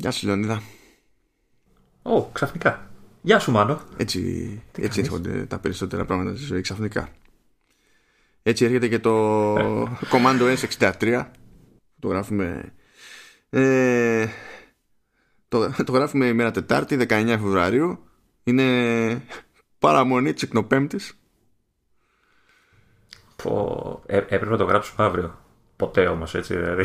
Γεια σου Λεωνίδα. Ω, ξαφνικά. Γεια σου Μάνο. Έτσι, έτσι έρχονται τα περισσότερα πράγματα στη ζωή ξαφνικά. Έτσι έρχεται και το Commando S63. Το γράφουμε... Ε, το, το γράφουμε ημέρα Τετάρτη, 19 Φεβρουαρίου. Είναι παραμονή τσικνοπέμπτης. Πω, ε, έπρεπε να το γράψουμε αύριο. Ποτέ όμως έτσι. Δηλαδή.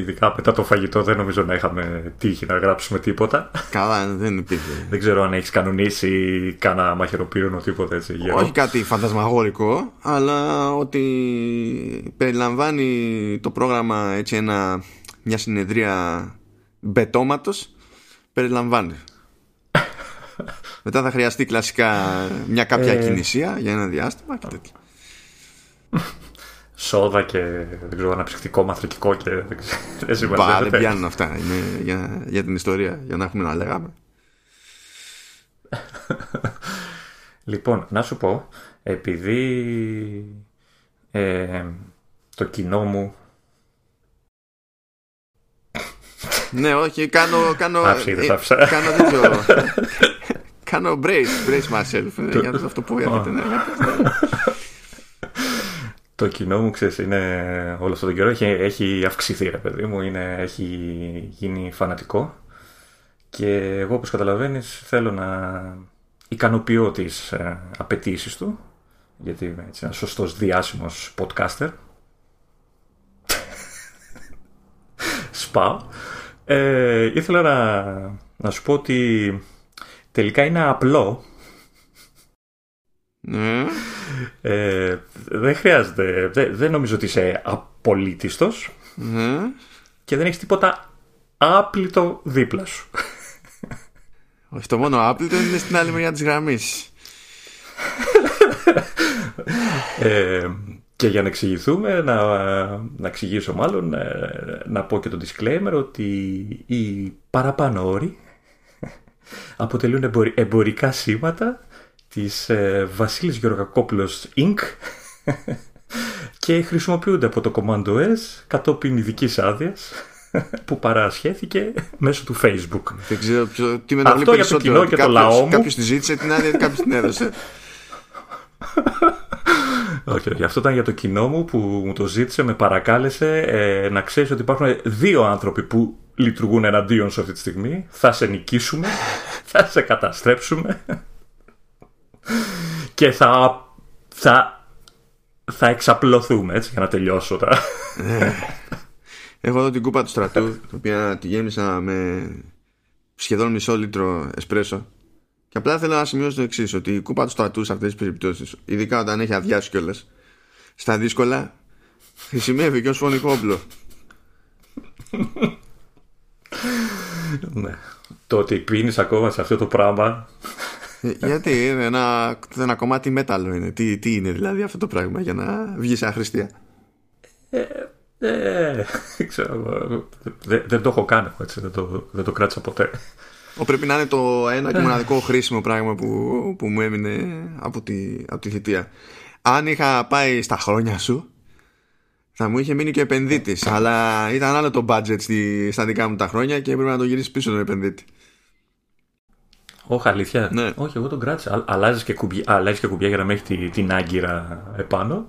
Ειδικά μετά το φαγητό δεν νομίζω να είχαμε τύχει να γράψουμε τίποτα. Καλά, δεν υπήρχε. δεν ξέρω αν έχεις κανονίσει κάνα μαχαιροπύρονο τίποτα έτσι. Γερό. Όχι κάτι φαντασμαγόρικο, αλλά ότι περιλαμβάνει το πρόγραμμα έτσι ένα, μια συνεδρία μπετώματος περιλαμβάνει. Μετά θα χρειαστεί κλασικά μια κάποια Ε. κινησία για ένα διάστημα και τέτοια. Σόδα και δεν ξέρω, αναψυκτικό, μαθητικό και δεν ξέρω. Δεν Μπα, δεν συμμαζεύεται. πιάνουν αυτά. Είναι για, για την ιστορία, για να έχουμε να λέγαμε. Λοιπόν, να σου πω, επειδή ε, το κοινό μου ναι, όχι, κάνω. κάνω Άψε, είδες, ε, άψε. κάνω τέτοιο. κάνω brace, brace myself. ε, για αυτό που έρχεται. Ναι. Το κοινό μου, ξέρεις, είναι όλο αυτόν τον καιρό έχει, έχει αυξηθεί, ρε παιδί μου, είναι, έχει γίνει φανατικό και εγώ, όπως καταλαβαίνεις, θέλω να ικανοποιώ τις ε, απαιτήσεις του, γιατί είμαι έτσι, ένας σωστός διάσημος podcaster. Σπάω. Ε, ήθελα να, να σου πω ότι τελικά είναι απλό Ναι. ε, δεν χρειάζεται. Δεν, δεν νομίζω ότι είσαι απολύτιστος Ναι. και δεν έχεις τίποτα άπλητο δίπλα σου. Όχι, το μόνο Apple είναι στην άλλη μεριά της γραμμής. Ε, και για να εξηγηθούμε, να, να εξηγήσω μάλλον, ε, να πω και το disclaimer ότι οι παραπάνω όροι αποτελούν εμπορι- εμπορικά σήματα της ε, Βασίλης Γεωργακόπουλος Inc. και χρησιμοποιούνται από το Commando S κατόπιν ειδικής άδειας που παρασχέθηκε μέσω του Facebook. Δεν ξέρω ποιο, τι με Αυτό το για το κοινό και το λαό μου. Κάποιος τη ζήτησε την άδεια, κάποιος την έδωσε. Όχι, όχι. Αυτό ήταν για το κοινό μου που μου το ζήτησε, με παρακάλεσε ε, να ξέρεις ότι υπάρχουν δύο άνθρωποι που λειτουργούν εναντίον σου αυτή τη στιγμή. Θα σε νικήσουμε, θα σε καταστρέψουμε και θα, θα, θα εξαπλωθούμε έτσι για να τελειώσω τώρα. Έχω εδώ την κούπα του στρατού, την οποία τη γέμισα με σχεδόν μισό λίτρο εσπρέσο. Και απλά θέλω να σημειώσω το εξής: Ότι η κούπα του στρατού σε αυτές τις περιπτώσεις, ειδικά όταν έχει αδειάσει κιόλας, στα δύσκολα χρησιμεύει και ως φωνικό όπλο. ναι. Το ότι πίνεις ακόμα σε αυτό το πράγμα. Ε, Γιατί είναι ένα, ένα κομμάτι μέταλλο είναι. Τι, τι είναι δηλαδή αυτό το πράγμα για να βγει σε αχρηστία; Ε, δεν ξέρω. εγώ. Δεν, δεν το έχω κάνει εγώ, έτσι. Δεν το, δεν το κράτησα ποτέ. Ο, πρέπει να είναι το ένα και μοναδικό χρήσιμο πράγμα που, που μου έμεινε από τη, από τη θητεία. Αν είχα πάει στα χρόνια σου, θα μου είχε μείνει και επενδύτης. Αλλά ήταν άλλο το budget στη, στα δικά μου τα χρόνια και έπρεπε να το γυρίσεις πίσω τον επενδύτη. Όχι, αλήθεια. Ναι. Όχι, εγώ τον κράτησα. Α- Αλλάζεις και, κουμπιά, αλλάζεις και κουμπιά για να μην έχεις τη- την άγκυρα επάνω.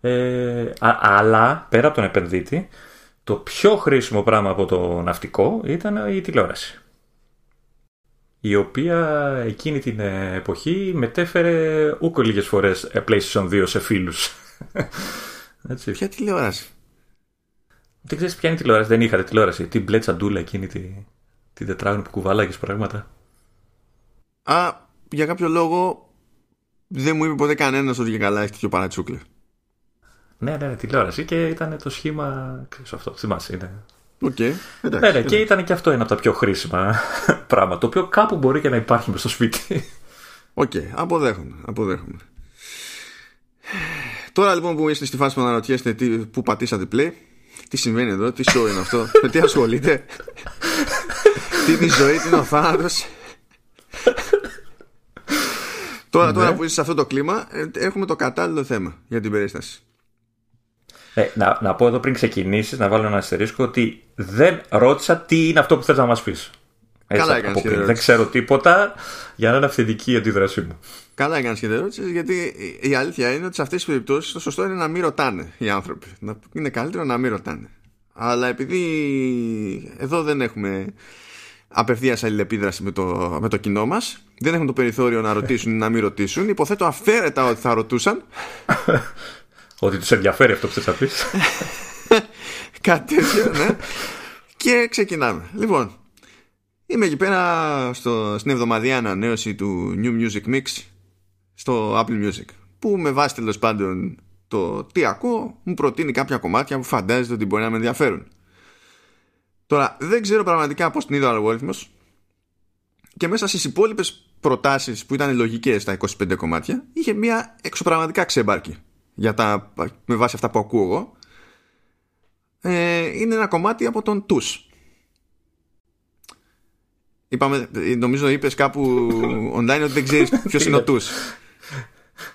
Ε, α- αλλά πέρα από τον επενδύτη, το πιο χρήσιμο πράγμα από το ναυτικό ήταν η τηλεόραση. Η οποία εκείνη την ε, εποχή μετέφερε ούκο λίγες φορές ε, PlayStation 2 σε φίλους. Έτσι. Ποια τηλεόραση; Δεν ξέρεις ποια είναι η τηλεόραση, δεν είχατε τηλεόραση. Τι μπλε τσαντούλα εκείνη τη, την τετράγωνη που κουβάλαγες πράγματα; Α, για κάποιο λόγο δεν μου είπε ποτέ κανένας ότι και καλά έχει τέτοιο παρατσούκλε. Ναι, ναι, ναι, τηλεόραση και ήταν το σχήμα. Ξέρεις αυτό, θυμάσαι. Είναι. Οκ, εντάξει. Ναι, ναι, και ήταν και αυτό ένα από τα πιο χρήσιμα πράγματα. Το οποίο κάπου μπορεί και να υπάρχει μες στο σπίτι. Οκ, αποδέχομαι, αποδέχομαι. Τώρα λοιπόν που είστε στη φάση που αναρωτιέστε τι, που πατήσατε play, τι συμβαίνει εδώ, τι show είναι αυτό, με τι ασχολείται, τι είναι η ζωή, τι είναι ο θάνατος. Τώρα, τώρα που είστε σε αυτό το κλίμα, ε, έχουμε το κατάλληλο θέμα για την περίσταση. Ε, να, να πω εδώ πριν ξεκινήσεις, να βάλω ένα αστερίσκο ότι δεν ρώτησα τι είναι αυτό που θες να μας πεις. Καλά έκανες και Δεν ξέρω τίποτα για να είναι αυθεντική η αντίδρασή μου. Καλά έκανες και δεν γιατί η αλήθεια είναι ότι σε αυτές τις περιπτώσεις το σωστό είναι να μην ρωτάνε οι άνθρωποι. Είναι καλύτερο να μην ρωτάνε. Αλλά επειδή εδώ δεν έχουμε απευθείας αλληλεπίδραση με το, με το κοινό μας, δεν έχουν το περιθώριο να ρωτήσουν ή να μην ρωτήσουν, υποθέτω αφαίρετα ότι θα ρωτούσαν. ότι τους ενδιαφέρει αυτό που θες να πεις. Κάτι τέτοιο, ναι. και ξεκινάμε. Λοιπόν, είμαι εκεί πέρα στο, στην εβδομαδιαία ανανέωση του New Music Mix στο Apple Music που με βάση τέλος πάντων το τι ακούω μου προτείνει κάποια κομμάτια που φαντάζεται ότι μπορεί να με ενδιαφέρουν. Τώρα δεν ξέρω πραγματικά πώς την είδε ο αλγόριθμος και μέσα στις υπόλοιπες προτάσεις που ήταν λογικές στα 25 κομμάτια είχε μια εξωπραγματικά ξέμπαρκη για τα, με βάση αυτά που ακούω εγώ ε, είναι ένα κομμάτι από τον Τους Είπαμε, νομίζω είπες κάπου online ότι δεν ξέρεις ποιος είναι ο Τους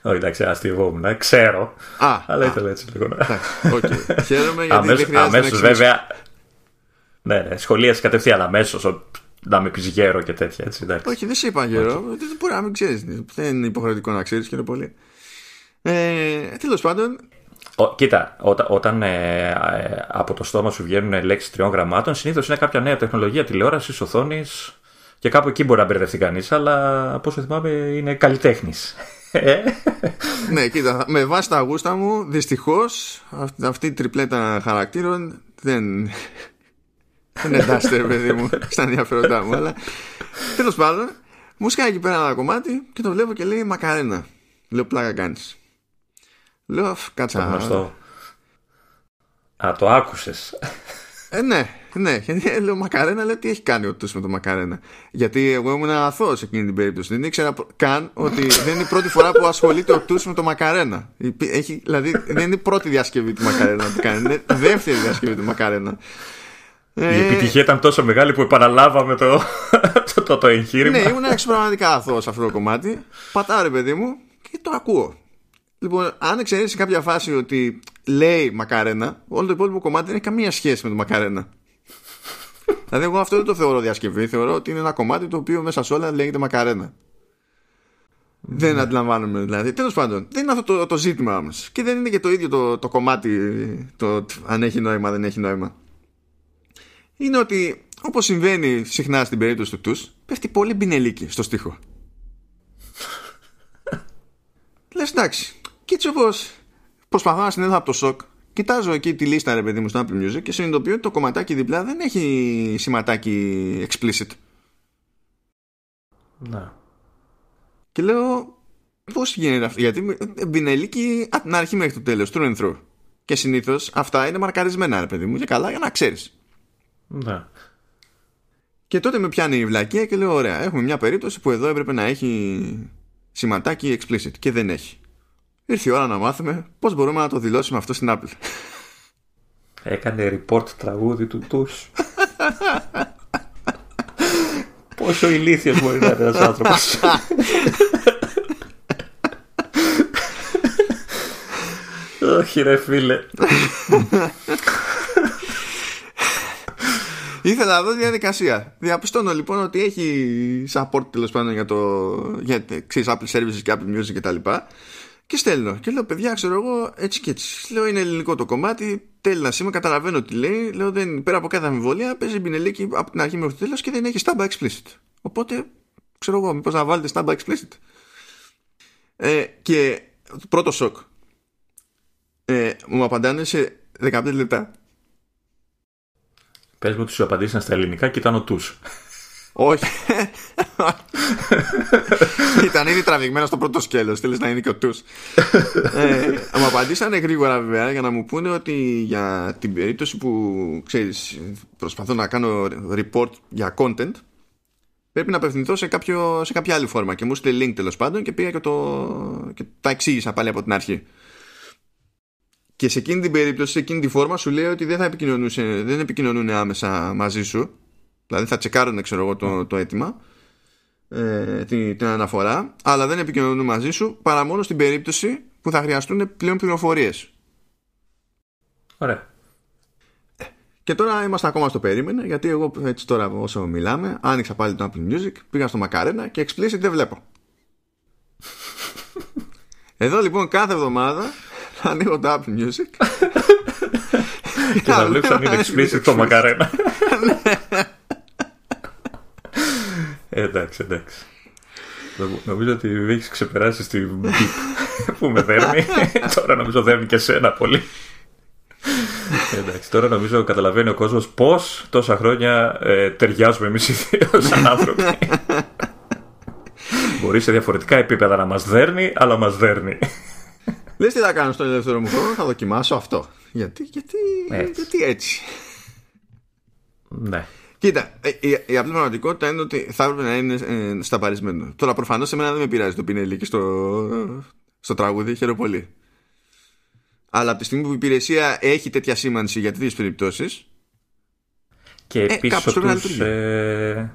όχι, εντάξει, αστειευόμουν. Ξέρω. Α, αλλά ήθελα έτσι λίγο να. Okay. Χαίρομαι γιατί αμέσως, δεν αμέσως βέβαια. Ναι, ναι, σχολίασε κατευθείαν αμέσως να με πεις γέρο και τέτοια. Έτσι, εντάξει. Όχι, δεν σε είπα γέρο. Okay. Δεν μπορεί να μην ξέρεις. Δεν είναι υποχρεωτικό να ξέρεις και είναι πολύ. Ε, Τέλος πάντων. Ο, κοίτα, όταν, όταν ε, ε, από το στόμα σου βγαίνουν λέξεις τριών γραμμάτων, συνήθως είναι κάποια νέα τεχνολογία τηλεόρασης, οθόνης. Και κάπου εκεί μπορεί να μπερδευτεί κανείς, αλλά από όσο θυμάμαι είναι καλλιτέχνης. Ε; ναι, κοίτα, με βάση τα γούστα μου, δυστυχώς αυτή η τριπλέτα χαρακτήρων δεν. Δεν εντάσσεται, παιδί μου, στα ενδιαφέροντά μου. Αλλά τέλος πάντων, μου σκάει εκεί πέρα ένα κομμάτι και το βλέπω και λέει Μακαρένα. Λέω πλάκα κάνεις. Λέω, κάτσα. Α, το άκουσες. Ε, ναι, ναι. Γιατί λέω Μακαρένα, λέω τι έχει κάνει ο Τους με το Μακαρένα. Γιατί εγώ ήμουν αθώος σε εκείνη την περίπτωση. Δεν ήξερα καν ότι δεν είναι η πρώτη φορά που ασχολείται ο Τους με το Μακαρένα. Έχει, δηλαδή δεν είναι η πρώτη διασκευή του Μακαρένα που κάνει. Είναι δεύτερη διασκευή του Μακαρένα. Η ε, επιτυχία ήταν τόσο μεγάλη που επαναλάβαμε το, το, το, το εγχείρημα. Ναι, ήμουν εξωπραγματικά αθώος σε αυτό το κομμάτι. Πατάρε, παιδί μου, και το ακούω. Λοιπόν, αν εξαιρέσει κάποια φάση ότι λέει Μακαρένα, όλο το υπόλοιπο κομμάτι δεν έχει καμία σχέση με το Μακαρένα. δηλαδή, εγώ αυτό δεν το θεωρώ διασκευή. Θεωρώ ότι είναι ένα κομμάτι το οποίο μέσα σε όλα λέγεται Μακαρένα. Δεν αντιλαμβάνομαι δηλαδή. Τέλος πάντων, δεν είναι αυτό το, το ζήτημα μα. Και δεν είναι και το ίδιο το, το κομμάτι, το αν έχει νόημα, δεν έχει νόημα. Είναι ότι όπως συμβαίνει συχνά στην περίπτωση του του, πέφτει πολύ μπινελίκι στο στίχο. Λες εντάξει, και έτσι όπως προσπαθώ να συνέλθω από το σοκ, κοιτάζω εκεί τη λίστα ρε παιδί μου στο Apple Music και συνειδητοποιώ ότι το κομματάκι διπλά δεν έχει σηματάκι explicit. Να. Και λέω, πώς γίνεται αυτό, γιατί μπινελίκι από την αρχή μέχρι το τέλος, true and through. Και συνήθως αυτά είναι μαρκαρισμένα, ρε παιδί μου, και καλά για να ξέρεις. Ναι. Και τότε με πιάνει η βλακία και λέω: Ωραία, έχουμε μια περίπτωση που εδώ έπρεπε να έχει σηματάκι explicit και δεν έχει. Ήρθε η ώρα να μάθουμε πώς μπορούμε να το δηλώσουμε αυτό στην Apple. Έκανε report τραγούδι του τους. Πόσο ηλίθιος μπορεί να είναι ένας άνθρωπος. Όχι ρε φίλε. Ήθελα να δω τη διαδικασία. Διαπιστώνω λοιπόν ότι έχει support τέλος πάντων για το για, ξέρεις, Apple Services και Apple Music κτλ. Και στέλνω. Και λέω, παιδιά, ξέρω εγώ, έτσι και έτσι. Λέω, είναι ελληνικό το κομμάτι. Τέλει να σήμα, καταλαβαίνω τι λέει. Λέω, δεν, πέρα από κάθε αμφιβολία, παίζει μπινελίκι από την αρχή μέχρι το τέλος και δεν έχει stab explicit. Οπότε, ξέρω εγώ, μήπως να βάλετε stab explicit. Ε, και πρώτο σοκ. Ε, μου απαντάνε σε 15 λεπτά. Πες μου ότι σου απαντήσαν στα ελληνικά και ήταν ο τους. Όχι. Ήταν ήδη τραβηγμένο στο πρώτο σκέλος. Θέλεις να είναι και ο τους. ε, μου απαντήσανε γρήγορα βέβαια για να μου πούνε ότι για την περίπτωση που ξέρεις, προσπαθώ να κάνω report για content πρέπει να απευθυνθώ σε, κάποιο, σε κάποια άλλη φόρμα. Και μου στείλε link τέλος πάντων και πήγα και, το, και τα εξήγησα πάλι από την αρχή. Και σε εκείνη την περίπτωση, σε εκείνη τη φόρμα σου λέει ότι δεν θα δεν επικοινωνούν άμεσα μαζί σου Δηλαδή θα τσεκάρουν ξέρω εγώ το, το αίτημα ε, την, την αναφορά αλλά δεν επικοινωνούν μαζί σου παρά μόνο στην περίπτωση που θα χρειαστούν πλέον πληροφορίες Ωραία. Και τώρα είμαστε ακόμα στο περίμενε, γιατί εγώ έτσι τώρα όσο μιλάμε, άνοιξα πάλι το Apple Music, πήγα στο Μακαρένα και explicit δεν βλέπω. Εδώ λοιπόν κάθε εβδομάδα θα ανοίγω το Apple Music. και θα βλέπεις αν είναι explicit το Μακαρένα. εντάξει, εντάξει. Νομίζω ότι έχεις ξεπεράσει την που με δέρνει. Τώρα νομίζω δέρνει και σένα πολύ. Εντάξει, τώρα νομίζω καταλαβαίνει ο κόσμος πώς τόσα χρόνια ε, ταιριάζουμε εμείς οι δύο σαν άνθρωποι. Μπορεί σε διαφορετικά επίπεδα να μας δέρνει, αλλά μας δέρνει. Λες τι θα κάνω στον ελεύθερο μου χρόνο, θα δοκιμάσω αυτό. Γιατί, γιατί, έτσι. γιατί έτσι. Ναι. Κοίτα, ε, η, η απλή πραγματικότητα είναι ότι θα έπρεπε να είναι ε, σταπαρισμένο. Τώρα προφανώς εμένα δεν με πειράζει το πινελίκι στο, στο τραγούδι, χαίρομαι πολύ. Αλλά από τη στιγμή που η υπηρεσία έχει τέτοια σήμανση για τέτοιες περιπτώσεις. Και επίσης ε, τους, ε,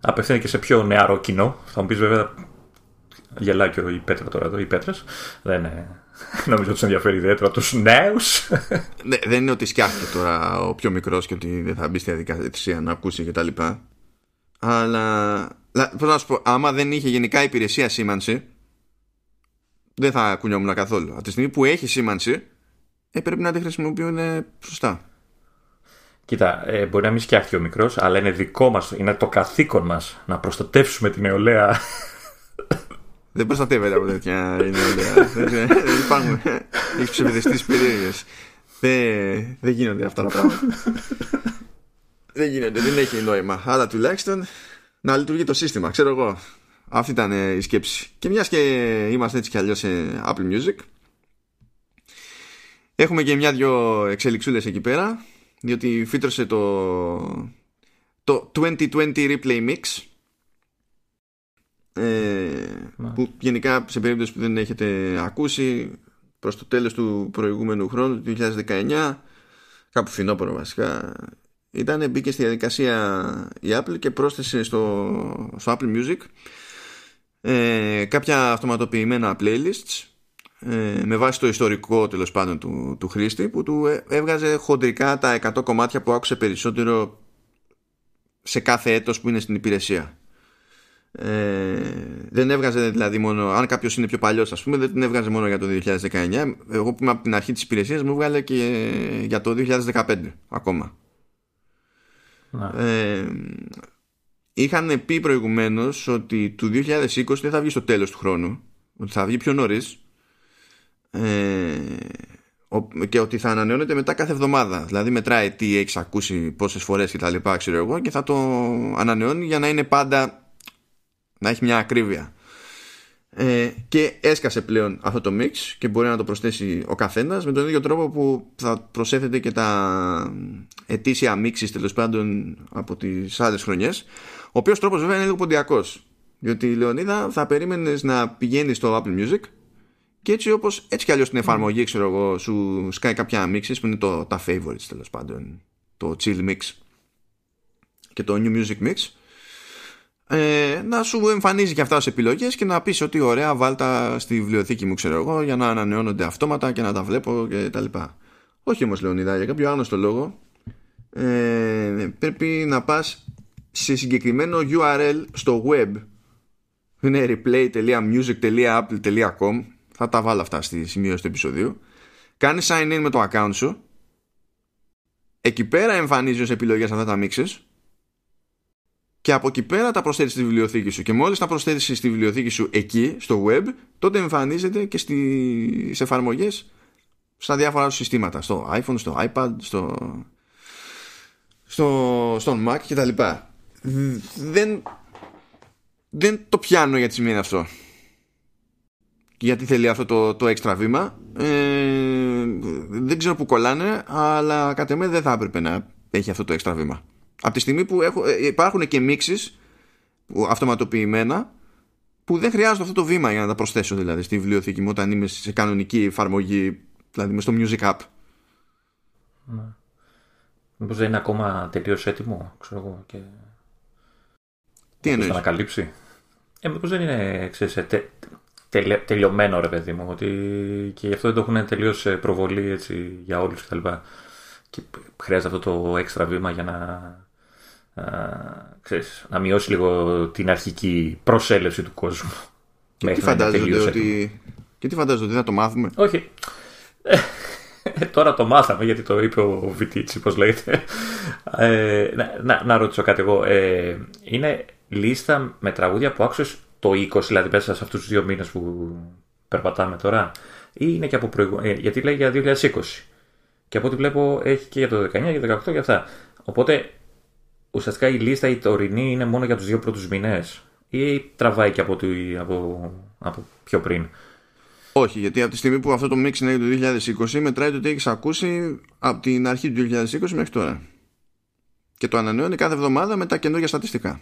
απευθύνεται και σε πιο νεαρό κοινό. Θα μου πεις βέβαια. Γελάει και η Πέτρα τώρα εδώ, οι Πέτρε. Δεν είναι. Νομίζω ότι τους ενδιαφέρει ιδιαίτερα τους νέους. Ναι, δεν είναι ότι σκιάχτηκε τώρα ο πιο μικρός και ότι δεν θα μπει στη διαδικασία να ακούσει κτλ. Αλλά. Πώς να σου πω, άμα δεν είχε γενικά υπηρεσία σήμανση, δεν θα κουνιόμουν καθόλου. Από τη στιγμή που έχει σήμανση, ε, πρέπει να τη χρησιμοποιούν σωστά. Κοίτα, ε, μπορεί να μην σκιάχτηκε ο μικρός, αλλά είναι δικό μας, είναι το καθήκον μας να προστατεύσουμε την νεολαία. Δεν προστατεύεται από τέτοια η νεολαία. δεν υπάρχουν. Έχεις ψευδεστείς περίεργες. Δεν, δεν γίνονται αυτά τα πράγματα. δεν γίνονται, δεν έχει νόημα. Αλλά τουλάχιστον να λειτουργεί το σύστημα, ξέρω εγώ. Αυτή ήταν η σκέψη. Και μιας και είμαστε έτσι κι αλλιώς σε Apple Music, Έχουμε και μια-δυο εξελιξούλες εκεί πέρα διότι φύτρωσε το το 2020 Replay Mix ε, που γενικά σε περίπτωση που δεν έχετε ακούσει προς το τέλος του προηγούμενου χρόνου του 2019 κάπου φινόπορο βασικά ήταν μπήκε στη διαδικασία η Apple και πρόσθεσε στο, στο Apple Music ε, κάποια αυτοματοποιημένα playlists ε, με βάση το ιστορικό τέλος πάντων του, του χρήστη που του ε, έβγαζε χοντρικά τα 100 κομμάτια που άκουσε περισσότερο σε κάθε έτος που είναι στην υπηρεσία. Ε, δεν έβγαζε δηλαδή μόνο, αν κάποιος είναι πιο παλιός, ας πούμε, δεν την έβγαζε μόνο για το 2019. Εγώ που είμαι από την αρχή της υπηρεσίας μου έβγαλε και για το 2015 ακόμα. Ε, είχαν πει προηγουμένως ότι του 2020 δεν θα βγει στο τέλος του χρόνου, ότι θα βγει πιο νωρίς ε, και ότι θα ανανεώνεται μετά κάθε εβδομάδα. Δηλαδή μετράει τι έχεις ακούσει, πόσες φορές και τα λοιπά, ξέρω εγώ, και θα το ανανεώνει για να είναι πάντα να έχει μια ακρίβεια. Ε, και έσκασε πλέον αυτό το mix και μπορεί να το προσθέσει ο καθένας με τον ίδιο τρόπο που θα προσέθεται και τα ετήσια mixes τέλος πάντων από τις άλλες χρονιές. Ο οποίος τρόπος βέβαια είναι λίγο ποντιακός. Διότι η Λεωνίδα θα περίμενες να πηγαίνει στο Apple Music και έτσι όπως έτσι κι αλλιώς στην εφαρμογή ξέρω εγώ σου σκάει κάποια mixes που είναι το, τα favorites τέλος πάντων το chill mix και το new music mix ε, να σου εμφανίζει και αυτά ως επιλογές και να πεις ότι ωραία βάλτα στη βιβλιοθήκη μου ξέρω εγώ για να ανανεώνονται αυτόματα και να τα βλέπω και τα λοιπά. Όχι όμως Λεωνίδα για κάποιο άγνωστο λόγο ε, πρέπει να πας σε συγκεκριμένο URL στο web. Είναι replay.music.apple.com θα τα βάλω αυτά στη σημείωση του επεισοδίου. Κάνεις sign in με το account σου. Εκεί πέρα εμφανίζει ως επιλογές αυτά τα mixes και από εκεί πέρα τα προσθέτεις στη βιβλιοθήκη σου και μόλις τα προσθέτεις στη βιβλιοθήκη σου εκεί στο web τότε εμφανίζεται και στις εφαρμογές στα διάφορα συστήματα στο iPhone, στο iPad στο, στο, στον Mac και τα λοιπά δεν, δεν το πιάνω γιατί σημαίνει αυτό γιατί θέλει αυτό το, το έξτρα βήμα. Ε, δεν ξέρω που κολλάνε, αλλά κατά με δεν θα έπρεπε να έχει αυτό το έξτρα βήμα. Από τη στιγμή που έχω, ε, υπάρχουν και μίξεις αυτοματοποιημένα που δεν χρειάζεται αυτό το βήμα για να τα προσθέσω δηλαδή στη βιβλιοθήκη μου όταν είμαι σε κανονική εφαρμογή, δηλαδή με στο Music App. Ναι. Μήπως δεν είναι ακόμα τελείως έτοιμο, ξέρω εγώ. Και... Τι εννοείς; να ανακαλύψει. Ε, μήπως δεν είναι, ξέρεις, τελειωμένο ρε παιδί μου. Ότι και γι' αυτό δεν το έχουν τελείως προβολή έτσι, για όλους κτλ. Και, χρειάζεται αυτό το έξτρα βήμα για να, α, ξέρεις, να μειώσει λίγο την αρχική προσέλευση του κόσμου. Και τι φαντάζονται ότι. Και τι φαντάζονται ότι θα το μάθουμε; Όχι. Ε, τώρα το μάθαμε γιατί το είπε ο Βιτίτσι, πώς λέγεται. Ε, να, να, να, ρωτήσω κάτι εγώ. Ε, είναι λίστα με τραγούδια που άκουσες το 20, δηλαδή πέσα σε αυτούς τους δύο μήνες που περπατάμε τώρα, ή είναι και από προηγούμενο. Ε, γιατί λέει για 2020. Και από ό,τι βλέπω έχει και για το 19, για το 18 για αυτά. Οπότε ουσιαστικά η λίστα η τωρινή είναι μόνο για τους δύο πρώτους μήνες ή τραβάει και από, από, από πιο πριν. Όχι, γιατί από τη στιγμή που αυτό το mix είναι το 2020 μετράει το ότι έχεις ακούσει από την αρχή του 2020 μέχρι τώρα. Και το ανανεώνει κάθε εβδομάδα με τα καινούργια στατιστικά.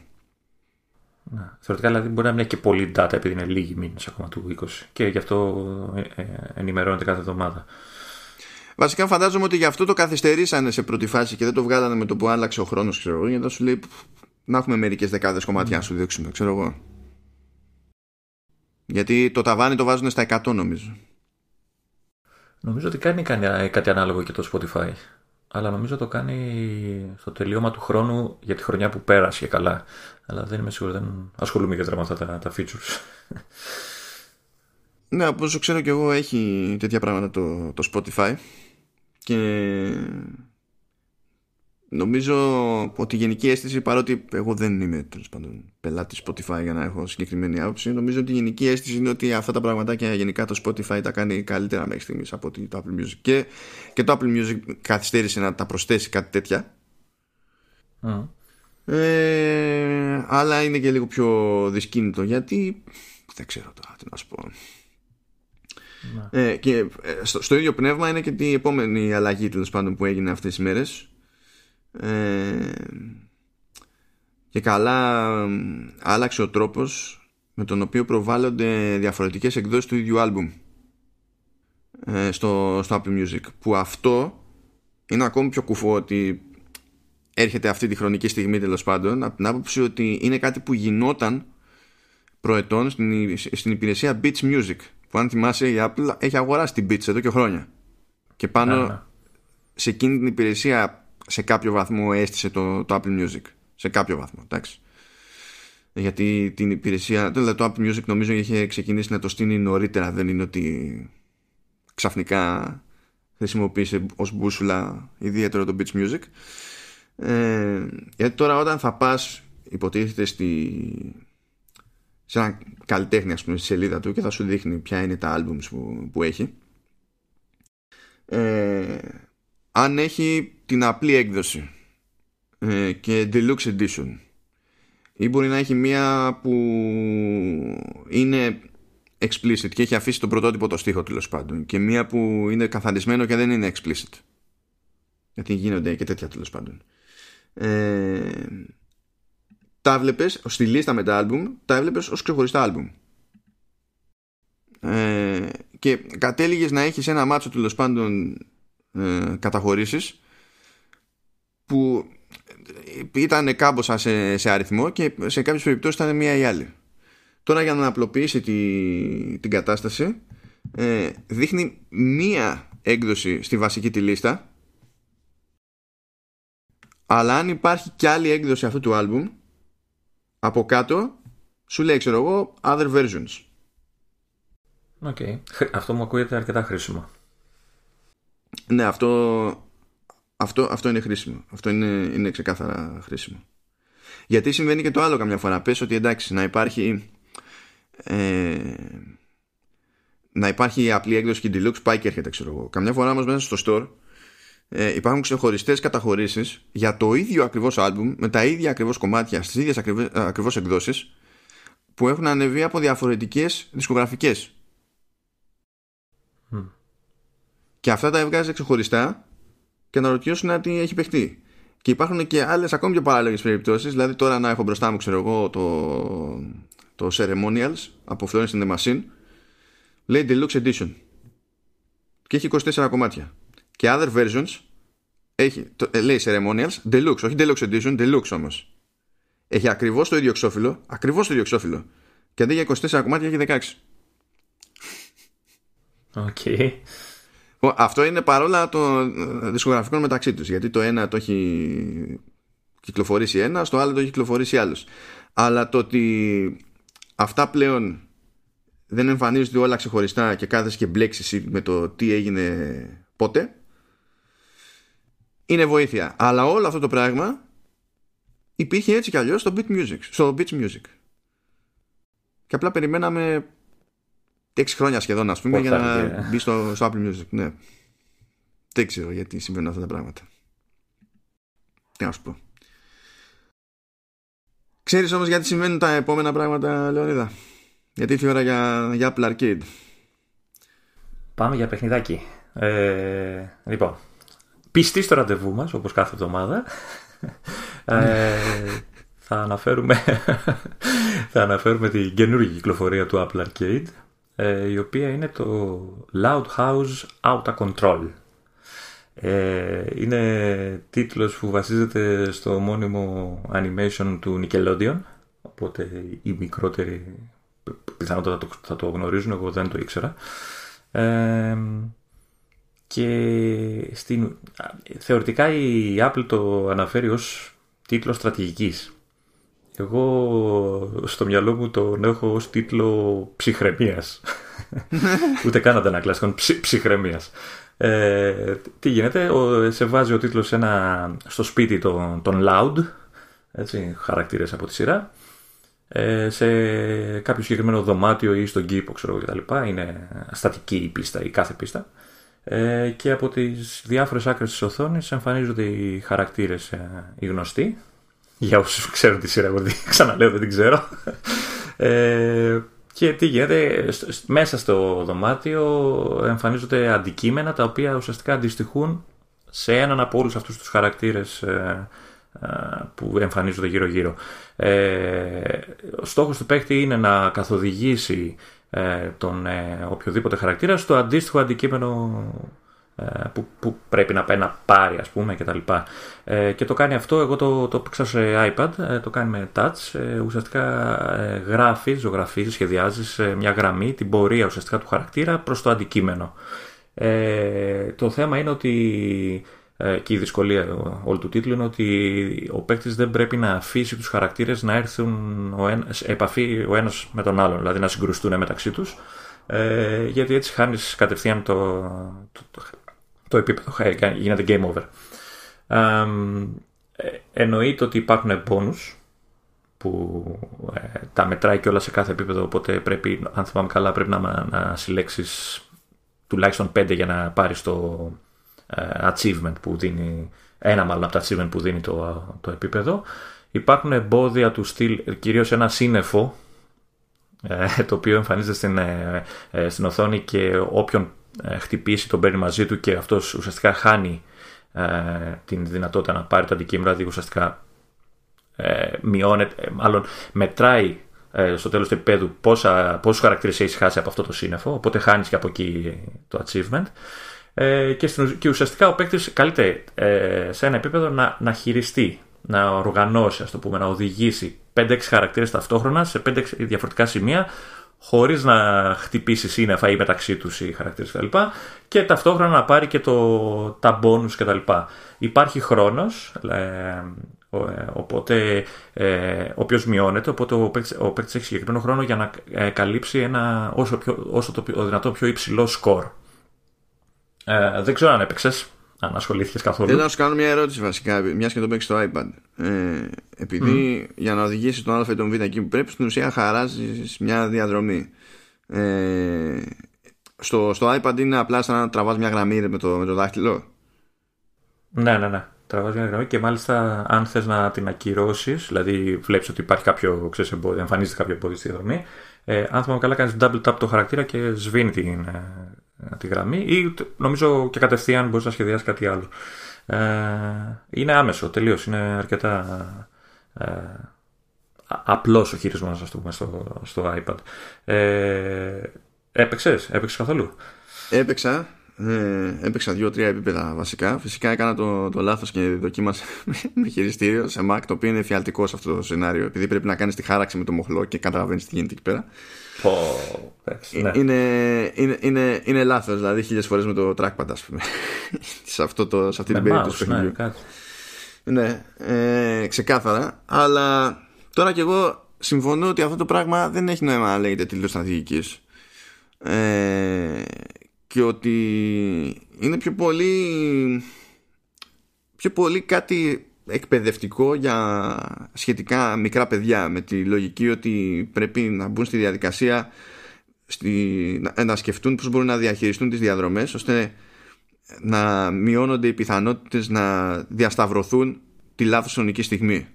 Να, θεωρητικά δηλαδή μπορεί να μην έχει και πολύ data επειδή είναι λίγοι μήνες ακόμα του 20 και γι' αυτό ε, ε, ενημερώνεται κάθε εβδομάδα. Βασικά φαντάζομαι ότι γι' αυτό το καθυστερήσανε σε πρώτη φάση και δεν το βγάλανε με το που άλλαξε ο χρόνος, ξέρω εγώ, για να σου λέει να έχουμε μερικές δεκάδες κομμάτια να σου δείξουμε, ξέρω εγώ. Γιατί το ταβάνι το βάζουν στα 100 νομίζω. Νομίζω ότι κάνει, κάτι ανάλογο και το Spotify. Αλλά νομίζω το κάνει στο τελείωμα του χρόνου για τη χρονιά που πέρασε καλά. Αλλά δεν είμαι σίγουρο, δεν ασχολούμαι ιδιαίτερα με αυτά τα, τα features. Ναι, από όσο ξέρω και εγώ έχει τέτοια πράγματα το, το Spotify και Νομίζω ότι η γενική αίσθηση, παρότι εγώ δεν είμαι τέλος πάντων πελάτης Spotify για να έχω συγκεκριμένη άποψη, νομίζω ότι η γενική αίσθηση είναι ότι αυτά τα πραγματάκια γενικά το Spotify τα κάνει καλύτερα μέχρι στιγμής από ότι το Apple Music. Και, και το Apple Music καθυστέρησε να τα προσθέσει κάτι τέτοια. Ε, αλλά είναι και λίγο πιο δυσκίνητο γιατί δεν ξέρω τώρα τι να σου πω. Ε, και ε, στο, στο, ίδιο πνεύμα είναι και η επόμενη αλλαγή τέλος πάντων που έγινε αυτές τις μέρες. Ε, και καλά άλλαξε ο τρόπος με τον οποίο προβάλλονται διαφορετικές εκδόσεις του ίδιου άλμπουμ ε, στο, στο Apple Music που αυτό είναι ακόμη πιο κουφό ότι έρχεται αυτή τη χρονική στιγμή τέλος πάντων από την άποψη ότι είναι κάτι που γινόταν προετών στην, στην υπηρεσία Beats Music που αν θυμάσαι η Apple έχει αγοράσει την Beats εδώ και χρόνια και πάνω ναι. σε εκείνη την υπηρεσία σε κάποιο βαθμό έστησε το, το Apple Music. Σε κάποιο βαθμό, εντάξει. Γιατί την υπηρεσία, δηλαδή το Apple Music νομίζω είχε ξεκινήσει να το στείλει νωρίτερα. Δεν είναι ότι ξαφνικά χρησιμοποίησε ως μπούσουλα ιδιαίτερο το Beach Music. Ε, γιατί τώρα όταν θα πας υποτίθεται στη, σε ένα καλλιτέχνη ας πούμε στη σελίδα του και θα σου δείχνει ποια είναι τα albums που, που έχει. Ε, αν έχει την απλή έκδοση ε, και deluxe edition ή μπορεί να έχει μία που είναι explicit και έχει αφήσει τον πρωτότυπο το στίχο τέλος πάντων και μία που είναι καθαρισμένο και δεν είναι explicit. Γιατί γίνονται και τέτοια τέλος πάντων. Ε, τα βλέπεις στη λίστα με τα άλμπουμ τα έβλεπες ως ξεχωριστά άλμπουμ ε, και κατέληγες να έχεις ένα μάτσο τέλος πάντων ε, καταχωρήσεις που ήταν κάμποσα σε, σε αριθμό και σε κάποιες περιπτώσεις ήταν μία ή άλλη. Τώρα για να απλοποιήσει τη, την κατάσταση ε, δείχνει μία έκδοση στη βασική τη λίστα αλλά αν υπάρχει κι άλλη έκδοση αυτού του άλμπουμ από κάτω σου λέει ξέρω εγώ other versions. OK. Okay. Αυτό μου ακούγεται αρκετά χρήσιμο. Ναι, αυτό, αυτό, αυτό είναι χρήσιμο. Αυτό είναι, είναι ξεκάθαρα χρήσιμο. Γιατί συμβαίνει και το άλλο καμιά φορά. Πες ότι εντάξει, να υπάρχει ε, να υπάρχει η απλή έκδοση και deluxe πάει και έρχεται, ξέρω εγώ. Καμιά φορά όμως μέσα στο store ε, υπάρχουν ξεχωριστές καταχωρήσεις για το ίδιο ακριβώς άλμπουμ με τα ίδια ακριβώς κομμάτια στις ίδιες ακριβώς εκδόσεις που έχουν ανεβεί από διαφορετικές δισκογραφικές. Και αυτά τα έβγαζε ξεχωριστά και να ρωτήσουν τι έχει παιχτεί. Και υπάρχουν και άλλες ακόμη πιο παράλογες περιπτώσεις. Δηλαδή, τώρα να έχω μπροστά μου, ξέρω εγώ, το, το Ceremonials από Florence in the Machine. Λέει Deluxe Edition. Και έχει 24 κομμάτια. Και other versions έχει, το, ε, λέει Ceremonials Deluxe, όχι Deluxe Edition, Deluxe όμως. Έχει ακριβώς το ίδιο εξώφυλλο, ακριβώς το ίδιο εξώφυλλο. Και αντί για 24 κομμάτια έχει 16. Okay. Αυτό είναι παρόλα των δισκογραφικών μεταξύ τους γιατί το ένα το έχει κυκλοφορήσει ένας, στο άλλο το έχει κυκλοφορήσει άλλος. Αλλά το ότι αυτά πλέον δεν εμφανίζονται όλα ξεχωριστά και κάθεσαι και μπλέξεις με το τι έγινε πότε είναι βοήθεια. Αλλά όλο αυτό το πράγμα υπήρχε έτσι κι αλλιώς στο beat music, στο beat music. Και απλά περιμέναμε 6 χρόνια σχεδόν, ας πούμε, για να μπει στο, στο Apple Music. Ναι. Δεν ξέρω γιατί συμβαίνουν αυτά τα πράγματα. Τι να σου πω. Ξέρεις όμως γιατί συμβαίνουν τα επόμενα πράγματα, Λεωνίδα; Γιατί ήρθε η ώρα για, για Apple Arcade. Πάμε για παιχνιδάκι. Ε, λοιπόν, πιστή στο ραντεβού μας, όπως κάθε εβδομάδα. ε, θα αναφέρουμε, θα αναφέρουμε την καινούργια κυκλοφορία του Apple Arcade ε, η οποία είναι το Loud House Out of Control. Ε, είναι τίτλος που βασίζεται στο μόνιμο animation του Nickelodeon οπότε οι μικρότεροι πιθανότατα θα το, θα το γνωρίζουν, εγώ δεν το ήξερα. Ε, και στην, θεωρητικά η Apple το αναφέρει ως τίτλος στρατηγικής. Εγώ στο μυαλό μου τον έχω ως τίτλο ψυχραιμίας. Ούτε καν αντανακλαστικών, ψ, ψυχραιμίας. Ε, τι γίνεται, ο, σε βάζει ο τίτλος ένα, στο σπίτι των, των Loud, έτσι, χαρακτήρες από τη σειρά, ε, σε κάποιο συγκεκριμένο δωμάτιο ή στον κήπο, ξέρω κτλ. Είναι στατική η πίστα, η κάθε πίστα. Ε, και από τις διάφορες άκρες της οθόνης εμφανίζονται οι χαρακτήρες ε, οι γνωστοί, για όσους ξέρουν τη σειρά, εγώ ξαναλέω δεν την ξέρω. Ε, και τι γίνεται, μέσα στο δωμάτιο εμφανίζονται αντικείμενα τα οποία ουσιαστικά αντιστοιχούν σε έναν από όλους αυτούς τους χαρακτήρες ε, ε, που εμφανίζονται γύρω γύρω. Ε, ο στόχος του παίκτη είναι να καθοδηγήσει τον οποιοδήποτε χαρακτήρα στο αντίστοιχο αντικείμενο ε, που, που πρέπει να πάει να πάρει ας πούμε και τα λοιπά. Ε, και το κάνει αυτό, εγώ το, το παίξα σε iPad, ε, το κάνει με touch, ε, ουσιαστικά ε, γράφει, ζωγραφίζει, σχεδιάζει μια γραμμή, την πορεία ουσιαστικά του χαρακτήρα προς το αντικείμενο. το θέμα είναι ότι και η δυσκολία όλου του τίτλου είναι ότι ο παίκτης δεν πρέπει να αφήσει τους χαρακτήρες να έρθουν σε επαφή ο ένας με τον άλλον, δηλαδή να συγκρουστούν μεταξύ τους, γιατί έτσι χάνεις κατευθείαν το, το, το επίπεδο γίνεται game over. Ε, εννοείται ότι υπάρχουν bonus που ε, τα μετράει και όλα σε κάθε επίπεδο οπότε πρέπει, αν θυμάμαι καλά πρέπει να, να συλλέξεις τουλάχιστον 5 για να πάρεις το ε, achievement που δίνει ένα μάλλον από τα achievement που δίνει το, το επίπεδο υπάρχουν εμπόδια του στυλ κυρίως ένα σύννεφο το οποίο εμφανίζεται στην, στην οθόνη και όποιον ε, χτυπήσει, τον παίρνει μαζί του και αυτός ουσιαστικά χάνει ε, την δυνατότητα να πάρει το αντικείμενο, δηλαδή ουσιαστικά ε, μειώνεται, ε, μάλλον μετράει ε, στο τέλος του επίπεδου πόσα, πόσους χαρακτήρες έχεις χάσει από αυτό το σύννεφο, οπότε χάνεις και από εκεί το achievement. Ε, και, στην, και ουσιαστικά ο παίκτης καλείται ε, σε ένα επίπεδο να, να χειριστεί, να οργανώσει, ας το πούμε, να οδηγήσει 5-6 χαρακτήρες ταυτόχρονα σε 5 διαφορετικά σημεία χωρίς να χτυπήσει σύννεφα ή μεταξύ τους οι χαρακτήρες κτλ. Και ταυτόχρονα να πάρει και το, τα bonus κτλ. Υπάρχει χρόνος, ε, ε, οπότε ε, ο οποίος μειώνεται, οπότε ο παίκτης έχει συγκεκριμένο χρόνο για να ε, καλύψει ένα όσο, πιο, όσο το, δυνατό πιο υψηλό σκορ. Ε, δεν ξέρω αν έπαιξες αν ασχολήθηκες καθόλου. Θέλω να σου κάνω μια ερώτηση βασικά, μιας και το παίξεις στο iPad. Ε, επειδή για να οδηγήσεις τον Α ή τον Β εκεί που πρέπει, στην ουσία χαράζεις μια διαδρομή. Ε, στο, στο iPad είναι απλά σαν να τραβάς μια γραμμή με το, με το δάχτυλο; Ναι, ναι, ναι. Τραβάς μια γραμμή και μάλιστα αν θες να την ακυρώσεις, δηλαδή βλέπεις ότι υπάρχει κάποιο, ξέρεις, εμπόδιο, εμφανίζεται κάποιο εμπόδιο στη διαδρομή, ε, αν θυμάμαι καλά κάνεις double tap το χαρακτήρα και σβήνει την, ε, τη γραμμή ή νομίζω και κατευθείαν μπορείς να σχεδιάσεις κάτι άλλο. Ε, είναι άμεσο, τελείως. Είναι αρκετά ε, απλός ο χειρισμός, ας πούμε, στο, στο iPad. Ε, έπαιξες, έπαιξες καθόλου; Έπαιξα. Ε, έπαιξα δύο-τρία επίπεδα βασικά. Φυσικά έκανα το, το λάθος και δοκίμασα με χειριστήριο σε Mac, το οποίο είναι φιαλτικό σε αυτό το σενάριο, επειδή πρέπει να κάνεις τη χάραξη με το μοχλό και καταλαβαίνεις τι γίνεται εκεί πέρα. ναι. είναι, είναι, είναι, είναι λάθος, δηλαδή χίλιες φορές με το trackpad, ας πούμε. σε, αυτό το, σε αυτή την περίπτωση του ναι, ναι ε, ξεκάθαρα. Αλλά τώρα κι εγώ συμφωνώ ότι αυτό το πράγμα δεν έχει νόημα να λέγεται τίτλο στρατηγική. Ε, και ότι είναι πιο πολύ πιο πολύ κάτι εκπαιδευτικό για σχετικά μικρά παιδιά με τη λογική ότι πρέπει να μπουν στη διαδικασία στη, να, σκεφτούν πώς μπορούν να διαχειριστούν τις διαδρομές ώστε να μειώνονται οι πιθανότητες να διασταυρωθούν τη λάθος χρονική στιγμή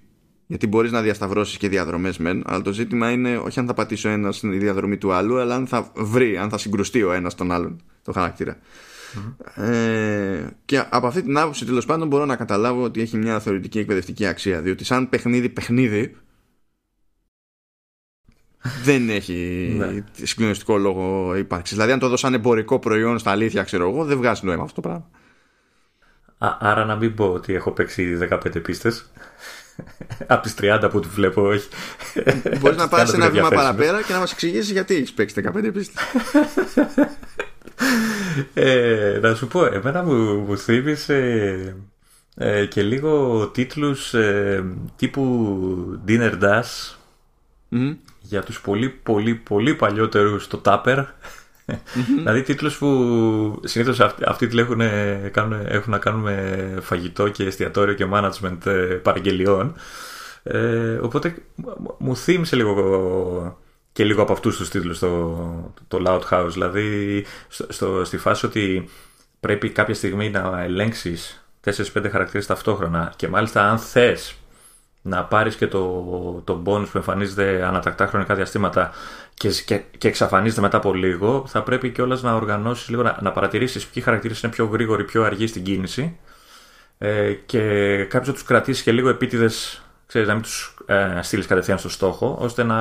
γιατί μπορείς να διασταυρώσεις και διαδρομές μεν αλλά το ζήτημα είναι όχι αν θα πατήσει ο ένας στη διαδρομή του άλλου αλλά αν θα βρει, αν θα συγκρουστεί ο ένας τον άλλον το χαρακτήρα ε, και από αυτή την άποψη τέλος πάντων μπορώ να καταλάβω ότι έχει μια θεωρητική εκπαιδευτική αξία διότι σαν παιχνίδι παιχνίδι δεν έχει ναι. συγκλονιστικό λόγο ύπαρξης. Δηλαδή, αν το δώσαν εμπορικό προϊόν στα αλήθεια, ξέρω εγώ, δεν βγάζει νόημα αυτό το πράγμα. Α, άρα να μην πω ότι έχω παίξει ήδη 15 πίστες. Από τις 30 που του βλέπω, όχι. Μπορείς να πάρει ένα βήμα παραπέρα και να μας εξηγήσεις γιατί έχεις παίξει 15 πίστε. ε, να σου πω, εμένα μου, μου θύμισε ε, και λίγο τίτλους ε, τύπου Dinner Dash για τους πολύ πολύ πολύ παλιότερους το Tupper δηλαδή τίτλους που συνήθως αυτοί, αυτοί έχουν, έχουν να κάνουν με φαγητό και εστιατόριο και management ε, παραγγελιών. Ε, οπότε μου θύμισε λίγο και λίγο από αυτούς τους τίτλους το, το Loud House. Δηλαδή στο, στη φάση ότι πρέπει κάποια στιγμή να ελέγξεις 4-5 χαρακτήρες ταυτόχρονα και μάλιστα αν θες να πάρεις και το, το bonus που εμφανίζεται ανατακτά χρονικά διαστήματα και, και, και εξαφανίζεται μετά από λίγο, θα πρέπει κιόλας να οργανώσεις λίγο, να, να παρατηρήσεις ποιοι χαρακτήρες είναι πιο γρήγοροι, πιο αργοί στην κίνηση ε, και κάποιος να τους κρατήσει και λίγο επίτηδες ξέρεις, να μην τους ε, στείλεις κατευθείαν στο στόχο, ώστε να,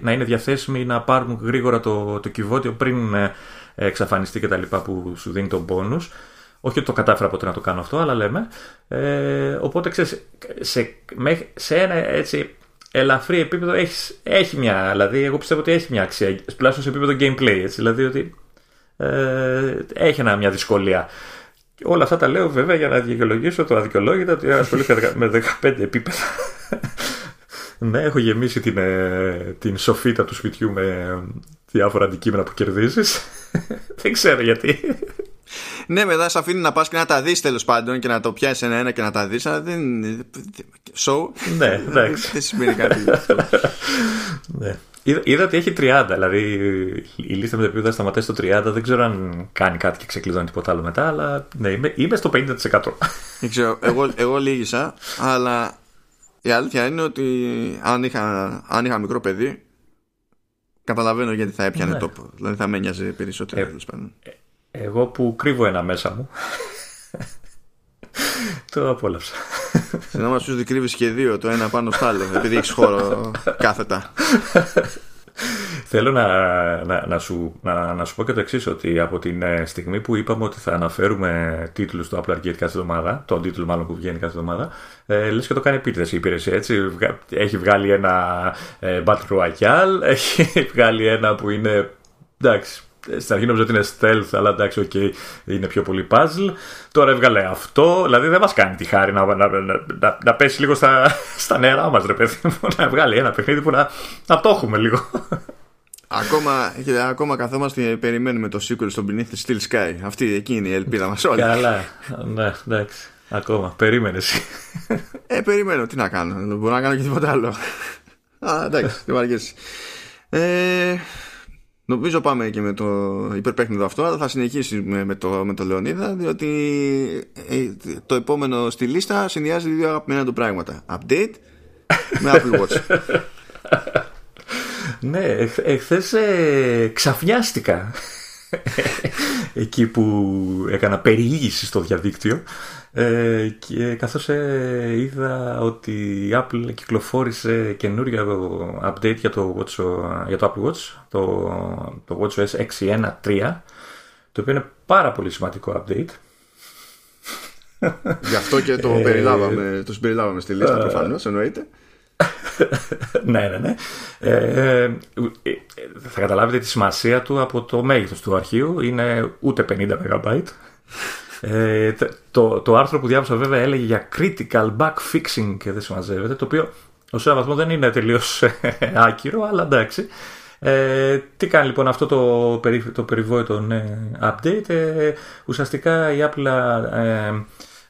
να είναι διαθέσιμοι να πάρουν γρήγορα το, το κυβότιο πριν ε, εξαφανιστεί και τα λοιπά που σου δίνει τον πόνους. Όχι ότι το κατάφερα ποτέ να το κάνω αυτό, αλλά λέμε. Ε, οπότε ξέρεις, σε, σε ένα έτσι ελαφρύ επίπεδο έχεις, έχει μια, δηλαδή εγώ πιστεύω ότι έχει μια αξία, τουλάχιστον σε επίπεδο gameplay, έτσι, δηλαδή ότι ε, έχει ένα, μια δυσκολία. Όλα αυτά τα λέω βέβαια για να δικαιολογήσω το αδικαιολόγητο ότι ασχολήθηκα με 15 επίπεδα. ναι, έχω γεμίσει την, ε, την σοφίτα του σπιτιού με διάφορα αντικείμενα που κερδίζεις. Δεν ξέρω γιατί. Ναι, μετά σε αφήνει να πας και να τα δεις τέλος πάντων και να το πιάσεις ένα-ένα και να τα δεις, αλλά δεν. Show. Ναι, εντάξει. Δεν σημαίνει κάτι αυτό. ναι. Είδα, είδα, ότι έχει 30, δηλαδή η λίστα με τα επίπεδα σταματάει στο 30. Δεν ξέρω αν κάνει κάτι και ξεκλειδώνει τίποτα άλλο μετά, αλλά ναι, είμαι, είμαι στο 50%. Δεν ξέρω. Εγώ, εγώ λύγησα, αλλά η αλήθεια είναι ότι αν είχα, αν είχα μικρό παιδί, καταλαβαίνω γιατί θα έπιανε ναι. τόπο. Δηλαδή θα με νοιάζει περισσότερο. Ε, ε, εγώ που κρύβω ένα μέσα μου. το απόλαυσα. Συνόμα μα σου κρύβεις και δύο, το ένα πάνω στο άλλο, επειδή έχεις χώρο κάθετα. Θέλω να, να, να, σου, να, να σου πω και το εξής, ότι από την ε, στιγμή που είπαμε ότι θα αναφέρουμε τίτλους του Apple Arcade κάθε εβδομάδα, τον τίτλο μάλλον που βγαίνει κάθε εβδομάδα, ε, λες και το κάνει επίτηδε η υπηρεσία. Έτσι. Έχει βγάλει ένα ε, Battle Royale, έχει βγάλει ένα που είναι. Εντάξει, στην αρχή νόμιζα ότι είναι stealth, αλλά εντάξει, okay, είναι πιο πολύ puzzle. Τώρα έβγαλε αυτό, δηλαδή δεν μας κάνει τη χάρη να, να, να, να, πέσει λίγο στα, στα νερά μας, ρε παιδί μου. Να βγάλει ένα παιχνίδι που να, να το έχουμε λίγο. Ακόμα, ακόμα καθόμαστε περιμένουμε το sequel στο Beneath the Steel Sky. Αυτή εκεί είναι η ελπίδα μας όλοι. Καλά. ναι, εντάξει. Ακόμα. Περίμενε εσύ. Ε, περιμένω. Τι να κάνω. Δεν μπορώ να κάνω και τίποτα άλλο. Α, εντάξει. Δεν μου Ε, Νομίζω πάμε και με το υπερπέχνητο αυτό, αλλά θα συνεχίσουμε με το, με το Λεωνίδα, διότι ε, το επόμενο στη λίστα συνδυάζει δύο αγαπημένα του πράγματα. Update με Apple Watch. ναι, εχθές ε, ξαφνιάστηκα εκεί που έκανα περιήγηση στο διαδίκτυο ε, και καθώς ε, είδα ότι η Apple κυκλοφόρησε καινούργιο update για το, Watch, για το Apple Watch το, το WatchOS 6.1.3 το οποίο είναι πάρα πολύ σημαντικό update. Γι' αυτό και το, περιλάβαμε, το συμπεριλάβαμε στη λίστα προφανώς, εννοείται. ναι, ναι, ναι. Ε, ε, θα καταλάβετε τη σημασία του από το μέγεθος του αρχείου. Είναι ούτε 50 MB. Ε, το, το άρθρο που διάβασα βέβαια έλεγε για critical bug fixing και δεν συμμαζεύεται, το οποίο ως ένα βαθμό δεν είναι τελείως άκυρο, αλλά εντάξει. Ε, τι κάνει λοιπόν αυτό το, περι, το περιβόητο ναι, update. Ε, ουσιαστικά η Apple ε,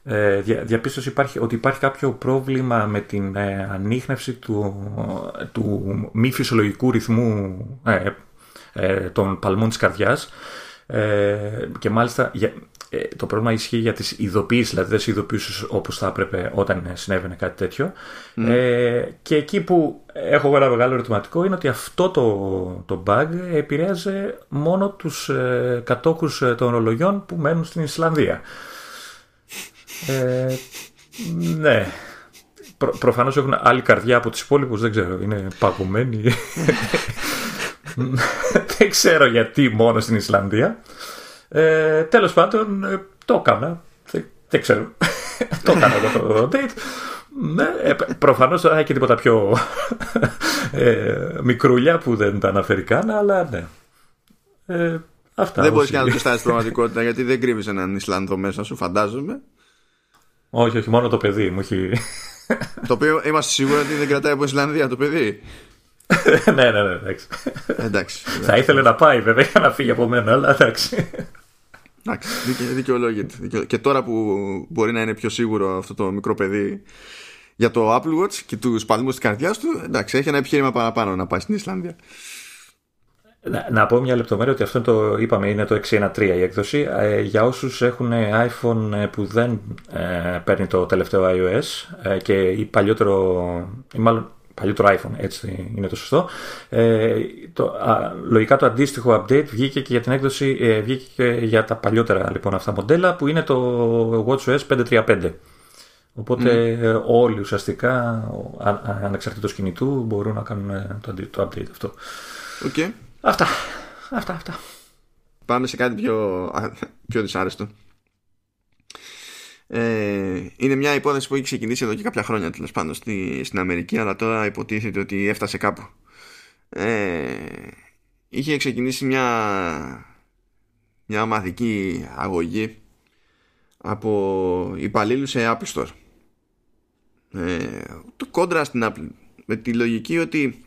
ε, διαπίστωσε υπάρχει, ότι υπάρχει κάποιο πρόβλημα με την ε, ανείχνευση του, του μη φυσιολογικού ρυθμού ε, ε, των παλμών της καρδιάς ε, και μάλιστα το πρόβλημα ισχύει για τις ειδοποιήσεις, δηλαδή δεν σε ειδοποιήσεις όπως θα έπρεπε όταν συνέβαινε κάτι τέτοιο. και εκεί που έχω ένα μεγάλο ερωτηματικό είναι ότι αυτό το, το bug επηρέαζε μόνο τους ε, κατόχους των ορολογιών που μένουν στην Ισλανδία. Ε, ναι. Προ, Προφανώς έχουν άλλη καρδιά από του υπόλοιπου, δεν ξέρω. Είναι παγωμένοι. δεν ξέρω γιατί μόνο στην Ισλανδία. Ε, Τέλος πάντων, ε, το έκανα. Δεν, ξέρω. το έκανα εδώ το date. Ναι, ε, προφανώς δεν και τίποτα πιο ε, μικρούλια που δεν τα αναφέρει καν, αλλά ναι. Ε, αυτά, δεν μπορείς να το στάσει πραγματικότητα γιατί δεν κρύβεις έναν Ισλανδό μέσα σου, φαντάζομαι. Όχι, όχι, μόνο το παιδί μου έχει. το οποίο είμαστε σίγουροι ότι δεν κρατάει από Ισλανδία το παιδί. ναι, ναι, ναι, εντάξει. εντάξει. Θα ήθελε να πάει βέβαια για να φύγει από μένα, αλλά εντάξει. Εντάξει, δικαιολόγηται. Και τώρα που μπορεί να είναι πιο σίγουρο αυτό το μικρό παιδί για το Apple Watch και τους παλμούς της καρδιάς του, εντάξει, έχει ένα επιχείρημα παραπάνω να πάει στην Ισλανδία. Να, να πω μια λεπτομέρεια ότι αυτό το είπαμε είναι το 613 η έκδοση. Ε, για όσους έχουν iPhone ε, που δεν ε, παίρνει το τελευταίο iOS ε, και ή παλιότερο, ή μάλλον παλιότερο iPhone, έτσι είναι το σωστό. Ε, το, α, λογικά το αντίστοιχο update βγήκε και για την έκδοση, ε, βγήκε και για τα παλιότερα λοιπόν αυτά μοντέλα που είναι το WatchOS 535. Οπότε mm. όλοι ουσιαστικά ανεξαρτήτως κινητού μπορούν να κάνουν το, το update αυτό. Okay. Αυτά. Αυτά, αυτά. Πάμε σε κάτι πιο, πιο δυσάρεστο. Ε, είναι μια υπόθεση που έχει ξεκινήσει εδώ και κάποια χρόνια τέλος πάντων στη, στην Αμερική, αλλά τώρα υποτίθεται ότι έφτασε κάπου. Ε, είχε ξεκινήσει μια, μια ομαδική αγωγή από υπαλλήλους σε Apple Store. Ε, το κόντρα στην Apple με τη λογική ότι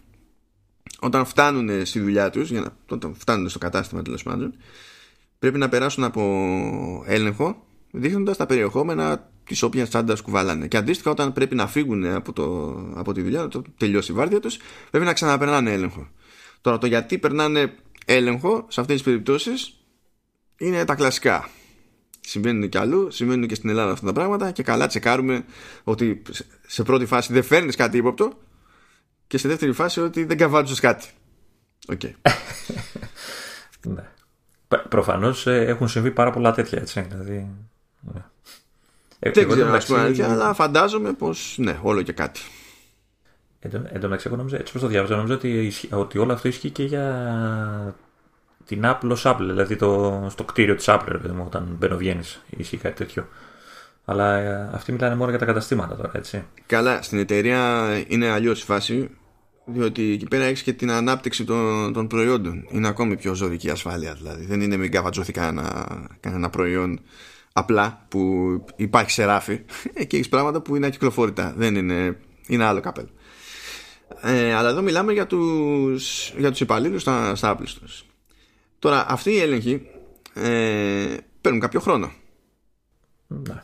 όταν φτάνουν στη δουλειά τους για να, όταν φτάνουν στο κατάστημα τέλος πάντων πρέπει να περάσουν από έλεγχο δείχνοντας τα περιεχόμενα της όποιας τσάντας κουβαλάνε. Και αντίστοιχα, όταν πρέπει να φύγουν από, το, από τη δουλειά, το τελειώσει η βάρδια τους, πρέπει να ξαναπερνάνε έλεγχο. Τώρα, το γιατί περνάνε έλεγχο σε αυτές τις περιπτώσεις είναι τα κλασικά. Συμβαίνουν και αλλού, συμβαίνουν και στην Ελλάδα αυτά τα πράγματα και καλά τσεκάρουμε ότι σε πρώτη φάση δεν φέρνεις κάτι ύποπτο και στη δεύτερη φάση ότι δεν καβατζώνεις κάτι. OK. Okay. ναι. Προφανώς ε, έχουν συμβεί πάρα πολλά τέτοια έτσι. Δηλαδή, ναι. Ε, δεν ξέρω να σου αλλά φαντάζομαι πως ναι, όλο και κάτι. Εν τω μεταξύ, εγώ νόμιζα, έτσι πως το διάβαζα, νόμιζα ότι, ότι όλο αυτό ισχύει και για την Apple ως Apple, δηλαδή το, στο κτίριο της Apple, όταν μπαίνω βγαίνεις, ισχύει κάτι τέτοιο. Αλλά ε, αυτοί μιλάνε μόνο για τα καταστήματα τώρα, έτσι. Καλά, στην εταιρεία είναι αλλιώς η φάση διότι εκεί πέρα έχεις και την ανάπτυξη των, των προϊόντων. Είναι ακόμη πιο ζωρική ασφάλεια δηλαδή. Δεν είναι μην καβατζώθει κανένα, κανένα προϊόν απλά που υπάρχει σε ράφι. Εκεί έχεις πράγματα που είναι ακυκλοφόρητα. Δεν είναι, είναι άλλο καπέλο. Ε, αλλά εδώ μιλάμε για τους, για τους υπαλλήλους στα, στα Apple Τώρα αυτοί οι έλεγχοι ε, παίρνουν κάποιο χρόνο. Ναι.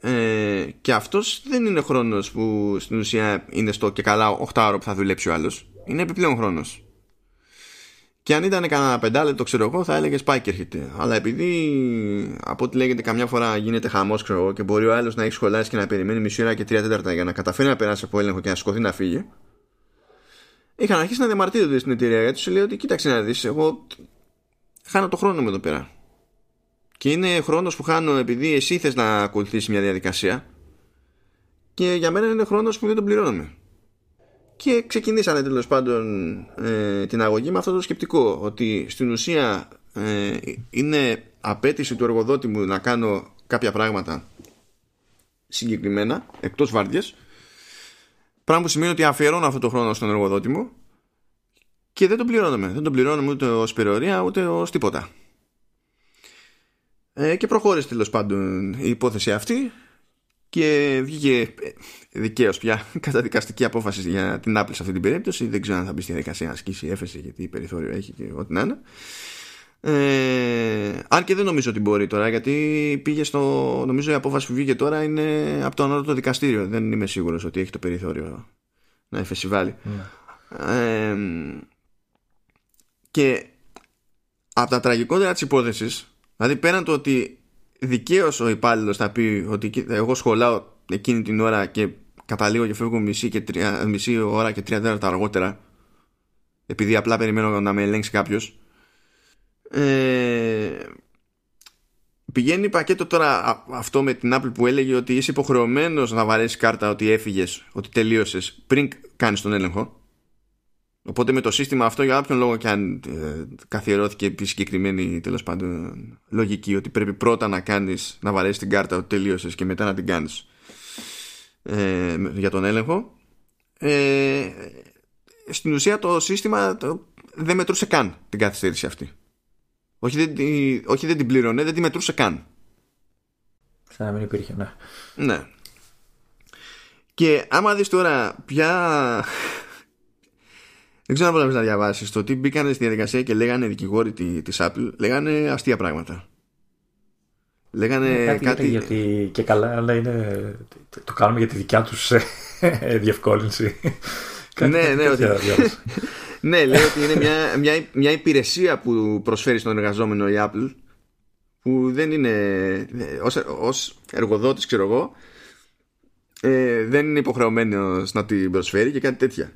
Ε, και αυτός δεν είναι χρόνος που στην ουσία είναι στο και καλά 8 ώρα που θα δουλέψει ο άλλος είναι επιπλέον χρόνος και αν ήταν κανένα πεντάλεπτο ξέρω εγώ θα έλεγε πάει και έρχεται. Αλλά επειδή από ό,τι λέγεται καμιά φορά γίνεται χαμός ξέρω εγώ και μπορεί ο άλλος να έχει σχολάσει και να περιμένει μισή ώρα και τρία τέταρτα για να καταφέρει να περάσει από έλεγχο και να σηκωθεί να φύγει είχαν αρχίσει να διαμαρτύρονται στην εταιρεία. Γιατί σου λέει ότι κοίταξε να δεις εγώ χάνω το χρόνο μου εδώ πέρα. Και είναι χρόνος που χάνω επειδή εσύ θες να ακολουθήσεις μια διαδικασία. Και για μένα είναι χρόνος που δεν τον πληρώνουμε. Και ξεκινήσανε τέλος πάντων ε, την αγωγή με αυτό το σκεπτικό ότι στην ουσία ε, είναι απέτηση του εργοδότη μου να κάνω κάποια πράγματα συγκεκριμένα, εκτός βάρδιας, πράγμα που σημαίνει ότι αφιερώνω αυτό το χρόνο στον εργοδότη μου και δεν τον πληρώνουμε. Δεν τον πληρώνουμε ούτε ως περιορία ούτε ως τίποτα. Ε, και προχώρησε τέλος πάντων η υπόθεση αυτή και βγήκε δικαίως πια καταδικαστική απόφαση για την Apple σε αυτή την περίπτωση. Δεν ξέρω αν θα μπει στη διαδικασία να ασκήσει έφεση γιατί περιθώριο έχει και ό,τι να είναι. Ε, αν και δεν νομίζω ότι μπορεί τώρα γιατί πήγε στο. Νομίζω η απόφαση που βγήκε τώρα είναι από το ανώτατο δικαστήριο. Δεν είμαι σίγουρος ότι έχει το περιθώριο να εφεσιβάλει. Ναι. Ε, και από τα τραγικότερα της υπόθεσης, δηλαδή πέραν το ότι δικαίως ο υπάλληλος θα πει ότι εγώ σχολάω εκείνη την ώρα και καταλήγω και φεύγω μισή, και τρία, μισή ώρα και τρία τέταρτα αργότερα, επειδή απλά περιμένω να με ελέγξει κάποιος. Ε, πηγαίνει πακέτο τώρα αυτό με την Apple που έλεγε ότι είσαι υποχρεωμένος να βαρέσεις κάρτα ότι έφυγες, ότι τελείωσες πριν κάνεις τον έλεγχο. Οπότε με το σύστημα αυτό για όποιον λόγο και αν ε, καθιερώθηκε η συγκεκριμένη τέλος πάντων λογική ότι πρέπει πρώτα να κάνεις να βαρέσεις την κάρτα ότι τελείωσες και μετά να την κάνεις ε, για τον έλεγχο ε, στην ουσία το σύστημα το, δεν μετρούσε καν την καθυστέρηση αυτή. Όχι δεν, όχι δεν την πλήρωνε δεν την μετρούσε καν. Σαν να μην υπήρχε ναι. Ναι. Και άμα δεις τώρα ποια δεν ξέρω αν μπορείς να διαβάσεις. Το ότι μπήκαν στη διαδικασία και λέγανε δικηγόροι τη Apple, λέγανε αστεία πράγματα. Λέγανε ναι, κάτι. κάτι... Γιατί και καλά, αλλά είναι. Το κάνουμε για τη δικιά τους ε, διευκόλυνση. ναι, ναι, ότι... ναι, λέει ότι είναι μια, μια, μια υπηρεσία που προσφέρει στον εργαζόμενο η Apple που δεν είναι ως, ως εργοδότης ξέρω εγώ ε, δεν είναι υποχρεωμένος να την προσφέρει και κάτι τέτοια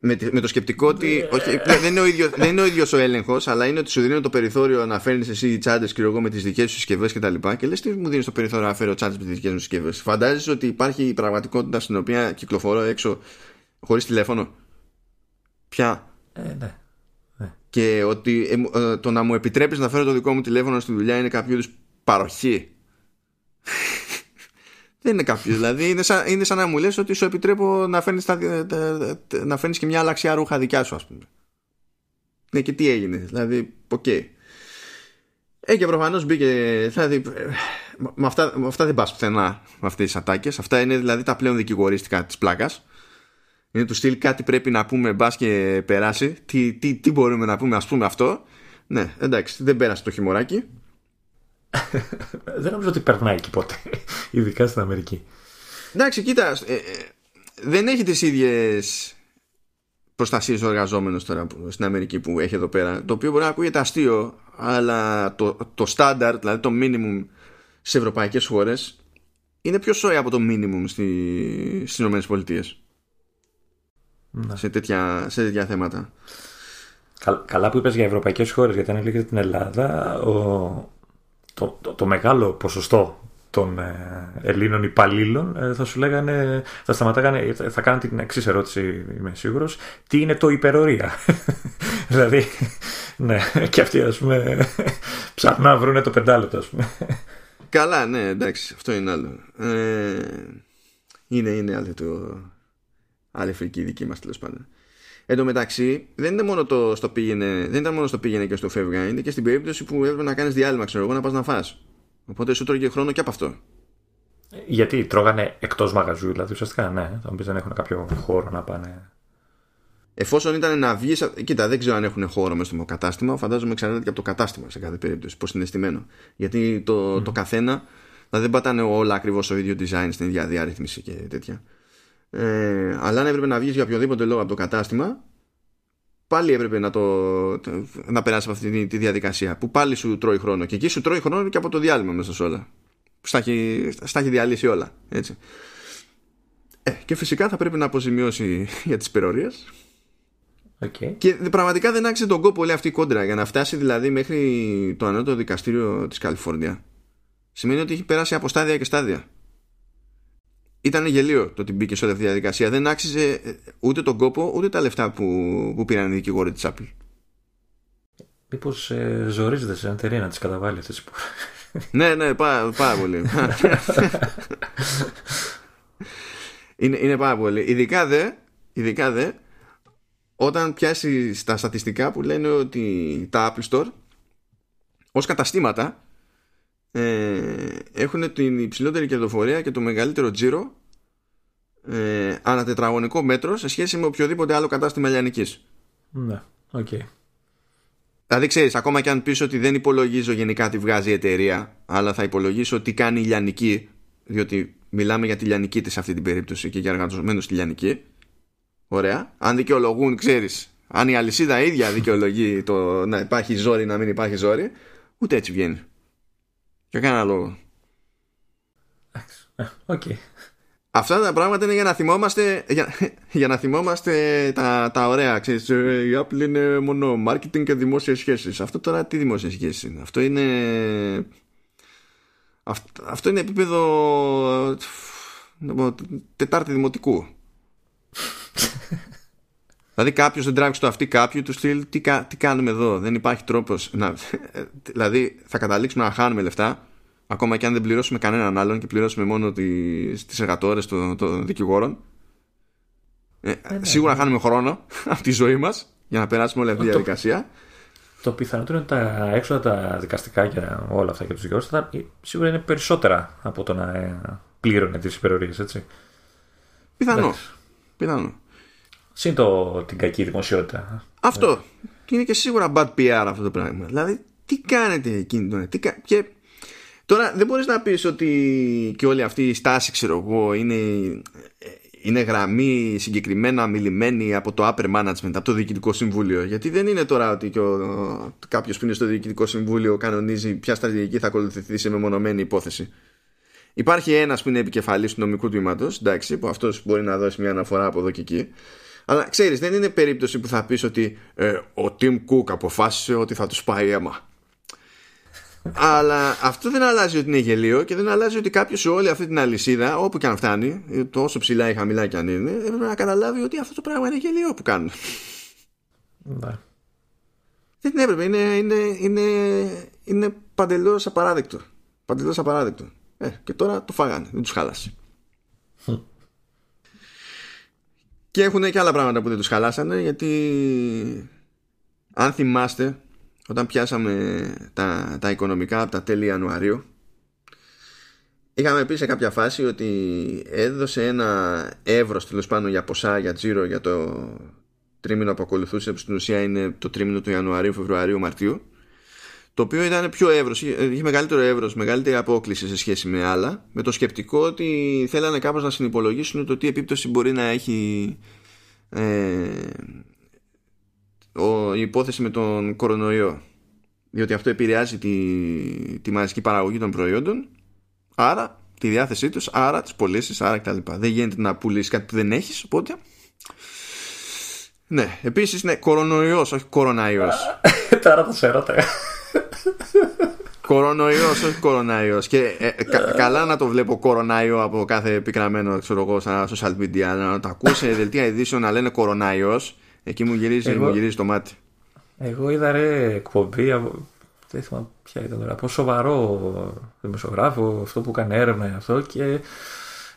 με, με το σκεπτικό ότι ε, όχι, δεν, είναι ο ίδιο, δεν είναι ο ίδιος ο έλεγχος αλλά είναι ότι σου δίνει το περιθώριο να φέρνεις εσύ τσάντες και εγώ με τις δικές σου συσκευές και τα λοιπά και λες τι μου δίνεις το περιθώριο να φέρω τσάντες με τις δικές μου συσκευές φαντάζεσαι ότι υπάρχει η πραγματικότητα στην οποία κυκλοφορώ έξω χωρίς τηλέφωνο; Πια ε, ναι. ναι. και ότι ε, ε, το να μου επιτρέπεις να φέρω το δικό μου τηλέφωνο στη δουλειά είναι κάποιο είδους παροχή δεν είναι κάποιος. Δηλαδή είναι σαν, είναι σαν να μου λες ότι σου επιτρέπω να φέρνει να φέρνεις και μια αλλαξιά ρούχα δικιά σου, ας πούμε. Ναι, και τι έγινε. Δηλαδή, OK. Okay. Ε, και προφανώς μπήκε. Δηλαδή, με, αυτά, με αυτά δεν πας πουθενά με αυτές τις ατάκες. Αυτά είναι δηλαδή τα πλέον δικηγορίστικα της πλάκας. Είναι του στυλ κάτι πρέπει να πούμε μπας και περάσει. Τι, τι, τι μπορούμε να πούμε, ας πούμε αυτό. Ναι, εντάξει, δεν πέρασε το χειμωράκι. Δεν νομίζω ότι περνάει εκεί ποτέ. Ειδικά στην Αμερική. Εντάξει, κοίτα. Ε, ε, δεν έχει τις ίδιες προστασίες ο εργαζόμενος τώρα στην Αμερική που έχει εδώ πέρα. Το οποίο μπορεί να ακούγεται αστείο, αλλά το, το standard, δηλαδή το minimum σε ευρωπαϊκές χώρες, είναι πιο σόι από το minimum στις ΗΠΑ. Ναι. Σε, τέτοια, σε τέτοια θέματα. Καλά που είπες για ευρωπαϊκές χώρες γιατί αν έλεγες την Ελλάδα ο, το, το, μεγάλο ποσοστό των ε, Ελλήνων υπαλλήλων ε, θα σου λέγανε, θα σταματάγανε, θα κάνουν την εξής ερώτηση, είμαι σίγουρος. Τι είναι το υπερορία; δηλαδή, ναι, και αυτοί ας πούμε ψάχνουν να βρουν το πεντάλεπτο, ας πούμε. Καλά, ναι, εντάξει, αυτό είναι άλλο. Ε, είναι, είναι άλλο το. Άλλη φρική δική μας τέλος πάντων. Εν τω μεταξύ, δεν, είναι μόνο το στο πήγαινε, δεν ήταν μόνο στο πήγαινε και στο φεύγα, είναι και στην περίπτωση που έπρεπε να κάνεις διάλειμμα, ξέρω εγώ, να πας να φας. Οπότε σου τρώγε χρόνο και από αυτό. Γιατί τρώγανε εκτός μαγαζιού, δηλαδή ουσιαστικά, ναι. Θα μου πεις δεν έχουν κάποιο χώρο να πάνε. Εφόσον ήταν να βγεις. Κοίτα, δεν ξέρω αν έχουν χώρο μέσα στο κατάστημα. Φαντάζομαι εξαρτάται και από το κατάστημα σε κάθε περίπτωση, πώς είναι στημένο. Γιατί το, mm. το καθένα. Δηλαδή δεν πατάνε όλα ακριβώς στο ίδιο design, στην ίδια διαρρύθμιση και τέτοια. Ε, αλλά αν έπρεπε να βγεις για οποιοδήποτε λόγο από το κατάστημα, πάλι έπρεπε να, το, να περάσεις από αυτή τη, διαδικασία. Που πάλι σου τρώει χρόνο. Και εκεί σου τρώει χρόνο και από το διάλειμμα μέσα σε όλα. Στα έχει, στα έχει διαλύσει όλα. Έτσι. Ε, και φυσικά θα πρέπει να αποζημιώσει για τις υπερορίε. Okay. Και πραγματικά δεν άξιζε τον κόπο όλη αυτή η κόντρα για να φτάσει δηλαδή μέχρι το ανώτατο δικαστήριο της Καλιφόρνια. Σημαίνει ότι έχει περάσει από στάδια και στάδια ήταν γελίο το ότι μπήκε σε όλη αυτή τη διαδικασία. Δεν άξιζε ούτε τον κόπο ούτε τα λεφτά που, που πήραν οι δικηγόροι της Apple. Μήπως ε, ζορίζεται σε εταιρεία να τις καταβάλει αυτές τις ναι, ναι, πάρα, πάρα πολύ. είναι, είναι πάρα πολύ. Ειδικά δε, ειδικά δε όταν πιάσει τα στατιστικά που λένε ότι τα Apple Store ως καταστήματα ε, έχουν την υψηλότερη κερδοφορία και το μεγαλύτερο τζίρο ε, ανά τετραγωνικό μέτρο σε σχέση με οποιοδήποτε άλλο κατάστημα λιανικής. Ναι, OK. Okay. Δηλαδή ξέρεις, ακόμα και αν πεις ότι δεν υπολογίζω γενικά τι βγάζει η εταιρεία, αλλά θα υπολογίσω τι κάνει η λιανική, διότι μιλάμε για τη λιανική της σε αυτή την περίπτωση και για εργαζομένους στη λιανική. Ωραία. Αν δικαιολογούν, ξέρεις, αν η αλυσίδα ίδια δικαιολογεί το να υπάρχει ζόρι, να μην υπάρχει ζόρι, ούτε έτσι βγαίνει. Για κανένα λόγο. Okay. Αυτά τα πράγματα είναι για να θυμόμαστε, για, για να θυμόμαστε τα, τα ωραία. Ξέρεις, ε, η Apple είναι μόνο marketing και δημόσιες σχέσεις. Αυτό τώρα τι δημόσιες σχέσεις είναι. Αυτό είναι... Αυτό, αυτό είναι επίπεδο τετάρτη δημοτικού. δηλαδή κάποιος δεν τράβηξε το αυτή κάποιου τους στυλ τι, τι κάνουμε εδώ. Δεν υπάρχει τρόπος να... δηλαδή θα καταλήξουμε να χάνουμε λεφτά ακόμα και αν δεν πληρώσουμε κανέναν άλλον και πληρώσουμε μόνο τις, τις εργατόρες των, των δικηγόρων ε, ε, ναι, σίγουρα ναι. χάνουμε χρόνο από τη ζωή μας για να περάσουμε όλη αυτή τη διαδικασία το πιθανότερο είναι τα έξοδα τα δικαστικά και όλα αυτά και τους δικηγόρους σίγουρα είναι περισσότερα από το να ε, πλήρωνε τις υπερορίες έτσι πιθανό, πιθανό. Συν το, την κακή δημοσιότητα. Αυτό. Και είναι και σίγουρα bad PR αυτό το πράγμα. Δηλαδή, τι κάνετε εκείνη τον. Τι, και Τώρα δεν μπορείς να πεις ότι και όλη αυτή η στάση ξέρω εγώ είναι, είναι γραμμή συγκεκριμένα μιλημένη από το upper management, από το διοικητικό συμβούλιο γιατί δεν είναι τώρα ότι και κάποιος που είναι στο διοικητικό συμβούλιο κανονίζει ποια στρατηγική θα ακολουθηθεί σε μεμονωμένη υπόθεση. Υπάρχει ένας που είναι επικεφαλής του νομικού τμήματος, εντάξει, που αυτός μπορεί να δώσει μια αναφορά από εδώ και εκεί. Αλλά ξέρεις, δεν είναι περίπτωση που θα πεις ότι ε, ο Tim Cook αποφάσισε ότι θα τους πάει αίμα. Αλλά αυτό δεν αλλάζει ότι είναι γελίο και δεν αλλάζει ότι κάποιος σε όλη αυτή την αλυσίδα, όπου και αν φτάνει, τόσο ψηλά ή χαμηλά και αν είναι, έπρεπε να καταλάβει ότι αυτό το πράγμα είναι γελίο που κάνουν. Ναι. Δεν έπρεπε, είναι, είναι, είναι, είναι παντελώς απαράδεκτο. Παντελώς απαράδεκτο. Ε, και τώρα το φάγανε, δεν τους χάλασε. Και έχουν και άλλα πράγματα που δεν τους χαλάσανε γιατί αν θυμάστε όταν πιάσαμε τα, τα οικονομικά από τα τέλη Ιανουαρίου είχαμε πει σε κάποια φάση ότι έδωσε ένα εύρος τέλος πάνω για ποσά, για τζίρο για το τρίμηνο που ακολουθούσε που στην ουσία είναι το τρίμηνο του Ιανουαρίου, Φεβρουαρίου, Μαρτίου το οποίο ήταν πιο εύρος, είχε μεγαλύτερο εύρος, μεγαλύτερη απόκληση σε σχέση με άλλα με το σκεπτικό ότι θέλανε κάπως να συνυπολογίσουν το τι επίπτωση μπορεί να έχει ε, ο, η υπόθεση με τον κορονοϊό. Διότι αυτό επηρεάζει τη, τη μαζική παραγωγή των προϊόντων άρα τη διάθεσή τους άρα τις πωλήσεις, άρα κτλ. Δεν γίνεται να πουλήσεις κάτι που δεν έχεις οπότε ναι, επίσης ναι, κορονοϊός, όχι κοροναϊός. Τώρα το ξέρω Κορονοϊός, όχι κοροναϊός. Και ε, καλά να το βλέπω κοροναϊό από κάθε επικραμένο ξέρω εγώ, στα social media. Να το ακούσει δελτία ειδήσεων να λένε κοροναϊός. Εκεί μου γυρίζει, εγώ, μου γυρίζει το μάτι. Εγώ είδα ρε εκπομπή, δεν θυμάμαι ποια ήταν τώρα, από σοβαρό δημοσιογράφο, αυτό που έκανε έρευνα αυτό και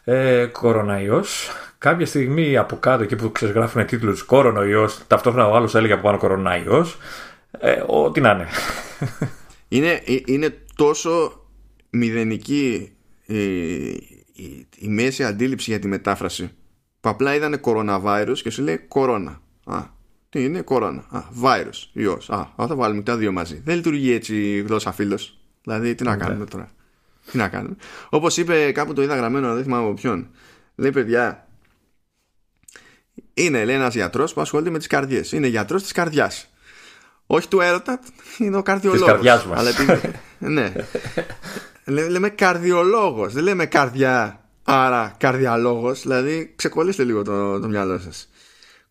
ε, κοροναϊός. Κάποια στιγμή από κάτω εκεί που ξεγράφουν τίτλους κορονοϊός, ταυτόχρονα ο άλλος έλεγε από πάνω κοροναϊός, ε, ό,τι να είναι. Είναι, ε, είναι τόσο μηδενική η, η, η μέση αντίληψη για τη μετάφραση που απλά είδανε κοροναβάιρους και σου λέει κορώνα. Α, τι είναι, κορώνα. Α, virus, ιός. Α, θα βάλουμε τα δύο μαζί. Δεν λειτουργεί έτσι η γλώσσα φίλος. Δηλαδή, τι να ναι. κάνουμε τώρα. Τι να κάνουμε. Όπως είπε κάπου το είδα γραμμένο, δεν θυμάμαι από ποιον. Λέει, παιδιά, είναι λέει ένας γιατρός που ασχολείται με τις καρδιές. Είναι γιατρός της καρδιάς. Όχι του έρωτα, είναι ο καρδιολόγος. Της καρδιάς μας. ναι. λέμε καρδιολόγος, δεν λέμε καρδιά, άρα καρδιαλόγος. Δηλαδή, ξεκολλήστε λίγο το, το μυαλό σας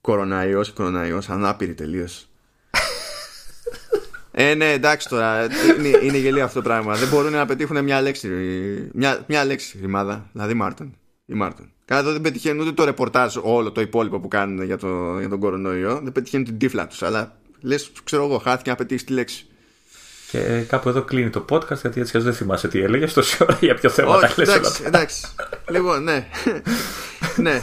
κοροναϊός, κοροναϊός, ανάπηρη τελείως. ε, ναι, εντάξει τώρα. Είναι, είναι γελοίο αυτό το πράγμα. Δεν μπορούν να πετύχουν μια λέξη. Μια, μια λέξη ρημάδα. Δηλαδή ήμαρτον. Ήμαρτον. Καλά, εδώ δεν πετυχαίνουν ούτε το ρεπορτάζ όλο το υπόλοιπο που κάνουν για, το, για τον κορονοϊό. Δεν πετυχαίνουν την τύφλα τους. Αλλά λες ξέρω εγώ χάθηκε να πετύχει τη λέξη και κάπου εδώ κλείνει το podcast γιατί έτσι δεν θυμάσαι τι έλεγε τόση ώρα για ποιο θέμα τα εντάξει, εντάξει. λοιπόν ναι ναι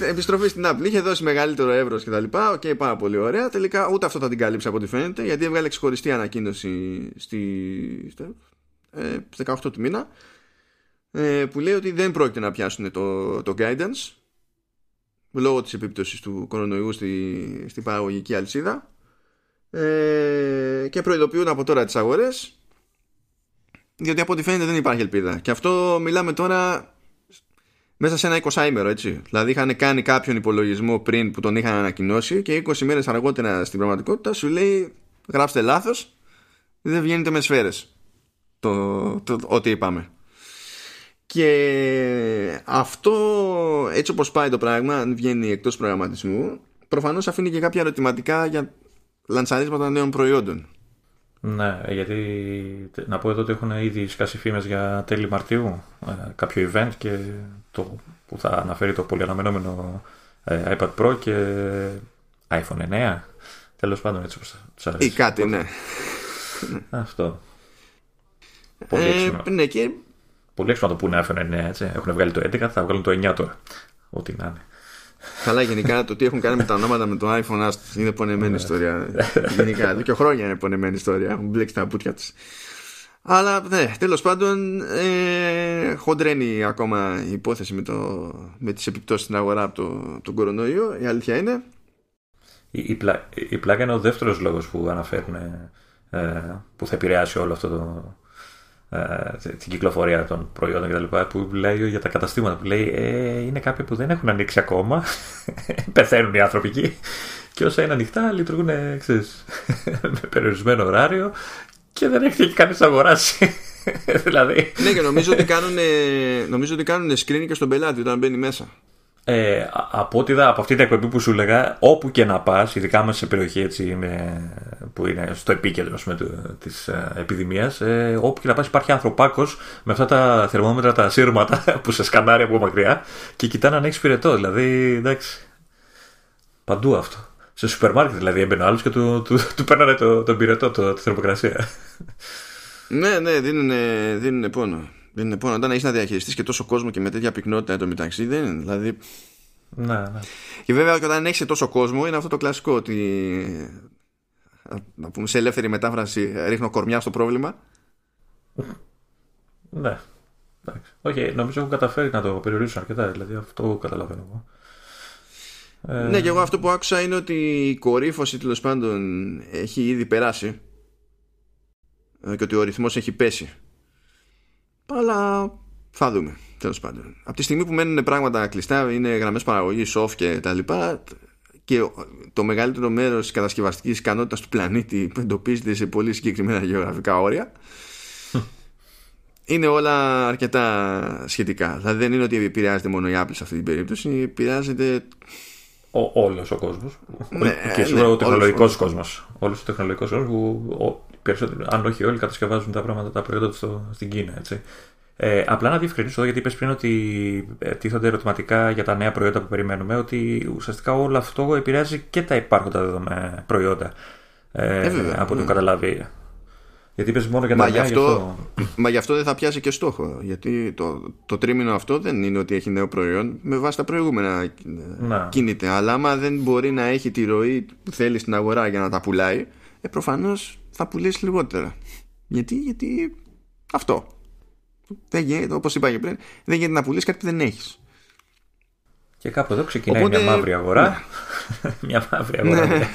Επιστροφή στην Apple. Είχε δώσει μεγαλύτερο εύρος και τα λοιπά. OK, okay, πάρα πολύ ωραία. Τελικά ούτε αυτό θα την κάλυψε από ό,τι φαίνεται. Γιατί έβγαλε ξεχωριστή ανακοίνωση στη, ε, 18 του μήνα. Ε, που λέει ότι δεν πρόκειται να πιάσουν το, το guidance λόγω της επίπτωσης του κορονοϊού στη, στην παραγωγική αλυσίδα ε, και προειδοποιούν από τώρα τις αγορές γιατί από ό,τι φαίνεται δεν υπάρχει ελπίδα. Και αυτό μιλάμε τώρα μέσα σε ένα 20 ημέρο έτσι. Δηλαδή είχαν κάνει κάποιον υπολογισμό πριν που τον είχαν ανακοινώσει και 20 μέρες αργότερα στην πραγματικότητα σου λέει γράψτε λάθος δεν βγαίνετε με σφαίρες το, το, ό,τι είπαμε. Και αυτό έτσι όπως πάει το πράγμα αν βγαίνει εκτός προγραμματισμού προφανώς αφήνει και κάποια ερωτηματικά για λανσαρίσματα νέων προϊόντων ναι, γιατί να πω εδώ ότι έχουν ήδη σκάσει φήμες για τέλη Μαρτίου ε, κάποιο event και το που θα αναφέρει το πολύ αναμενόμενο ε, iPad Pro και iPhone 9 τέλος πάντων έτσι όπως τους αρέσει ή κάτι ναι αυτό πολύ ε, ναι, και Πολύ έξω να το πούνε iPhone 9, έτσι. Έχουν βγάλει το 11, θα βγάλουν το 9 τώρα. Ό,τι να είναι. Καλά, γενικά το τι έχουν κάνει με τα ονόματα με το iPhone είναι πονεμένη ναι. ιστορία. γενικά, εδώ και χρόνια είναι πονεμένη ιστορία. Έχουν μπλέξει τα πουτια του. Αλλά ναι, τέλος πάντων, ε, χοντρένει ακόμα η υπόθεση με, το, με τις επιπτώσεις στην αγορά από το, τον κορονοϊό. Η αλήθεια είναι. Η, η, πλά, η πλάκα είναι ο δεύτερος λόγος που αναφέρουν ε, που θα επηρεάσει όλο αυτό το, ε, την κυκλοφορία των προϊόντων κτλ. που λέει για τα καταστήματα που λέει ε, είναι κάποια που δεν έχουν ανοίξει ακόμα πεθαίνουν οι άνθρωποι εκεί και όσα είναι ανοιχτά λειτουργούν ξέρεις, με περιορισμένο ωράριο και δεν έχει κανείς αγοράσει δηλαδή ναι και νομίζω ότι κάνουν νομίζω ότι κάνουν screening και στον πελάτη όταν μπαίνει μέσα ε, από, ό,τι από αυτή την εκπομπή που σου έλεγα, όπου και να πας, ειδικά μέσα σε περιοχή έτσι, με, που είναι στο επίκεντρο της ε, επιδημίας, ε, όπου και να πας υπάρχει ανθρωπάκος με αυτά τα θερμόμετρα, τα σύρματα που σε σκανάρει από μακριά και κοιτάνε αν έχεις πυρετό. Δηλαδή, εντάξει. Παντού αυτό. Σε σούπερ μάρκετ δηλαδή έμπαινε ο άλλος και του, του, του παίρνανε το, το πυρετό, το, τη θερμοκρασία. Ναι, ναι, δίνουν, δίνουν πόνο. Δεν είναι πόνο. Όταν έχεις να διαχειριστείς και τόσο κόσμο και με τέτοια πυκνότητα εντωμεταξύ, δεν είναι. Δηλαδή. Ναι, ναι. Και βέβαια, όταν έχεις τόσο κόσμο, είναι αυτό το κλασικό ότι. Να πούμε σε ελεύθερη μετάφραση, ρίχνω κορμιά στο πρόβλημα. Ναι. Εντάξει. Όχι, νομίζω έχουν καταφέρει να το περιορίσουν αρκετά. Δηλαδή, αυτό καταλαβαίνω εγώ. Ε... Ναι, και εγώ αυτό που άκουσα είναι ότι η κορύφωση τέλος πάντων έχει ήδη περάσει ε, και ότι ο ρυθμός έχει πέσει αλλά θα δούμε τέλος πάντων. Από τη στιγμή που μένουν πράγματα κλειστά, είναι γραμμές παραγωγής, soft και τα λοιπά, και το μεγαλύτερο μέρος της κατασκευαστικής ικανότητας του πλανήτη εντοπίζεται σε πολύ συγκεκριμένα γεωγραφικά όρια. είναι όλα αρκετά σχετικά. Δηλαδή δεν είναι ότι επηρεάζεται μόνο η Apple σε αυτή την περίπτωση, επηρεάζεται. Ο, όλος ο κόσμος. Ναι, και σίγουρα ναι, ο τεχνολογικός κόσμος. Όλος ο τεχνολογικός κόσμος που αν όχι όλοι, κατασκευάζουν τα πράγματα, τα προϊόντα τους στην Κίνα. Έτσι. Ε, απλά να διευκρινίσω εδώ, γιατί είπες πριν ότι ε, τίθονται ερωτηματικά για τα νέα προϊόντα που περιμένουμε, ότι ουσιαστικά όλο αυτό επηρεάζει και τα υπάρχοντα δεδομένα προϊόντα. Ε, ε από το ναι. καταλάβει. Γιατί είπες μόνο για τα μα νέα. Γι αυτό, Μα γι' αυτό δεν θα πιάσει και στόχο. Γιατί το, το τρίμηνο αυτό δεν είναι ότι έχει νέο προϊόν. Με βάση τα προηγούμενα να. κινείται. Αλλά άμα δεν μπορεί να έχει τη ροή που θέλει στην αγορά για να τα πουλάει, ε, προφανώς θα πουλήσεις λιγότερα. Γιατί, γιατί αυτό. Δεν γίνεται, όπως είπα και πριν, δεν γίνεται να πουλήσεις κάτι που δεν έχεις. Και κάπου εδώ ξεκινάει Οπότε... μια μαύρη αγορά. Ναι. μια μαύρη αγορά. Ναι. ναι.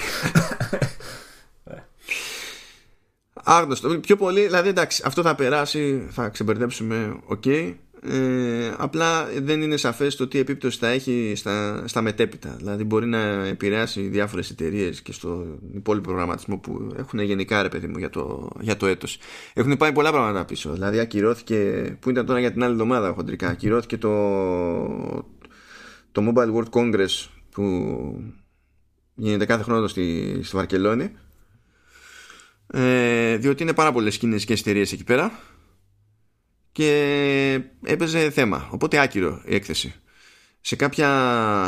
Άγνωστο. Πιο πολύ, δηλαδή εντάξει, αυτό θα περάσει, θα ξεμπερδέψουμε, OK. Okay. Ε, απλά δεν είναι σαφές το τι επίπτωση θα έχει στα, στα μετέπειτα. Δηλαδή μπορεί να επηρεάσει διάφορες εταιρείες και στο υπόλοιπο προγραμματισμό που έχουν. Γενικά ρε παιδί μου για το, για το έτος. Έχουν πάει πολλά πράγματα πίσω. Δηλαδή ακυρώθηκε που ήταν τώρα για την άλλη εβδομάδα χοντρικά ακυρώθηκε το, το Mobile World Congress που γίνεται κάθε χρόνο στη, στη Βαρκελόνη. Ε, διότι είναι πάρα πολλές κινέζικες εταιρείες εκεί πέρα και έπαιζε θέμα. Οπότε άκυρο η έκθεση. Σε κάποια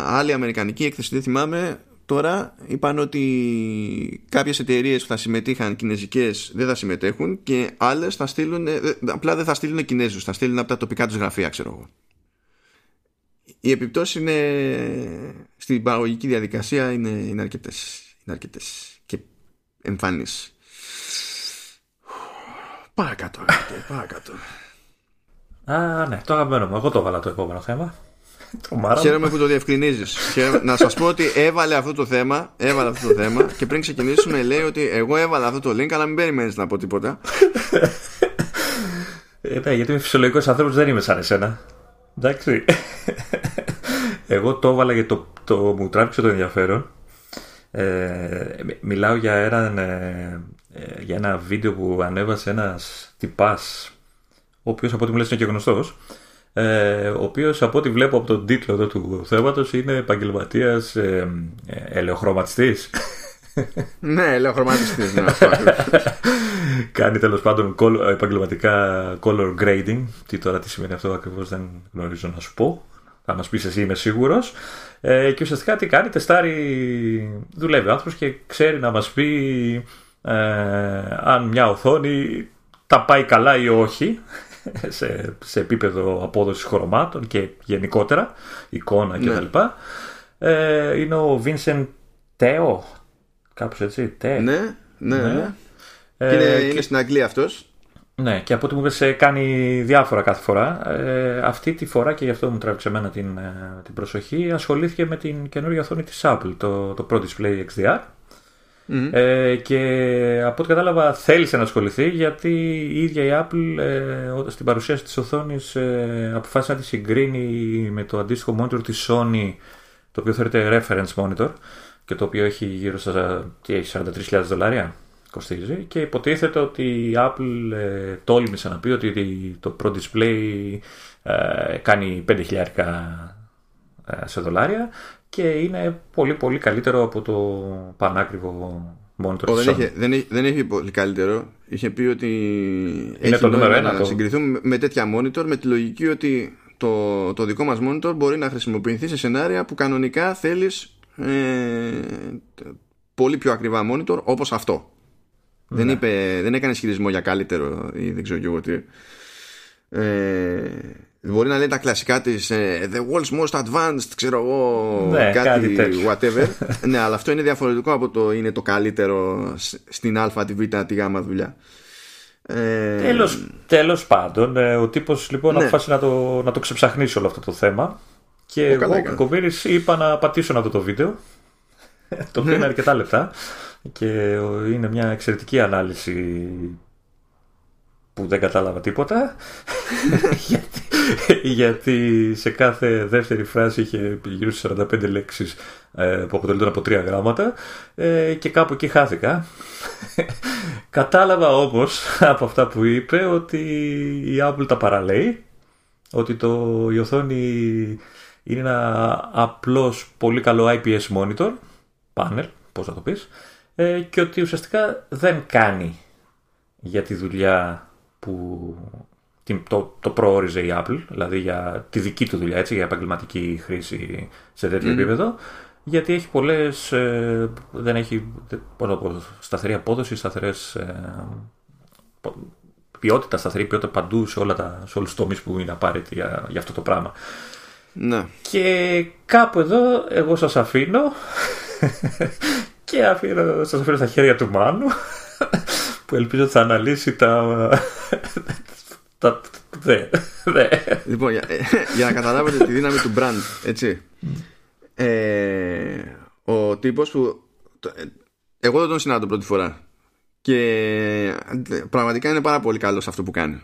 άλλη αμερικανική έκθεση, δεν θυμάμαι, τώρα είπαν ότι κάποιες εταιρείες που θα συμμετείχαν κινέζικες δεν θα συμμετέχουν και άλλες θα στείλουν, ε, απλά δεν θα στείλουν Κινέζους, θα στείλουν από τα τοπικά τους γραφεία ξέρω εγώ. Η επιπτώση είναι στην παραγωγική διαδικασία είναι, είναι, αρκετές, είναι αρκετές και εμφανείς. Παρακάτω, παρακάτω. Α, ναι, το αγαπημένο μου. Εγώ το έβαλα το επόμενο θέμα. Χαίρομαι που το διευκρινίζεις. να σας πω ότι έβαλε αυτό το θέμα, έβαλε αυτό το θέμα και πριν ξεκινήσουμε λέει ότι εγώ έβαλα αυτό το link, αλλά μην περιμένεις να πω τίποτα. Ε, ναι, γιατί είμαι φυσιολογικός άνθρωπος, δεν είμαι σαν εσένα. Εντάξει. Εγώ το έβαλα γιατί το, το, μου τράβηξε το ενδιαφέρον. Ε, μιλάω για ένα, ε, ε, για ένα βίντεο που ανέβασε ένας τυπάς ο οποίος από ό,τι μου λες είναι και γνωστός ε, ο οποίος από ό,τι βλέπω από τον τίτλο εδώ του θέματος είναι επαγγελματίας ε, ε, ελαιοχρωματιστής. Ναι, ελαιοχρωματιστής ναι, Κάνει τέλος πάντων επαγγελματικά color grading. Τι τώρα τι σημαίνει αυτό ακριβώς δεν γνωρίζω να σου πω. Θα μας πεις εσύ είμαι σίγουρος. Ε, Και ουσιαστικά τι κάνει, τεστάρει Δουλεύει ο άνθρωπος και ξέρει να μας πει ε, Αν μια οθόνη τα πάει καλά ή όχι σε, σε επίπεδο απόδοσης χρωμάτων και γενικότερα, εικόνα κτλ. Ναι. Ε, είναι ο Vincent Teo, κάπως έτσι, Teo. Ναι, ναι, ναι. ναι. Ε, είναι, είναι στην Αγγλία αυτός. Ναι, και από ό,τι μου είπες ε, κάνει διάφορα κάθε φορά. Ε, αυτή τη φορά και γι' αυτό μου τράβηξε εμένα την, ε, την προσοχή ασχολήθηκε με την καινούργια οθόνη της Apple, το, το Pro Display XDR ε, και από ό,τι κατάλαβα θέλησε να ασχοληθεί γιατί η ίδια η Apple ε, στην παρουσίαση της οθόνης ε, αποφάσισε να τη συγκρίνει με το αντίστοιχο monitor της Sony το οποίο θεωρείται reference monitor και το οποίο έχει γύρω στα 43.000 δολάρια κοστίζει. Και υποτίθεται ότι η Apple ε, τόλμησε να πει ότι το Pro Display ε, κάνει 5.000 ε, σε δολάρια και είναι πολύ πολύ καλύτερο από το πανάκριβο monitor δεν, είχε, δεν, είχε, δεν είχε πολύ καλύτερο. Είχε πει ότι είναι το νούμερο ένα να το... συγκριθούμε με τέτοια monitor με τη λογική ότι το, το δικό μας monitor μπορεί να χρησιμοποιηθεί σε σενάρια που κανονικά θέλεις ε, πολύ πιο ακριβά monitor όπως αυτό. Δεν, ναι. είπε, δεν έκανε ισχυρισμό για καλύτερο ή δεν ξέρω και εγώ τι. Ε, Μπορεί να λέει τα κλασικά της ε, The world's most advanced, ξέρω εγώ, ναι, κάτι, whatever. ναι, αλλά αυτό είναι διαφορετικό από το είναι το καλύτερο στην Α, τη Β, τη Γ δουλειά. Ε, τέλος, τέλος πάντων, ε, ο τύπος λοιπόν ναι. αποφάσισε να το, να το ξεψαχνίσει όλο αυτό το θέμα και ο εγώ, Κακομύρης, είπα να πατήσω αυτό το βίντεο το οποίο είναι αρκετά λεπτά και είναι μια εξαιρετική ανάλυση που δεν κατάλαβα τίποτα γιατί, γιατί σε κάθε δεύτερη φράση είχε γύρω στις 45 λέξεις ε, που αποτελούνταν από τρία γράμματα ε, και κάπου εκεί χάθηκα. Κατάλαβα όμως από αυτά που είπε ότι η Apple τα παραλέει ότι το, η οθόνη είναι ένα απλώς πολύ καλό IPS monitor panel, πώς να το πεις ε, και ότι ουσιαστικά δεν κάνει για τη δουλειά που το, το προόριζε η Apple, δηλαδή για τη δική του δουλειά, έτσι, για επαγγελματική χρήση σε τέτοιο επίπεδο, γιατί έχει πολλές, ε, δεν έχει πώς σταθερή απόδοση, σταθερές ε, ποιότητα, σταθερή ποιότητα παντού σε, όλα τα, σε όλους τους τομείς που είναι απαραίτητοι για, για αυτό το πράγμα. Ναι. Και κάπου εδώ εγώ σας αφήνω και αφήνω, σας αφήνω στα χέρια του Μάνου που ελπίζω θα αναλύσει τα... τα... Δε, δε. Λοιπόν, για, για να καταλάβετε τη δύναμη του brand, έτσι. Ε, ο τύπος που... Εγώ δεν τον συνάντω πρώτη φορά. Και πραγματικά είναι πάρα πολύ καλός σε αυτό που κάνει.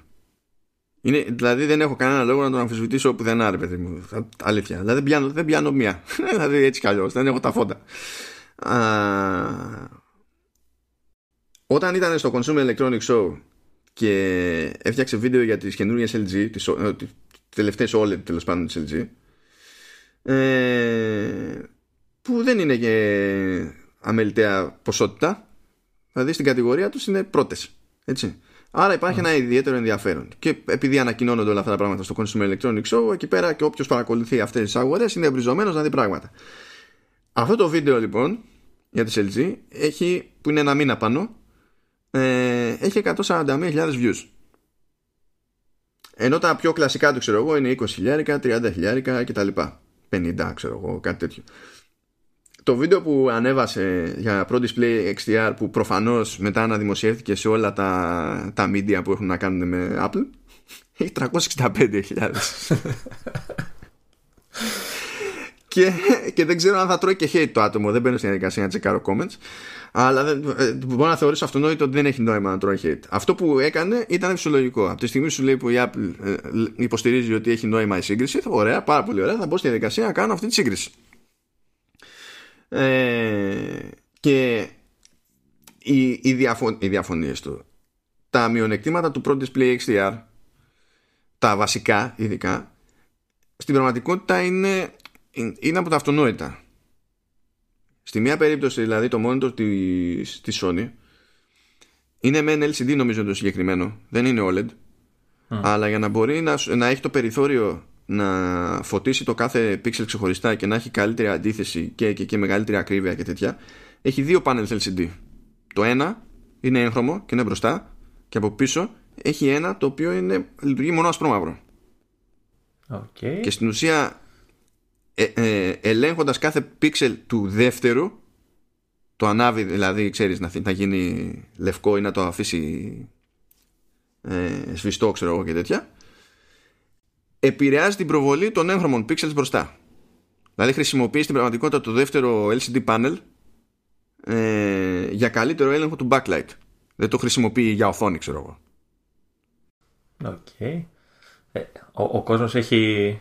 Είναι, δηλαδή δεν έχω κανένα λόγο να τον αμφισβητήσω πουθενά, ρε παιδί μου. Αλήθεια. Δηλαδή δεν πιάνω, δεν πιάνω μία. δηλαδή έτσι κι αλλιώς. Δεν έχω τα φώτα. Α, όταν ήταν στο Consumer Electronics Show και έφτιαξε βίντεο για τις καινούργιες LG, τις, ε, τις τελευταίες OLED τέλος πάντων της LG, ε, που δεν είναι και αμεληταία ποσότητα, δηλαδή στην κατηγορία τους είναι πρώτες. Έτσι. Άρα υπάρχει ένα ιδιαίτερο ενδιαφέρον. Και επειδή ανακοινώνονται όλα αυτά τα πράγματα στο Consumer Electronics Show, εκεί πέρα και όποιος παρακολουθεί αυτές τις αγορές είναι εμπριζωμένος να δει πράγματα. Αυτό το βίντεο λοιπόν για τη LG έχει, που είναι ένα μήνα πάνω ε, έχει 141.000 views. Ενώ τα πιο κλασικά του ξέρω εγώ είναι 20.000, 30.000 κτλ. 50 ξέρω εγώ, κάτι τέτοιο. Το βίντεο που ανέβασε για Pro Display XDR που προφανώς μετά αναδημοσιεύτηκε σε όλα τα, τα media που έχουν να κάνουν με Apple έχει 365.000 και, και δεν ξέρω αν θα τρώει και hate το άτομο δεν μπαίνω στην διαδικασία να τσεκάρω comments αλλά δεν, ε, μπορώ να θεωρήσω αυτονόητο ότι δεν έχει νόημα να τρώει hate. Αυτό που έκανε ήταν φυσιολογικό. Από τη στιγμή σου λέει που η Apple ε, υποστηρίζει ότι έχει νόημα η σύγκριση ωραία, πάρα πολύ ωραία θα μπω στη διαδικασία να κάνω αυτή τη σύγκριση. Ε, και οι, οι, διαφων, οι διαφωνίες του. Τα μειονεκτήματα του Pro Display XDR τα βασικά ειδικά στην πραγματικότητα είναι, είναι από τα αυτονόητα. Στη μία περίπτωση δηλαδή το monitor της, της Sony είναι με LCD νομίζω το συγκεκριμένο. Δεν είναι OLED. Αλλά για να μπορεί να, να έχει το περιθώριο να φωτίσει το κάθε pixel ξεχωριστά και να έχει καλύτερη αντίθεση και, και, και μεγαλύτερη ακρίβεια και τέτοια έχει δύο panels LCD το ένα είναι έγχρωμο και είναι μπροστά και από πίσω έχει ένα το οποίο είναι, λειτουργεί μόνο ασπρόμαυρο. Okay. και στην ουσία ε, ε, ελέγχοντας κάθε pixel του δεύτερου το ανάβει δηλαδή ξέρεις να, να γίνει λευκό ή να το αφήσει ε, σβηστό ξέρω εγώ και τέτοια επηρεάζει την προβολή των έγχρωμων pixels μπροστά. Δηλαδή χρησιμοποιείς στην πραγματικότητα το δεύτερο LCD panel ε, για καλύτερο έλεγχο του backlight. Δεν το χρησιμοποιεί για οθόνη, ξέρω εγώ. Οκ. Ε, ο, ο κόσμος έχει,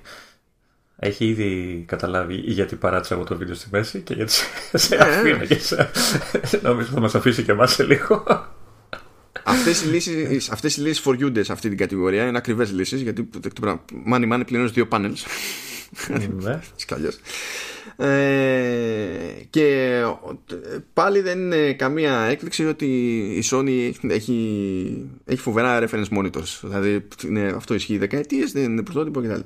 έχει ήδη καταλάβει γιατί παράτησα εγώ το βίντεο στη μέση και γιατί σε, σε ναι. αφήνω και σε, νομίζω θα μας αφήσει και εμάς σε λίγο. Αυτές οι λύσεις, αυτές οι λύσεις for you σε αυτή την κατηγορία είναι ακριβές λύσεις γιατί μάνι μάνι πληρώνεις δύο panels ναι. ε, και πάλι δεν είναι καμία έκπληξη ότι η Sony έχει, έχει φοβερά reference monitors. Δηλαδή είναι, αυτό ισχύει δεκαετίες δεν είναι πρωτότυπο κτλ.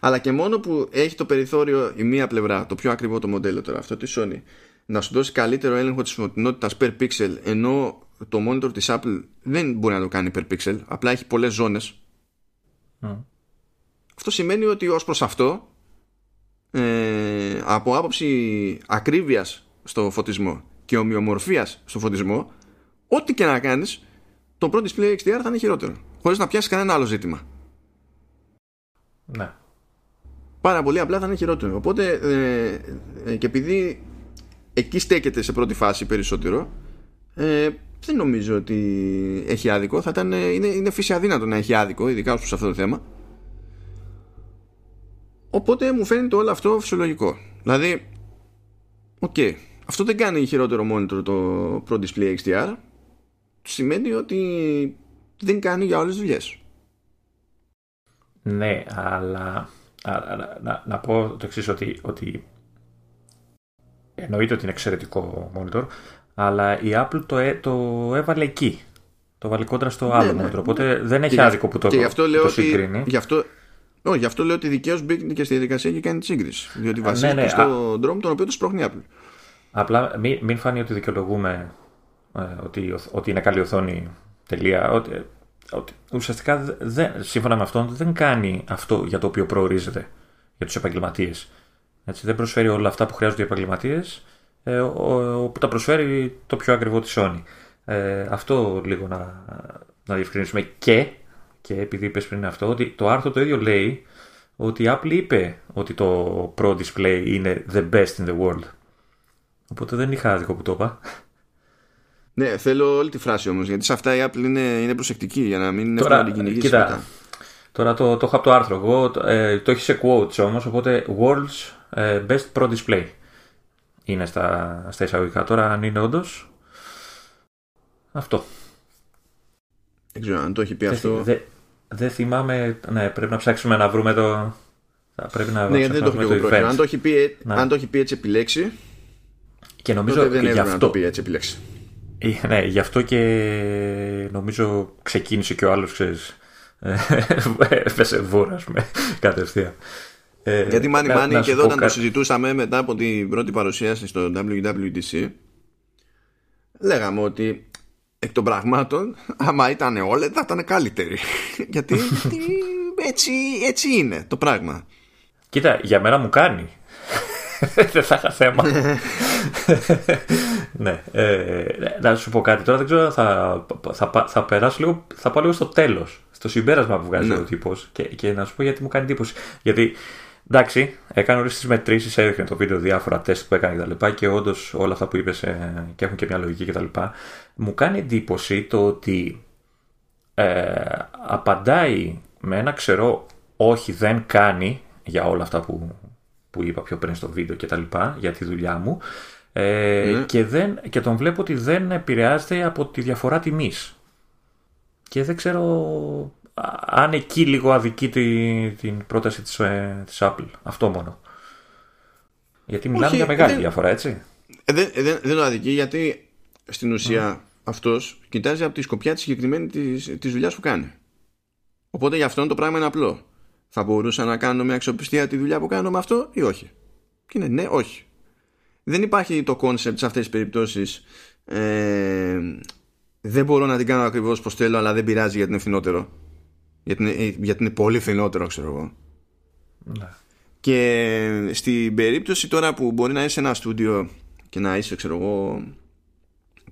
Αλλά και μόνο που έχει το περιθώριο η μία πλευρά το πιο ακριβό το μοντέλο τώρα αυτό της Sony να σου δώσει καλύτερο έλεγχο της φωτεινότητας per pixel ενώ το monitor της Apple δεν μπορεί να το κάνει per pixel απλά έχει πολλές ζώνες. Αυτό σημαίνει ότι ως προς αυτό ε, από άποψη ακρίβειας στο φωτισμό και ομοιομορφίας στο φωτισμό ό,τι και να κάνεις το Pro Display XDR θα είναι χειρότερο χωρίς να πιάσεις κανένα άλλο ζήτημα ναι πάρα πολύ απλά θα είναι χειρότερο οπότε ε, ε, και επειδή εκεί στέκεται σε πρώτη φάση περισσότερο ε, δεν νομίζω ότι έχει άδικο. Θα ήταν, είναι, είναι φύση αδύνατο να έχει άδικο, ειδικά ως αυτό το θέμα. Οπότε μου φαίνεται όλο αυτό φυσιολογικό. Δηλαδή, OK, okay, αυτό δεν κάνει χειρότερο monitor το Pro Display XDR. Σημαίνει ότι δεν κάνει για όλες τις δουλειές. Ναι, αλλά να, να, πω το εξής ότι, ότι εννοείται ότι είναι εξαιρετικό monitor, αλλά η Apple το, το έβαλε εκεί. Το βάλει κόντρα στο άλλο ναι, ναι. Οπότε δεν έχει άδικο που το, και γι αυτό λέω το συγκρίνει. Γι αυτό, όχι, γι' αυτό λέω ότι δικαίως μπήκε και στη διαδικασία και κάνει τη σύγκριση. Διότι ναι, βασίζεται ναι, στον δρόμο τον οποίο το σπρώχνει η Apple. Απλά μην, μην φανεί ότι δικαιολογούμε ε, ότι, ότι είναι καλή οθόνη. Τελεία. Ότι, ότι ουσιαστικά δεν, σύμφωνα με αυτόν δεν κάνει αυτό για το οποίο προορίζεται για τους επαγγελματίες. Δεν προσφέρει όλα αυτά που χρειάζονται οι επαγγελματίες ε, που τα προσφέρει το πιο ακριβό της Sony. Ε, αυτό λίγο να, να διευκρινίσουμε και, και επειδή είπες πριν αυτό, ότι το άρθρο το ίδιο λέει ότι η Apple είπε ότι το Pro Display είναι the best in the world. Οπότε δεν είχα άδικο που το είπα. Ναι, θέλω όλη τη φράση όμως, γιατί σε αυτά η Apple είναι, είναι προσεκτική για να μην είναι να την κυνηγήσει μετά. Τώρα το, το έχω από το άρθρο εγώ, το, ε, το έχει σε quotes όμως, οπότε World's ε, Best Pro Display είναι στα, στα εισαγωγικά. Τώρα αν είναι όντως. Αυτό. Δεν ξέρω αν το έχει πει αυτό. Δεν δε θυμάμαι. Ναι, πρέπει να ψάξουμε να βρούμε το. Θα πρέπει να ναι, δεν το έχω πει Αν το έχει πει, αν το έχει πει έτσι επιλέξει. Και νομίζω δεν έπρεπε αυτό... να το πει έτσι επιλέξει. Ε, ναι, γι' αυτό και νομίζω ξεκίνησε και ο άλλος, ξέρεις. Έπεσε βούρα, ας πούμε, κατευθείαν. Ε, Γιατί μάνι μάνι και εδώ όταν το συζητούσαμε μετά από την πρώτη παρουσίαση στο WWDC λέγαμε ότι εκ των πραγμάτων άμα ήταν όλα θα ήταν καλύτεροι. Γιατί έτσι, έτσι είναι το πράγμα. Κοίτα για μένα μου κάνει. Δεν θα είχα θέμα. Ναι, ε, να σου πω κάτι τώρα δεν ξέρω θα, θα, θα, περάσω λίγο θα πάω λίγο στο τέλος στο συμπέρασμα που βγάζει ναι. ο τύπος και, και να σου πω γιατί μου κάνει εντύπωση. Γιατί Εντάξει, έκανε όλες τις μετρήσεις, έδειχνε το βίντεο διάφορα τεστ που έκανε κτλ. Και, και όντως όλα αυτά που είπες ε, και έχουν και μια λογική κτλ. Μου κάνει εντύπωση το ότι ε, απαντάει με ένα ξερό όχι δεν κάνει για όλα αυτά που, που είπα πιο πριν στο βίντεο κτλ. για τη δουλειά μου ε, ναι. και, δεν, και τον βλέπω ότι δεν επηρεάζεται από τη διαφορά τιμής. Και δεν ξέρω αν εκεί λίγο αδικεί την πρόταση της, ε, της Apple. Αυτό μόνο. Γιατί μιλάμε για μεγάλη διαφορά, έτσι. Ε, δεν, ε, δεν, δεν το αδικεί γιατί στην ουσία μμ. αυτός κοιτάζει από τη σκοπιά της συγκεκριμένη της, της δουλειάς που κάνει. Οπότε για αυτόν το πράγμα είναι απλό. Θα μπορούσα να κάνω με αξιοπιστία τη δουλειά που κάνω με αυτό ή όχι; Και είναι ναι, όχι. Δεν υπάρχει το concept σε αυτές τις περιπτώσεις ε, δεν μπορώ να την κάνω ακριβώς πως θέλω αλλά δεν πειράζει γιατί είναι φθηνότερο γιατί είναι, γιατί είναι πολύ φθηνότερο ξέρω εγώ ναι. και στην περίπτωση τώρα που μπορεί να είσαι ένα στούντιο και να είσαι ξέρω εγώ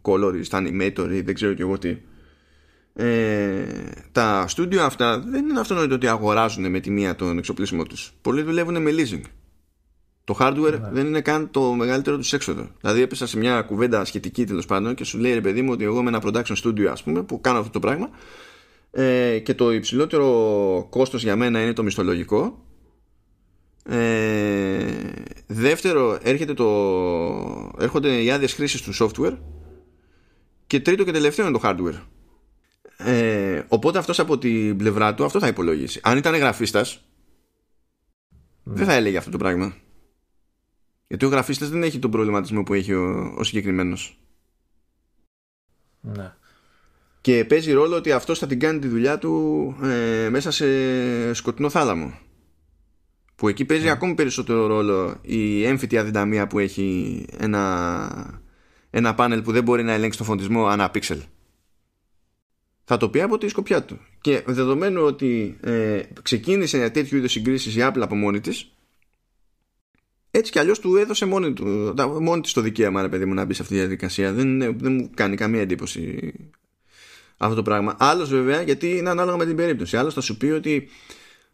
colorist, animator ή δεν ξέρω και εγώ τι ε, τα στούντιο αυτά δεν είναι αυτονόητο ότι αγοράζουν με τη μία τον εξοπλισμό τους πολλοί δουλεύουν με leasing το hardware ναι. δεν είναι καν το μεγαλύτερο τους έξοδο. Δηλαδή, έπεσα σε μια κουβέντα σχετική τέλος πάντων και σου λέει ρε παιδί μου ότι εγώ με ένα production studio, ας πούμε, που κάνω αυτό το πράγμα ε, και το υψηλότερο κόστος για μένα είναι το μισθολογικό. Ε, δεύτερο έρχεται το, έρχονται οι άδειες χρήσης του software. Και τρίτο και τελευταίο είναι το hardware. Ε, οπότε αυτός από την πλευρά του αυτό θα υπολογίσει. Αν ήταν γραφίστας δεν θα έλεγε αυτό το πράγμα. Γιατί ο γραφίστας δεν έχει τον προβληματισμό που έχει ο, ο συγκεκριμένος. Ναι και παίζει ρόλο ότι αυτός θα την κάνει τη δουλειά του ε, μέσα σε σκοτεινό θάλαμο. Που εκεί παίζει mm. ακόμη περισσότερο ρόλο η έμφυτη αδυναμία που έχει ένα, ένα πάνελ που δεν μπορεί να ελέγξει το φωτισμό ανά πίξελ. Θα το πει από τη σκοπιά του. Και δεδομένου ότι ε, ξεκίνησε τέτοιου είδους συγκρίσεις η Apple από μόνη της έτσι κι αλλιώς του έδωσε μόνη, του, μόνη της το δικαίωμα ρε παιδί μου να μπει σε αυτή τη διαδικασία. Δεν, δεν μου κάνει καμία εντύπωση αυτό το πράγμα. Άλλος βέβαια, γιατί είναι ανάλογα με την περίπτωση. Άλλος θα σου πει ότι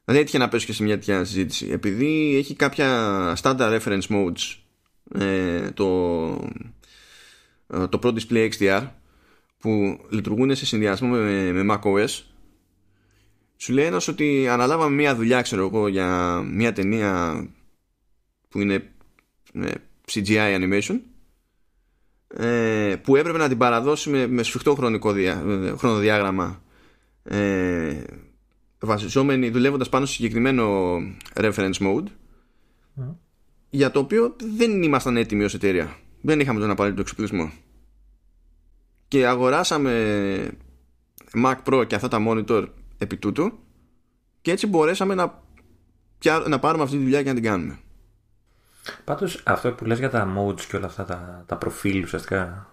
δεν έτυχε να πέσει και σε μια τέτοια συζήτηση. Επειδή έχει κάποια standard reference modes ε, το, ε, το Pro Display XDR που λειτουργούν σε συνδυασμό με, με macOS σου λέει ένας ότι αναλάβαμε μια δουλειά ξέρω εγώ για μια ταινία που είναι ε, CGI animation ε, που έπρεπε να την παραδώσει με, σφιχτό χρονικό δια, χρονοδιάγραμμα. Ε, βασιζόμενοι δουλεύοντας πάνω σε συγκεκριμένο reference mode για το οποίο δεν ήμασταν έτοιμοι ως εταιρεία. Δεν είχαμε τον απαραίτητο εξοπλισμό. Και αγοράσαμε Mac Pro και αυτά τα monitor επί τούτου και έτσι μπορέσαμε να, να πάρουμε αυτή τη δουλειά και να την κάνουμε Πάντως αυτό που λες για τα modes και όλα αυτά τα, τα προφίλ ουσιαστικά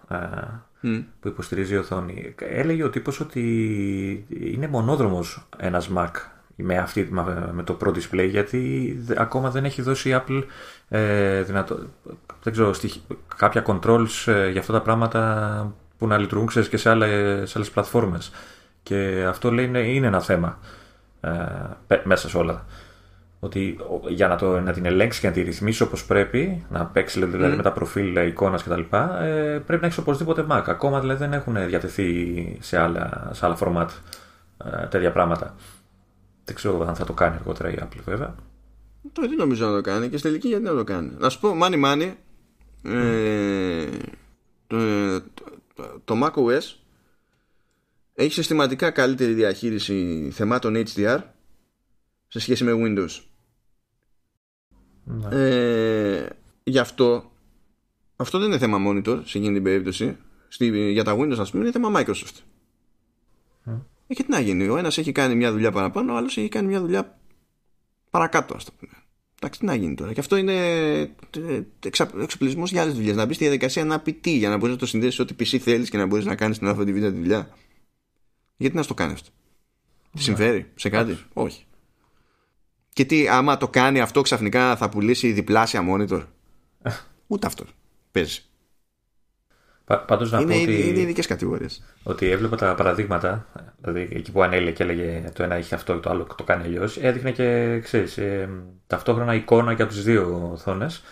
που υποστηρίζει η οθόνη, έλεγε ο τύπος ότι είναι μονόδρομος ένας Mac με, αυτή, με το Pro Display γιατί ακόμα δεν έχει δώσει η Apple ε, δυνατό, δεν ξέρω, κάποια controls ε, για αυτά τα πράγματα που να λειτουργούν ξέρεις, και σε άλλες, σε άλλες πλατφόρμες. Και αυτό λέει είναι, είναι ένα θέμα ε, μέσα σε όλα ότι για να, το, να την ελέγξει και να τη ρυθμίσει όπως πρέπει, να παίξει δηλαδή mm. με τα προφίλ εικόνας κτλ., ε, πρέπει να έχει οπωσδήποτε Mac. Ακόμα δηλαδή δεν έχουν διατεθεί σε άλλα, σε άλλα format ε, τέτοια πράγματα. Δεν ξέρω αν θα το κάνει αργότερα η Apple βέβαια. Το δεν νομίζω να το κάνει και στη τελική γιατί να το κάνει. Να σου πω, money money, ε, το, το, το macOS έχει συστηματικά καλύτερη διαχείριση θεμάτων HDR σε σχέση με Windows. Ναι. Ε, γι' αυτό αυτό δεν είναι θέμα monitor σε εκείνη την περίπτωση. Στη, για τα Windows, ας πούμε, είναι θέμα Microsoft. Mm. Ε, και τι να γίνει, ο ένας έχει κάνει μια δουλειά παραπάνω, ο άλλος έχει κάνει μια δουλειά παρακάτω, ας το πούμε. Εντάξει, τι να γίνει τώρα. Και αυτό είναι εξοπλισμός για άλλες δουλειές. Να μπεις στη διαδικασία να πει τι, για να μπορείς να το συνδέσεις ό,τι PC θέλεις και να μπορείς να κάνεις την αυτή τη δουλειά. Γιατί να στο κάνεις αυτό; Τι συμφέρει σε κάτι, όχι. Και τι, άμα το κάνει αυτό ξαφνικά θα πουλήσει διπλάσια monitor; Ούτε αυτό παίζει. Πάντως να είναι, πω ότι. Είναι ειδικές κατηγορίες. Ότι έβλεπα τα παραδείγματα, δηλαδή εκεί που ανέλεγε και έλεγε το ένα έχει αυτό, το άλλο το κάνει αλλιώς, έδειχνε και ξέρεις, ε, ταυτόχρονα εικόνα και από τι δύο οθόνες.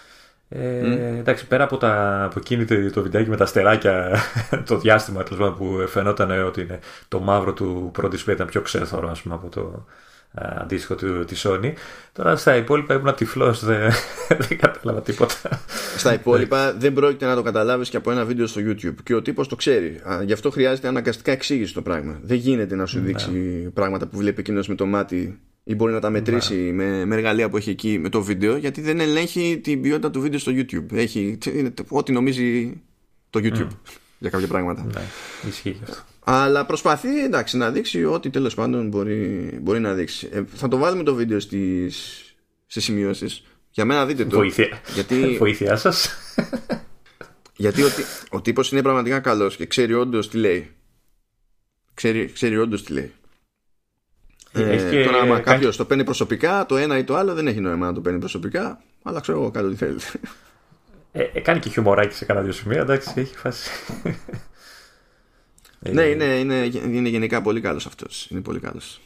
Ε, mm. Εντάξει, πέρα από, τα, από εκείνη το, το βιντεάκι με τα στεράκια, το διάστημα που φαινόταν ότι είναι, το μαύρο του πρώτου ήταν πιο ξέθωρο ας πούμε, από το, αντίστοιχο του, της Sony. Τώρα στα υπόλοιπα ήμουν τυφλό, δεν, δεν κατάλαβα τίποτα. Στα υπόλοιπα δεν πρόκειται να το καταλάβεις και από ένα βίντεο στο YouTube. Και ο τύπος το ξέρει. γι' αυτό χρειάζεται αναγκαστικά εξήγηση το πράγμα. Δεν γίνεται να σου ναι. δείξει πράγματα που βλέπει εκείνος με το μάτι ή μπορεί να τα μετρήσει ναι. με, με εργαλεία που έχει εκεί με το βίντεο, γιατί δεν ελέγχει την ποιότητα του βίντεο στο YouTube. Έχει ό,τι νομίζει το YouTube για κάποια πράγματα. Ναι, ισχύει αυτό. Αλλά προσπαθεί εντάξει, να δείξει ό,τι τέλος πάντων μπορεί, μπορεί να δείξει. Ε, θα το βάλουμε το βίντεο στις, στις σημειώσεις. Για μένα δείτε το. Βοήθεια, γιατί, Βοήθειά σας. γιατί ο, ο τύπος είναι πραγματικά καλός και ξέρει όντως τι λέει. Ξέρει, ξέρει όντως τι λέει. Ε, τώρα, άμα κάποιος το παίρνει προσωπικά, το ένα ή το άλλο δεν έχει νόημα να το παίρνει προσωπικά. Αλλά ξέρω εγώ κάτι τι θέλετε. Ε, ε, κάνει και χιουμοράκι σε κανένα δύο σημεία, εντάξει, έχει φάση. ναι, είναι, είναι, είναι γενικά πολύ καλός αυτός. Είναι πολύ καλός.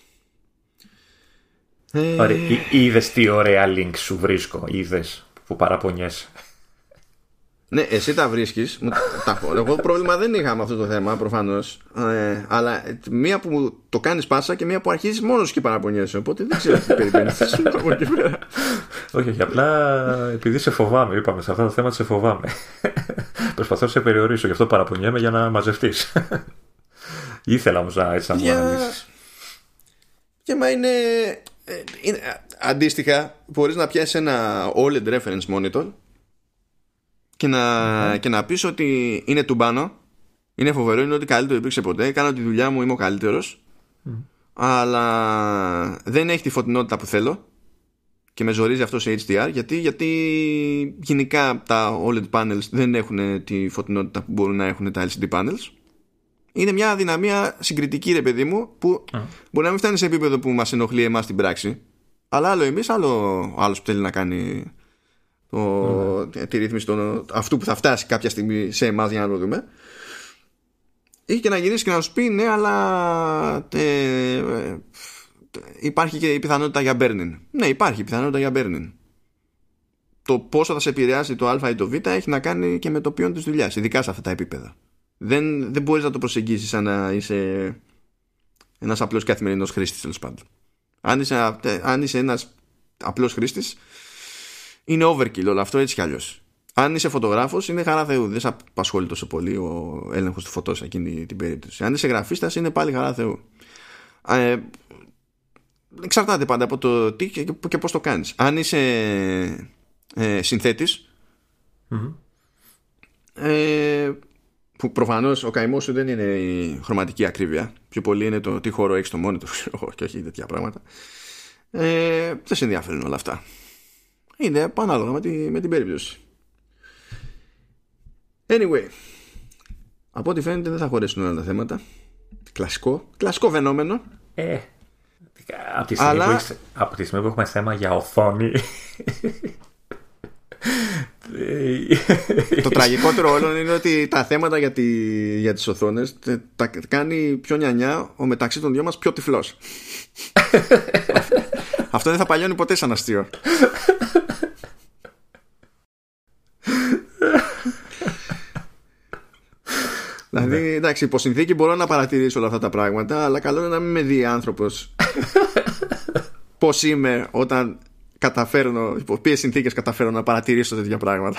Ωραία. Ε... Είδες τι ωραία link σου βρίσκω, είδες που παραπονιέσαι. Ναι, εσύ τα βρίσκεις. Εγώ πρόβλημα δεν είχα με αυτό το θέμα προφανώς. Ε, αλλά μία που το κάνεις πάσα και μία που αρχίζεις μόνος και παραπονιέσαι. Οπότε δεν ξέρω τι περιμένεις. όχι, όχι. Απλά επειδή σε φοβάμαι, είπαμε σε αυτά τα θέματα σε φοβάμαι. Προσπαθώ να σε περιορίσω, γι' αυτό παραπονιέμαι για να μαζευτείς. Ήθελα όμως να έτσι να μου αναλύσει. Και μα είναι, ε, είναι. Αντίστοιχα, μπορείς να πιάσεις ένα OLED reference monitor και να, mm. και να πεις ότι είναι τουμπάνο είναι φοβερό, είναι ότι καλύτερο υπήρξε ποτέ. Κάνω τη δουλειά μου, είμαι ο καλύτερος. Αλλά δεν έχει τη φωτεινότητα που θέλω και με ζορίζει αυτό σε HDR γιατί, γιατί γενικά τα OLED panels δεν έχουν τη φωτεινότητα που μπορούν να έχουν τα LCD panels. Είναι μια δυναμία συγκριτική ρε παιδί μου που μπορεί να μην φτάνει σε επίπεδο που μας ενοχλεί εμάς στην πράξη. Αλλά άλλο εμείς, άλλο ο άλλος που θέλει να κάνει το, ναι. τη ρύθμιση των, αυτού που θα φτάσει κάποια στιγμή σε εμάς για να το δούμε. Ή και να γυρίσει και να σου πει ναι αλλά ε, υπάρχει και η πιθανότητα για burning ναι υπάρχει η πιθανότητα για burning το πόσο θα σε επηρεάσει το α ή το β έχει να κάνει και με το ποιόν της δουλειάς, ειδικά σε αυτά τα επίπεδα. Δεν, δεν μπορείς να το προσεγγίσεις σαν να είσαι ένας απλός καθημερινός χρήστης τέλος πάντων. Αν είσαι, αν είσαι ένας απλός χρήστης είναι overkill όλο αυτό έτσι κι αλλιώς. Αν είσαι φωτογράφος είναι χαρά Θεού. Δεν σε απασχολεί τόσο πολύ ο έλεγχος του φωτός σε εκείνη την περίπτωση. Αν είσαι γραφίστας είναι πάλι χαρά Θεού. Ε, εξαρτάται πάντα από το τι και, και πώς το κάνεις. Αν είσαι ε, συνθετης ε, που προφανώς ο καημός σου δεν είναι η χρωματική ακρίβεια πιο πολύ είναι το τι χώρο έχεις στο monitor και όχι τέτοια πράγματα ε, δεν σε ενδιαφέρουν όλα αυτά είναι ανάλογα με, τη, με την περίπτωση. Anyway, από ό,τι φαίνεται δεν θα χωρέσουν όλα τα θέματα. Κλασικό, κλασικό φαινόμενο. Ε, από τη, στιγμή Αλλά... που έχεις, από τη στιγμή που έχουμε θέμα για οθόνη το τραγικότερο όλων είναι ότι τα θέματα για, τη, για τις οθόνες τα κάνει πιο νιανιά ο μεταξύ των δυο μας πιο τυφλός Αυτό δεν θα παλιώνει ποτέ σαν αστείο Δηλαδή, εντάξει, υπό συνθήκη μπορώ να παρατηρήσω όλα αυτά τα πράγματα, αλλά καλό είναι να μην με δει άνθρωπος πώς είμαι όταν καταφέρνω, υπό ποιες συνθήκες καταφέρω να παρατηρήσω τέτοια πράγματα.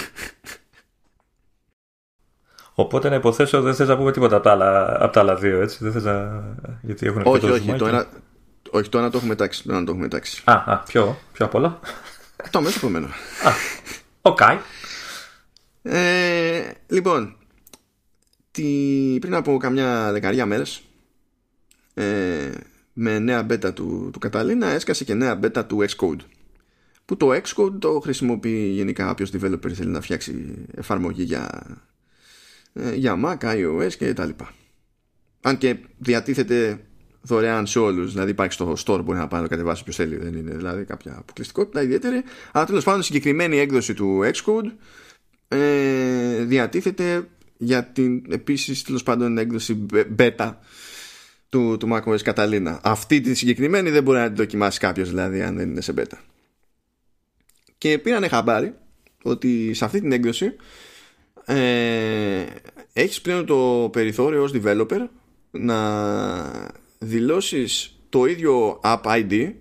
Οπότε να υποθέσω δεν θες να πούμε τίποτα από τα άλλα, από τα άλλα δύο, έτσι; Δεν θες να... Γιατί έχουν όχι, όχι, το ένα, όχι, το ένα το έχουμε πετάξει. Το ένα το έχουμε πετάξει. Α, α ποιο, ποιο απ' όλα; Το μέσο επόμενο. Α, OK. Okay. Ε, λοιπόν, τη, πριν από καμιά δεκαριά μέρες ε, με νέα beta του, του Καταλήνα έσκασε και νέα beta του Xcode που το Xcode το χρησιμοποιεί γενικά όποιος developer θέλει να φτιάξει εφαρμογή για, ε, για Mac, iOS και τα λοιπά. Αν και διατίθεται δωρεάν σε όλους. Δηλαδή υπάρχει στο store μπορεί να πάει να κατεβάσει ποιο θέλει. Δεν είναι δηλαδή κάποια αποκλειστικότητα ιδιαίτερη. Αλλά τέλος πάντων η συγκεκριμένη έκδοση του Xcode ε, διατίθεται για την επίσης τέλος πάντων έκδοση beta του, του macOS Catalina. Αυτή τη συγκεκριμένη δεν μπορεί να την δοκιμάσει κάποιος δηλαδή αν δεν είναι σε beta. Και πήρανε χαμπάρι ότι σε αυτή την έκδοση ε, έχεις πλέον το περιθώριο ως developer να δηλώσεις το ίδιο app ID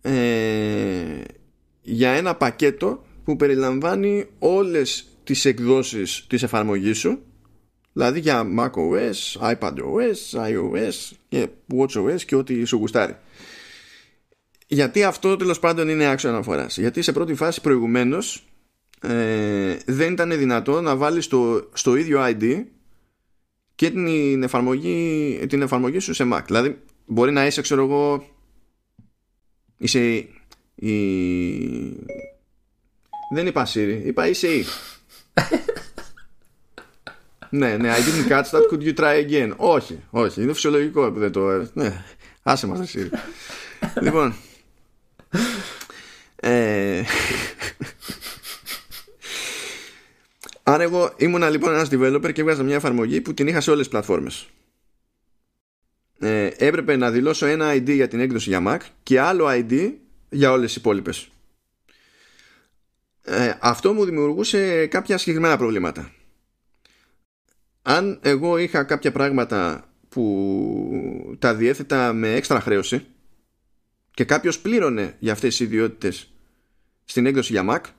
ε, για ένα πακέτο που περιλαμβάνει όλες τις εκδόσεις της εφαρμογής σου δηλαδή για macOS, iPadOS, iOS και watchOS και ό,τι σου γουστάρει. Γιατί αυτό τέλος πάντων είναι άξιο αναφοράς. Γιατί σε πρώτη φάση προηγουμένως ε, δεν ήταν δυνατό να βάλεις το, στο ίδιο ID και την εφαρμογή, την εφαρμογή σου σε Mac. Δηλαδή μπορεί να είσαι, ξέρω εγώ, είσαι η... Δεν είπα Siri, είπα είσαι η. Ναι, ναι, I didn't catch that, could you try again; Όχι, όχι, είναι φυσιολογικό που δεν το... Ναι, άσε μας Siri. λοιπόν, ε... Άρα εγώ ήμουνα λοιπόν ένας developer και έβγαζα μια εφαρμογή που την είχα σε όλες τις πλατφόρμες. Ε, έπρεπε να δηλώσω ένα ID για την έκδοση για Mac και άλλο ID για όλες τις υπόλοιπες. Ε, αυτό μου δημιουργούσε κάποια συγκεκριμένα προβλήματα. Αν εγώ είχα κάποια πράγματα που τα διέθετα με έξτρα χρέωση και κάποιος πλήρωνε για αυτές τις ιδιότητες στην έκδοση για Mac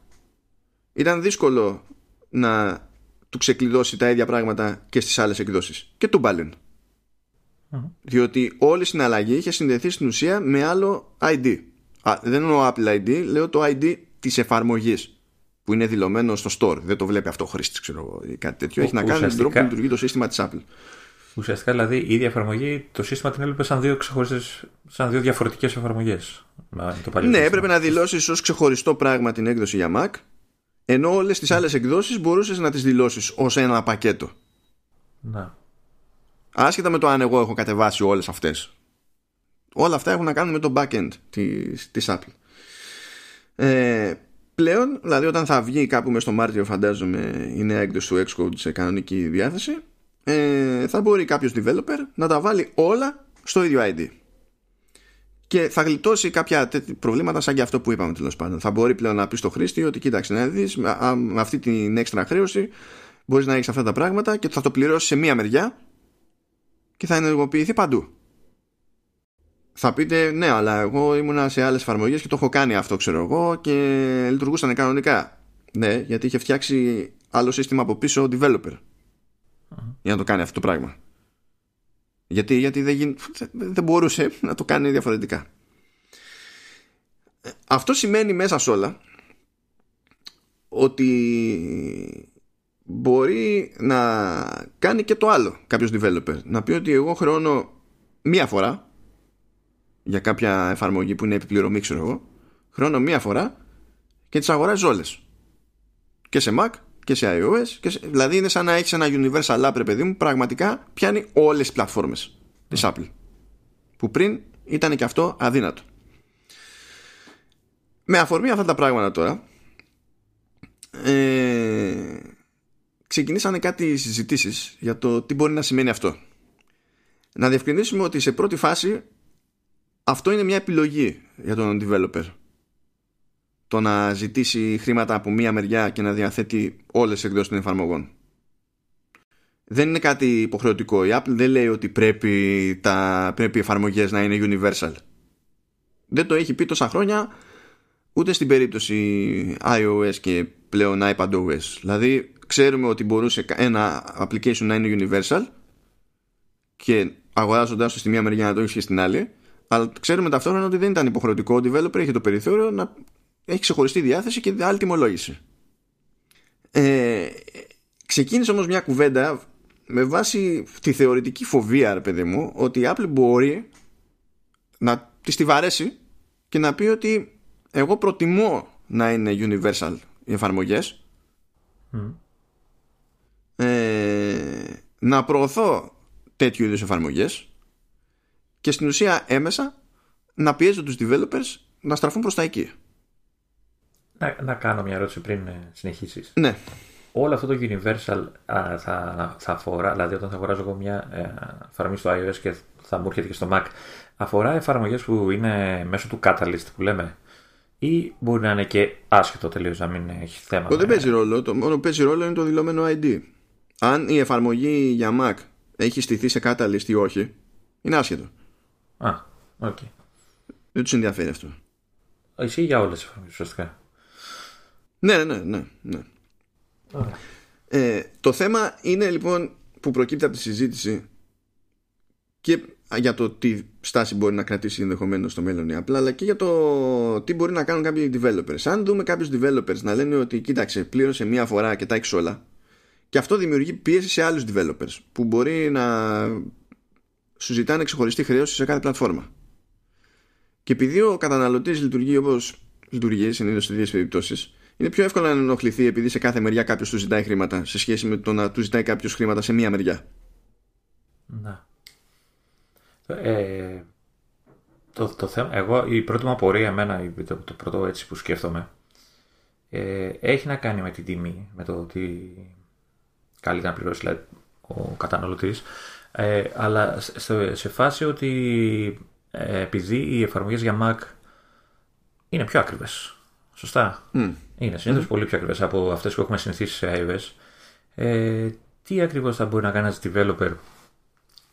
ήταν δύσκολο να του ξεκλειδώσει τα ίδια πράγματα και στις άλλες εκδόσεις και του μπαλεν διότι όλη η συναλλαγή είχε συνδεθεί στην ουσία με άλλο ID Α, δεν εννοώ Apple ID λέω το ID της εφαρμογής που είναι δηλωμένο στο store δεν το βλέπει αυτό ο χρήστης ξέρω εγώ ή κάτι τέτοιο έχει να κάνει με τον τρόπο που λειτουργεί το σύστημα της Apple Ουσιαστικά δηλαδή η ίδια εφαρμογή το σύστημα την έλειπε σαν δύο, σαν δύο διαφορετικές εφαρμογές. Ναι, έπρεπε να δηλώσεις ως ξεχωριστό πράγμα την έκδοση για Mac ενώ όλες τις άλλες εκδόσεις μπορούσες να τις δηλώσεις ως ένα πακέτο. Να. Άσχετα με το αν εγώ έχω κατεβάσει όλες αυτές. Όλα αυτά έχουν να κάνουν με το backend της, της Apple. Ε, πλέον, δηλαδή όταν θα βγει κάπου μέσα στο Μάρτιο φαντάζομαι η νέα έκδοση του Xcode σε κανονική διάθεση ε, θα μπορεί κάποιος developer να τα βάλει όλα στο ίδιο ID και θα γλιτώσει κάποια προβλήματα σαν και αυτό που είπαμε τέλος πάντων. Θα μπορεί πλέον να πεις στο χρήστη ότι κοίταξε να δεις με αυτή την έξτρα χρέωση μπορείς να έχεις αυτά τα πράγματα και θα το πληρώσεις σε μία μεριά και θα ενεργοποιηθεί παντού. Θα πείτε ναι, αλλά εγώ ήμουνα σε άλλες εφαρμογές και το έχω κάνει αυτό, ξέρω εγώ, και λειτουργούσαν κανονικά. Ναι, γιατί είχε φτιάξει άλλο σύστημα από πίσω developer για να το κάνει αυτό το πράγμα. Γιατί, γιατί δεν, δεν μπορούσε να το κάνει διαφορετικά. Αυτό σημαίνει μέσα σε όλα ότι μπορεί να κάνει και το άλλο κάποιος developer. Να πει ότι εγώ χρεώνω μία φορά για κάποια εφαρμογή που είναι επιπληρωμή ξέρω εγώ χρεώνω μία φορά και τις αγοράζω όλες. Και σε Mac και σε iOS. Και σε... Δηλαδή είναι σαν να έχεις ένα Universal App, ρε παιδί μου, πραγματικά πιάνει όλες τις πλατφόρμες της Apple. Που πριν ήταν και αυτό αδύνατο. Με αφορμή αυτά τα πράγματα τώρα, ε, ξεκινήσανε κάτι συζητήσεις για το τι μπορεί να σημαίνει αυτό. Να διευκρινίσουμε ότι σε πρώτη φάση αυτό είναι μια επιλογή για τον developer το να ζητήσει χρήματα από μία μεριά και να διαθέτει όλες τις εκδόσεις των εφαρμογών. Δεν είναι κάτι υποχρεωτικό. Η Apple δεν λέει ότι πρέπει, τα, πρέπει οι εφαρμογές να είναι universal. Δεν το έχει πει τόσα χρόνια ούτε στην περίπτωση iOS και πλέον iPadOS. Δηλαδή ξέρουμε ότι μπορούσε ένα application να είναι universal και αγοράζοντάς το στη μία μεριά να το έχεις και στην άλλη αλλά ξέρουμε ταυτόχρονα ότι δεν ήταν υποχρεωτικό. Ο developer έχει το περιθώριο να έχει ξεχωριστή διάθεση και άλλη τιμολόγηση. Ε, ξεκίνησε όμως μια κουβέντα με βάση τη θεωρητική φοβία, ρε παιδί μου, ότι η Apple μπορεί να της τη βαρέσει και να πει ότι εγώ προτιμώ να είναι universal οι εφαρμογές ε, να προωθώ τέτοιου είδους εφαρμογές και στην ουσία έμεσα να πιέζω τους developers να στραφούν προς τα εκεί. Να, να κάνω μια ερώτηση πριν ε, συνεχίσεις. Ναι. Όλο αυτό το universal α, θα, θα αφορά, δηλαδή όταν θα αγοράζω εγώ μια ε, εφαρμογή στο iOS και θα μου έρχεται και στο Mac, αφορά εφαρμογές που είναι μέσω του Catalyst που λέμε; Ή μπορεί να είναι και άσχετο τελείως να μην έχει θέμα. Το δεν παίζει ρόλο. Το μόνο που παίζει ρόλο είναι το δηλωμένο ID. Αν η εφαρμογή για Mac έχει στηθεί σε Catalyst ή όχι, είναι άσχετο. Α, OK. Okay. Δεν τους ενδιαφέρει αυτό. Ισχύει για όλες τις εφαρμογές, ουσιαστικά. Ναι, ναι, ναι. ναι. Ε, το θέμα είναι λοιπόν που προκύπτει από τη συζήτηση και για το τι στάση μπορεί να κρατήσει ενδεχομένως στο μέλλον η Apple, αλλά και για το τι μπορεί να κάνουν κάποιοι developers. Αν δούμε κάποιους developers να λένε ότι κοίταξε, πλήρωσε μία φορά και τα έχεις όλα, και αυτό δημιουργεί πίεση σε άλλους developers που μπορεί να σου ζητάνε ξεχωριστή χρέωση σε κάθε πλατφόρμα. Και επειδή ο καταναλωτής λειτουργεί όπως λειτουργεί συνήθως σε ίδιες περιπτώσεις, είναι πιο εύκολο να ενοχληθεί επειδή σε κάθε μεριά κάποιος του ζητάει χρήματα σε σχέση με το να του ζητάει κάποιος χρήματα σε μία μεριά. Να. Ε, το, το θέμα, εγώ η πρώτη μου απορία εμένα, το, το πρώτο έτσι που σκέφτομαι, ε, έχει να κάνει με την τιμή, με το ότι καλύτερα να πληρώσει δηλαδή, ο καταναλωτής, ε, αλλά σε, σε φάση ότι ε, επειδή οι εφαρμογές για Mac είναι πιο άκριβες, σωστά, mm. είναι συνήθως πολύ πιο άκριβες από αυτές που έχουμε συνηθίσει σε iOS, ε, τι ακριβώς θα μπορεί να κάνει ένας developer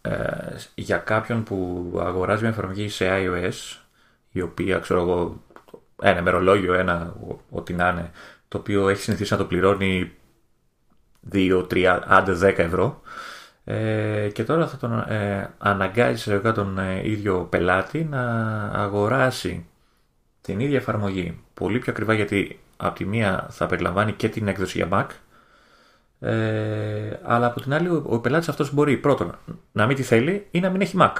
ε, για κάποιον που αγοράζει μια εφαρμογή σε iOS η οποία ξέρω εγώ ένα μερολόγιο, ένα ό,τι να είναι το οποίο έχει συνηθίσει να το πληρώνει 2, 3, άντε 10 ευρώ ε, και τώρα θα τον ε, αναγκάζει σε τον ε, ίδιο πελάτη να αγοράσει την ίδια εφαρμογή πολύ πιο ακριβά γιατί από τη μία θα περιλαμβάνει και την έκδοση για Mac ε, αλλά από την άλλη ο, ο πελάτης αυτός μπορεί πρώτον να μην τη θέλει ή να μην έχει Mac.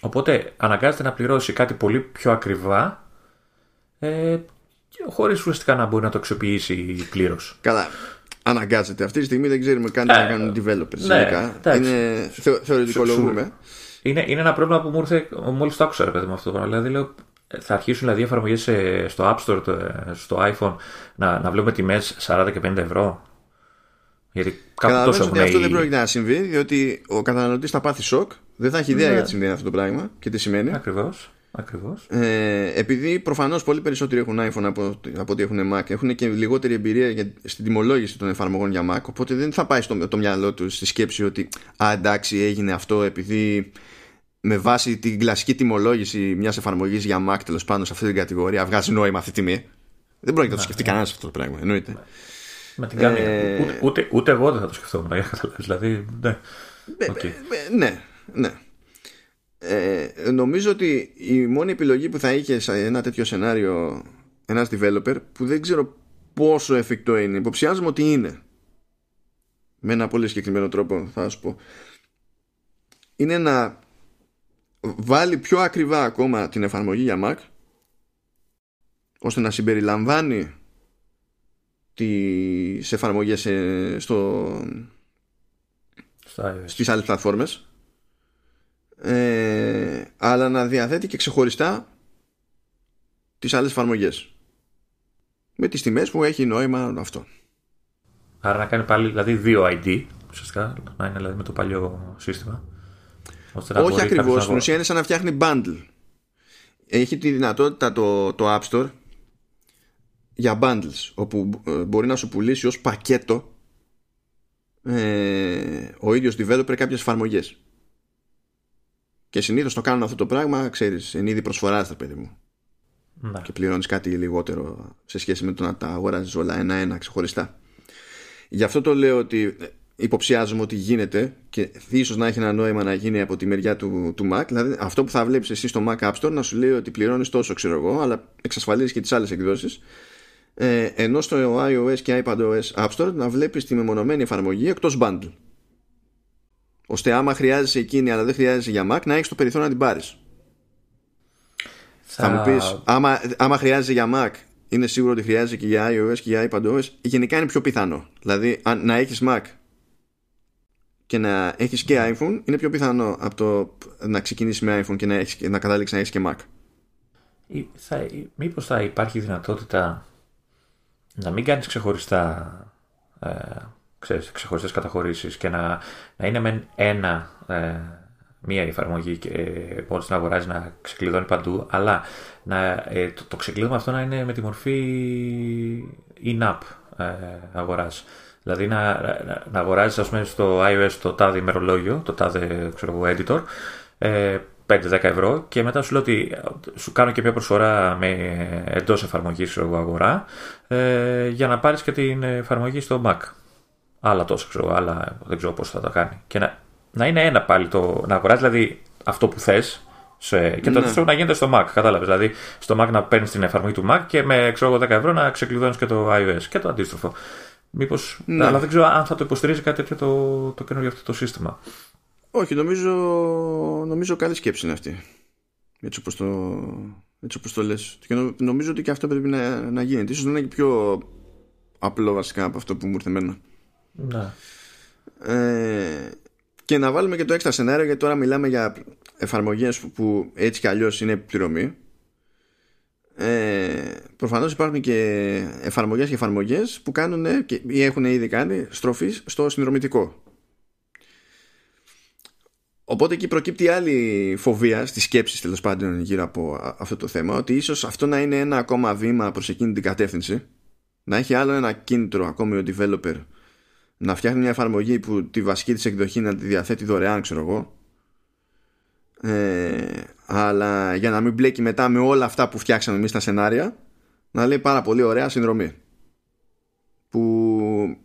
Οπότε αναγκάζεται να πληρώσει κάτι πολύ πιο ακριβά ε, χωρίς ουσιαστικά να μπορεί να το αξιοποιήσει πλήρως. Καλά. Αναγκάζεται. Αυτή τη στιγμή δεν ξέρουμε καν τι να ε, κάνουν developers. Ναι, είναι θεωρητικό λόγο. Είναι, είναι ένα πρόβλημα που μου ήρθε μόλις το άκουσα, ρε παιδί με αυτό. Δηλαδή λέω, θα αρχίσουν δηλαδή εφαρμογές στο App Store, στο iPhone να, να βλέπουμε τιμές 40 και 50 ευρώ. Γιατί κάπου τόσο ότι αυτό δεν πρόκειται να συμβεί, διότι ο καταναλωτής θα πάθει σοκ, δεν θα έχει ιδέα ναι. γιατί συμβαίνει αυτό το πράγμα και τι σημαίνει. Ακριβώς. Ακριβώς. Ε, επειδή προφανώς πολύ περισσότεροι έχουν iPhone από, από ότι έχουν Mac, έχουν και λιγότερη εμπειρία για, στην τιμολόγηση των εφαρμογών για Mac. Οπότε δεν θα πάει στο το μυαλό τους στη σκέψη ότι Α, εντάξει, έγινε αυτό επειδή με βάση την κλασική τιμολόγηση μιας εφαρμογής για Mac τέλος πάντων σε αυτή την κατηγορία βγάζει νόημα αυτή τη τιμή. Δεν μπορεί να το σκεφτεί κανένας αυτό το πράγμα, εννοείται. Με την ε... ούτε, ούτε, ούτε, εγώ δεν θα το σκεφτόμουν. Δηλαδή, ναι. Okay. ναι, ναι. Ε, νομίζω ότι η μόνη επιλογή που θα είχε σε ένα τέτοιο σενάριο ένας developer που δεν ξέρω πόσο εφικτό είναι, υποψιάζομαι ότι είναι με ένα πολύ συγκεκριμένο τρόπο θα σου πω είναι να βάλει πιο ακριβά ακόμα την εφαρμογή για Mac ώστε να συμπεριλαμβάνει τις εφαρμογές ε, στο, στις άλλες πλατφόρμες ε, αλλά να διαθέτει και ξεχωριστά τις άλλες εφαρμογές με τις τιμές που έχει νόημα αυτό Άρα να κάνει πάλι δηλαδή δύο ID ουσιαστικά να είναι δηλαδή με το παλιό σύστημα όχι ακριβώς. Στην ουσία είναι σαν να φτιάχνει bundle. Έχει τη δυνατότητα το, το App Store για bundles όπου ε, μπορεί να σου πουλήσει ως πακέτο ε, ο ίδιος developer κάποιες εφαρμογές. Και συνήθως το κάνουν αυτό το πράγμα ξέρεις εν είδη προσφοράς τα παιδί μου ναι. και πληρώνεις κάτι λιγότερο σε σχέση με το να τα αγοράζεις όλα ένα-ένα ξεχωριστά γι' αυτό το λέω ότι υποψιάζομαι ότι γίνεται και ίσως να έχει ένα νόημα να γίνει από τη μεριά του, του Mac. Δηλαδή αυτό που θα βλέπεις εσύ στο Mac App Store να σου λέει ότι πληρώνεις τόσο, ξέρω εγώ, αλλά εξασφαλίζεις και τις άλλες εκδόσεις. Ε, ενώ στο iOS και iPadOS App Store να βλέπεις τη μεμονωμένη εφαρμογή εκτός bundle. Ώστε άμα χρειάζεσαι εκείνη αλλά δεν χρειάζεσαι για Mac να έχεις το περιθώριο να την πάρεις. Θα, θα μου πεις, άμα, άμα χρειάζεται για Mac, είναι σίγουρο ότι χρειάζεται και για iOS και για iPadOS. Γενικά είναι πιο πιθανό. Δηλαδή, αν, να έχεις Mac και να έχεις και iPhone, είναι πιο πιθανό από το να ξεκινήσεις με iPhone και να, έχεις, να καταλήξεις να έχεις και Mac. Θα, μήπως θα υπάρχει δυνατότητα να μην κάνεις ξεχωριστά ε, ξέρεις, ξεχωριστές καταχωρήσεις και να, να είναι με ένα ε, μία εφαρμογή και ε, μόλι την αγοράζει να ξεκλειδώνει παντού, αλλά να, ε, το, το ξεκλείδωμα αυτό να είναι με τη μορφή in-app ε, αγοράς. Δηλαδή να, να, να αγοράζεις ας πούμε στο iOS το τάδε ημερολόγιο, το τάδε ξέρω, editor, ε, 5-10 ευρώ και μετά σου λέω ότι σου κάνω και μια προσφορά με εντός εφαρμογής αγορά ε, για να πάρεις και την εφαρμογή στο Mac. Άλλα τόσο ξέρω, άλλα δεν ξέρω πώς θα τα κάνει. Και να, να είναι ένα πάλι το να αγοράζει δηλαδή αυτό που θες. και το ναι. αντίστοιχο να γίνεται στο Mac. Κατάλαβες. Δηλαδή στο Mac να παίρνεις την εφαρμογή του Mac και με ξέρω, 10 ευρώ να ξεκλειδώνεις και το iOS και το αντίστροφο. Μήπως, ναι. Αλλά δεν ξέρω αν θα το υποστηρίζει κάτι τέτοιο το, το καινούργιο αυτό το σύστημα. Όχι, νομίζω, νομίζω καλή σκέψη είναι αυτή. Έτσι όπως το, έτσι όπως το λες. Και νομίζω ότι και αυτό πρέπει να, να γίνεται. Ίσως να είναι και πιο απλό βασικά από αυτό που μου ήρθε εμένα. Ναι. Ε, και να βάλουμε και το έξτρα σενάριο γιατί τώρα μιλάμε για εφαρμογές που έτσι κι αλλιώς είναι πληρωμή. Ε, προφανώς υπάρχουν και εφαρμογές και εφαρμογές που κάνουν και, ή έχουν ήδη κάνει στροφή στο συνδρομητικό. Οπότε εκεί προκύπτει άλλη φοβία στις σκέψεις τέλος πάντων γύρω από αυτό το θέμα ότι ίσως αυτό να είναι ένα ακόμα βήμα προς εκείνη την κατεύθυνση. Να έχει άλλο ένα κίνητρο ακόμη ο developer να φτιάχνει μια εφαρμογή που τη βασική της εκδοχή να τη διαθέτει δωρεάν ξέρω εγώ. Ε, αλλά για να μην μπλέκει μετά με όλα αυτά που φτιάξαμε εμείς στα σενάρια να λέει πάρα πολύ ωραία συνδρομή. Που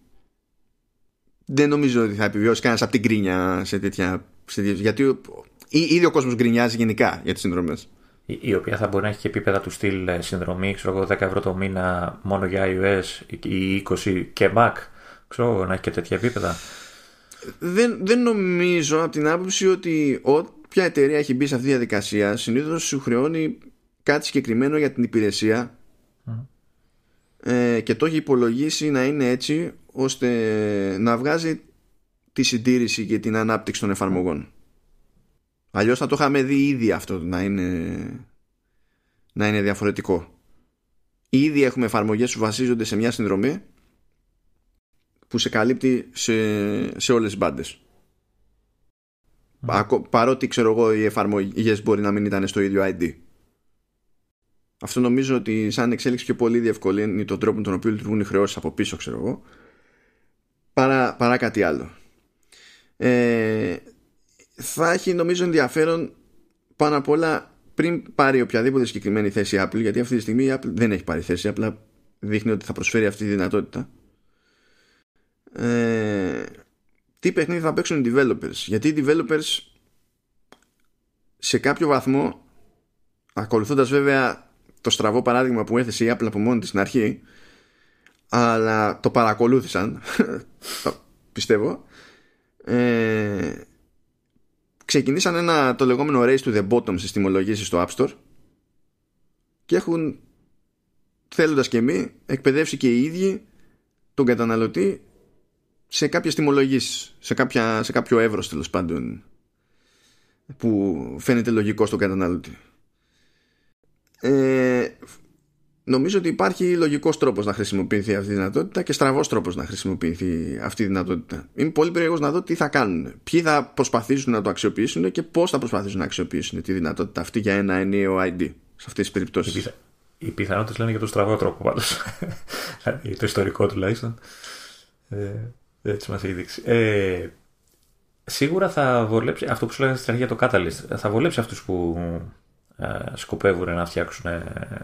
δεν νομίζω ότι θα επιβιώσει κανένας από την κρίνια σε τέτοια, σε γιατί ήδη ο κόσμος γκρινιάζει γενικά για τις συνδρομές. Η, οποία θα μπορεί να έχει και επίπεδα του στυλ ε, συνδρομή, ξέρω εγώ 10 ευρώ το μήνα μόνο για iOS ή 20 και Mac ξέρω να έχει και τέτοια επίπεδα δεν, δεν νομίζω από την άποψη ότι όποια εταιρεία έχει μπει σε αυτή τη διαδικασία συνήθως σου χρεώνει κάτι συγκεκριμένο για την υπηρεσία ε, και το έχει υπολογίσει να είναι έτσι ώστε να βγάζει τη συντήρηση και την ανάπτυξη των εφαρμογών. Αλλιώς θα το είχαμε δει ήδη αυτό να είναι, να είναι διαφορετικό. Ήδη έχουμε εφαρμογές που βασίζονται σε μια συνδρομή που σε καλύπτει σε, σε όλες τις μπάντες. Παρότι ξέρω εγώ οι εφαρμογές μπορεί να μην ήταν στο ίδιο ID. Αυτό νομίζω ότι σαν εξέλιξη πιο πολύ διευκολύνει τον τρόπο με τον οποίο λειτουργούν οι χρεώσεις από πίσω ξέρω εγώ παρά, παρά κάτι άλλο. Ε, θα έχει νομίζω ενδιαφέρον πάνω απ' όλα πριν πάρει οποιαδήποτε συγκεκριμένη θέση Apple γιατί αυτή τη στιγμή η Apple δεν έχει πάρει θέση απλά δείχνει ότι θα προσφέρει αυτή τη δυνατότητα ε, τι παιχνίδι θα παίξουν οι developers; Γιατί οι developers σε κάποιο βαθμό ακολουθώντας βέβαια το στραβό παράδειγμα που έθεσε η Apple από μόνη της στην αρχή αλλά το παρακολούθησαν πιστεύω ε, ξεκινήσαν ένα το λεγόμενο race to the bottom στις τιμολογήσεις στο App Store και έχουν θέλοντας και μη εκπαιδεύσει και οι ίδιοι τον καταναλωτή σε κάποιες τιμολογήσεις σε, κάποια, σε κάποιο εύρος τέλος πάντων που φαίνεται λογικό στον καταναλωτή. Ε, νομίζω ότι υπάρχει λογικός τρόπος να χρησιμοποιηθεί αυτή η δυνατότητα και στραβός τρόπος να χρησιμοποιηθεί αυτή η δυνατότητα. Είμαι πολύ περίεργος να δω τι θα κάνουν ποιοι θα προσπαθήσουν να το αξιοποιήσουν και πώς θα προσπαθήσουν να αξιοποιήσουν τη δυνατότητα αυτή για ένα ενιαίο ID σε αυτές τις περιπτώσεις. Οι πιθανότητες λένε για το στραβό τρόπο πάντως. Το ιστορικό τουλάχιστον. Ε, έτσι μας έχει δείξει. Ε, σίγουρα θα βολέψει, αυτό που σου λέγανε στην αρχή για το Catalyst, θα βολέψει αυτούς που ε, σκοπεύουν να φτιάξουν ε,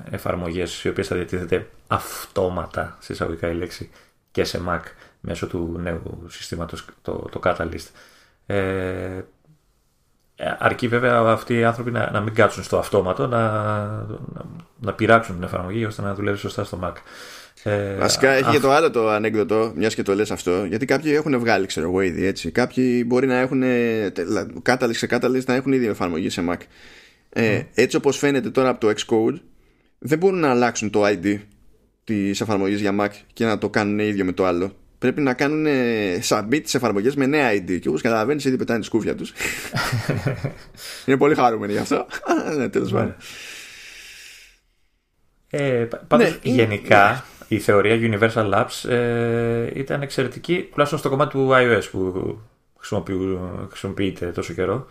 εφαρμογές οι οποίες θα διατίθεται αυτόματα, σε εισαγωγικά η λέξη, και σε Mac μέσω του νέου συστήματος, το, το Catalyst. Ε, αρκεί βέβαια αυτοί οι άνθρωποι να, να μην κάτσουν στο αυτόματο, να, να, να πειράξουν την εφαρμογή ώστε να δουλεύει σωστά στο Mac. Ε, Βασικά έχει και το άλλο το ανέκδοτο, μιας και το λες αυτό, γιατί κάποιοι έχουν βγάλει, ξέρω εγώ ήδη έτσι. Κάποιοι μπορεί να έχουν κάταλη σε κάταλη να έχουν ήδη εφαρμογή σε Mac. Ε, Έτσι όπως φαίνεται τώρα από το Xcode δεν μπορούν να αλλάξουν το ID της εφαρμογής για Mac και να το κάνουν ίδιο με το άλλο. Πρέπει να κάνουν submit τις εφαρμογές με νέα ID και όπως καταλαβαίνεις ήδη πετάνε τη σκούφια τους. Είναι πολύ χαρούμενοι γι' αυτό. ναι, τέλος πάντων. Ε, πάντως, ναι, γενικά η θεωρία Universal Labs ε, ήταν εξαιρετική, τουλάχιστον στο κομμάτι του iOS που χρησιμοποιείται τόσο καιρό.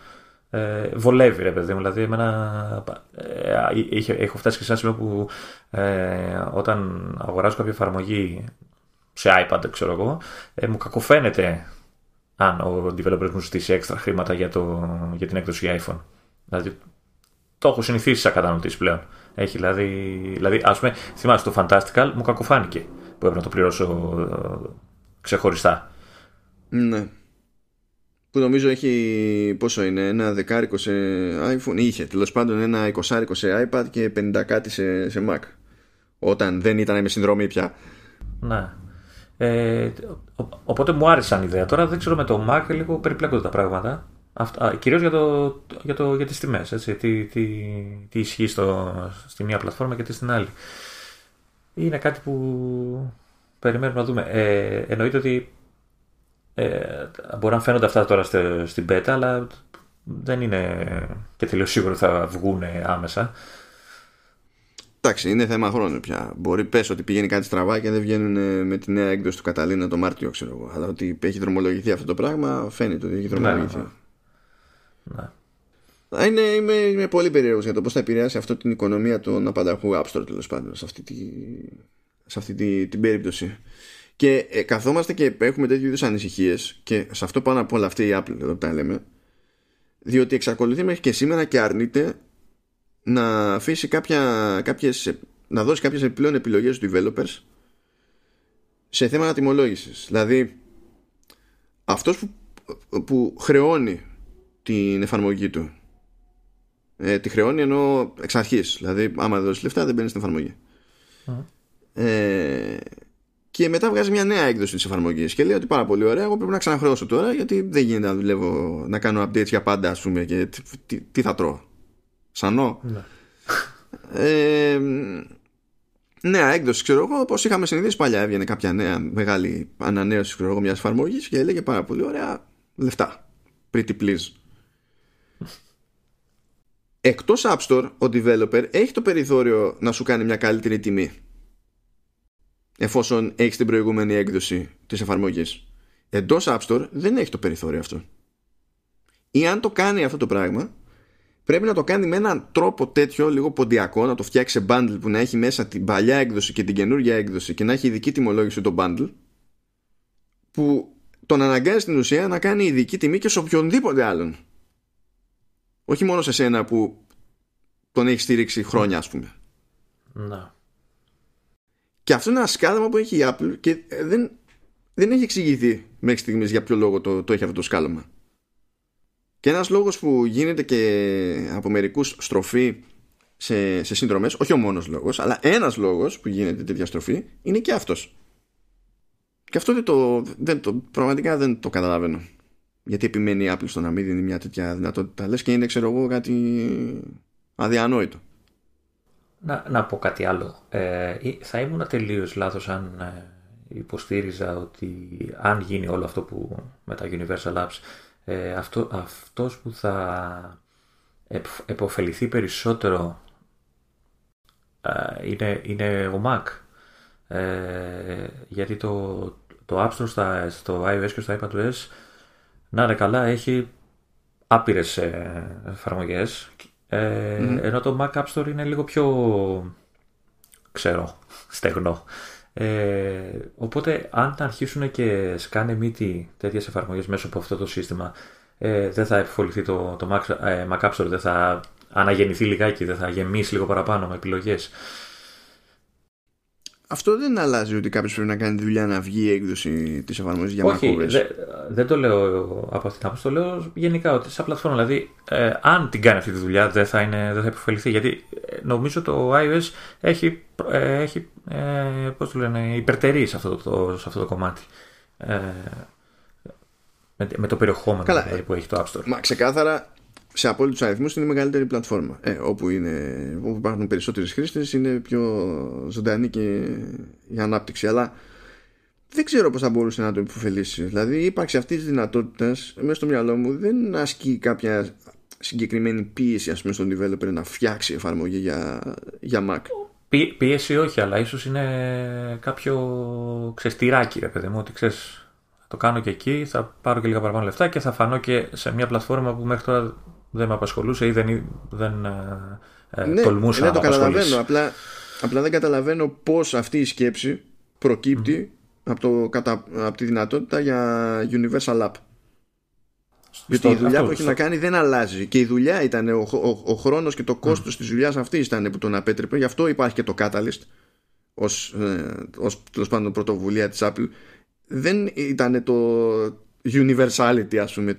Ε, βολεύει ρε παιδί μου, δηλαδή εμένα, ε, έχω φτάσει και σε ένα σημείο που ε, όταν αγοράζω κάποια εφαρμογή σε iPad ξέρω εγώ, ε, μου κακοφαίνεται αν ο developer μου ζητήσει έξτρα χρήματα για, το, για την έκδοση iPhone. Δηλαδή το έχω συνηθίσει σαν κατανοητή πλέον. Έχει δηλαδή, δηλαδή ας πούμε, θυμάσαι το Fantastical μου κακοφάνηκε που έπρεπε να το πληρώσω ε, ξεχωριστά. Ναι. Που νομίζω έχει πόσο είναι, ένα δεκάρικο σε iPhone, είχε τέλος πάντων ένα εικοσάρικο σε iPad και πενήντα κάτι σε, σε Mac. Όταν δεν ήταν με συνδρομή πια. Ναι. Ε, οπότε μου άρεσαν ιδέα. Τώρα δεν ξέρω με το Mac λίγο περιπλέκονται τα πράγματα. Αυτά, κυρίως για, το, για, το, για τις τιμές, έτσι, τι, τι, τι ισχύει στο, στη μία πλατφόρμα και τι στην άλλη. Είναι κάτι που περιμένουμε να δούμε. Ε, εννοείται ότι ε, μπορεί να φαίνονται αυτά τώρα στην πέτα, αλλά δεν είναι και τελείως σίγουρο ότι θα βγουν άμεσα. Εντάξει, είναι θέμα χρόνου πια. Μπορεί πες ότι πηγαίνει κάτι στραβά και δεν βγαίνουν με τη νέα έκδοση του Καταλήνα το Μάρτιο, ξέρω εγώ. Αλλά ότι έχει δρομολογηθεί αυτό το πράγμα, φαίνεται ότι έχει δρομολογηθεί. Ναι. Ναι. Είναι, είμαι, είμαι πολύ περίεργος για το πώς θα επηρεάσει αυτό την οικονομία των απανταχού App Store τέλος πάντων σε αυτή, τη, σε αυτή τη, την περίπτωση. Και ε, καθόμαστε και έχουμε τέτοιου είδους ανησυχίες και σε αυτό πάνω απ' όλα αυτή η Apple εδώ που τα λέμε, διότι εξακολουθεί μέχρι και σήμερα και αρνείται να αφήσει κάποια, κάποιες, να δώσει κάποιες επιπλέον επιλογές στους developers σε θέματα τιμολόγησης. Δηλαδή, αυτός που, που χρεώνει την εφαρμογή του ε, τη χρεώνει ενώ εξ αρχής. Δηλαδή, άμα δώσεις λεφτά δεν μπαίνει στην εφαρμογή. Ε, και μετά βγάζει μια νέα έκδοση της εφαρμογής και λέει ότι πάρα πολύ ωραία, εγώ πρέπει να ξαναχρεώσω τώρα γιατί δεν γίνεται να δουλεύω, να κάνω updates για πάντα, ας πούμε, και τι, τι θα τρώω. Σανό. Ναι. Ε, νέα έκδοση, ξέρω εγώ, όπως είχαμε συνηθίσει παλιά. Έβγαινε κάποια νέα μεγάλη ανανέωση, ξέρω εγώ, μιας εφαρμογής και έλεγε πάρα πολύ ωραία λεφτά. Pretty please. Εκτός App Store, ο developer έχει το περιθώριο να σου κάνει μια καλύτερη τιμή εφόσον έχεις την προηγούμενη έκδοση της εφαρμογής. Εντός App Store δεν έχει το περιθώριο αυτό. Ή αν το κάνει αυτό το πράγμα, πρέπει να το κάνει με έναν τρόπο τέτοιο, λίγο ποντιακό, να το φτιάξει σε bundle που να έχει μέσα την παλιά έκδοση και την καινούργια έκδοση και να έχει ειδική τιμολόγηση το bundle, που τον αναγκάζει στην ουσία να κάνει ειδική τιμή και σε οποιονδήποτε άλλον. Όχι μόνο σε σένα που τον έχεις στήριξει χρόνια, ας πούμε. Να. Και αυτό είναι ένα σκάλαμα που έχει η Apple και δεν, δεν έχει εξηγηθεί μέχρι στιγμής για ποιο λόγο το, το έχει αυτό το σκάλαμα. Και ένας λόγος που γίνεται και από μερικούς στροφή σε, σε συνδρομές, όχι ο μόνος λόγος, αλλά ένας λόγος που γίνεται τέτοια στροφή είναι και αυτός. Και αυτό δεν το, δεν το, πραγματικά δεν το καταλαβαίνω. Γιατί επιμένει η Apple στο να μην δίνει μια τέτοια δυνατότητα. Λες και είναι ξέρω εγώ κάτι αδιανόητο. Να, να πω κάτι άλλο. Ε, θα ήμουν τελείως λάθος αν ε, υποστήριζα ότι αν γίνει όλο αυτό που με τα Universal Labs ε, αυτό, αυτός που θα επωφεληθεί περισσότερο ε, είναι, είναι ο Mac. Ε, γιατί το, το App Store στα, στο iOS και στο iPadOS να είναι καλά έχει άπειρες ε, εφαρμογές. Ε, ενώ το Mac App Store είναι λίγο πιο ξέρω, στεγνό. Ε, οπότε αν αρχίσουν και σκάνε μύτη τέτοιες εφαρμογές μέσω από αυτό το σύστημα ε, δεν θα επιφοληθεί το, το Mac, ε, Mac App Store, δεν θα αναγεννηθεί λιγάκι, δεν θα γεμίσει λίγο παραπάνω με επιλογές. Αυτό δεν αλλάζει ότι κάποιος πρέπει να κάνει δουλειά να βγει η έκδοση της εφαρμογής για Όχι, δε, δεν το λέω από αυτήν την άποψη. Το λέω γενικά ότι σαν πλατφόρμα. Δηλαδή, ε, αν την κάνει αυτή τη δουλειά, δεν θα, είναι, δεν θα επιφεληθεί. Γιατί ε, νομίζω το iOS έχει, ε, έχει ε, πώς το λένε, υπερτερεί σε αυτό το, σε αυτό το κομμάτι. Ε, με, με, το περιεχόμενο Καλά, δηλαδή, που έχει το App Store. Μα ξεκάθαρα σε απόλυτους αριθμούς είναι η μεγαλύτερη πλατφόρμα. Ε, όπου, είναι, όπου υπάρχουν περισσότερες χρήστες, είναι πιο ζωντανή και η ανάπτυξη. Αλλά δεν ξέρω πώς θα μπορούσε να το υποφελήσει. Δηλαδή, η ύπαρξη αυτής της δυνατότητας μέσα στο μυαλό μου δεν ασκεί κάποια συγκεκριμένη πίεση ας πούμε, στον developer να φτιάξει εφαρμογή για, για Mac. πίεση όχι, αλλά ίσως είναι κάποιο ξεστηράκι, ρε παιδί μου, ότι ξέρεις, το κάνω και εκεί, θα πάρω και λίγα παραπάνω λεφτά και θα φανώ και σε μια πλατφόρμα που μέχρι τώρα δεν με απασχολούσε ή δεν, δεν ε, ε ναι, τολμούσα ναι, να το καταλαβαίνω. Απλά, απλά δεν καταλαβαίνω πώς αυτή η σκέψη προκύπτει από, το, κατα, από τη δυνατότητα για Universal App. Γιατί η δουλειά που έχει να κάνει δεν αλλάζει. Και η δουλειά ήταν, ο, ο, ο χρόνος και το κόστος mm. της δουλειάς αυτή ήταν που τον απέτρεπε. Γι' αυτό υπάρχει και το Catalyst ως ε, πάντων πρωτοβουλία της Apple. Δεν ήταν το universality, ας πούμε,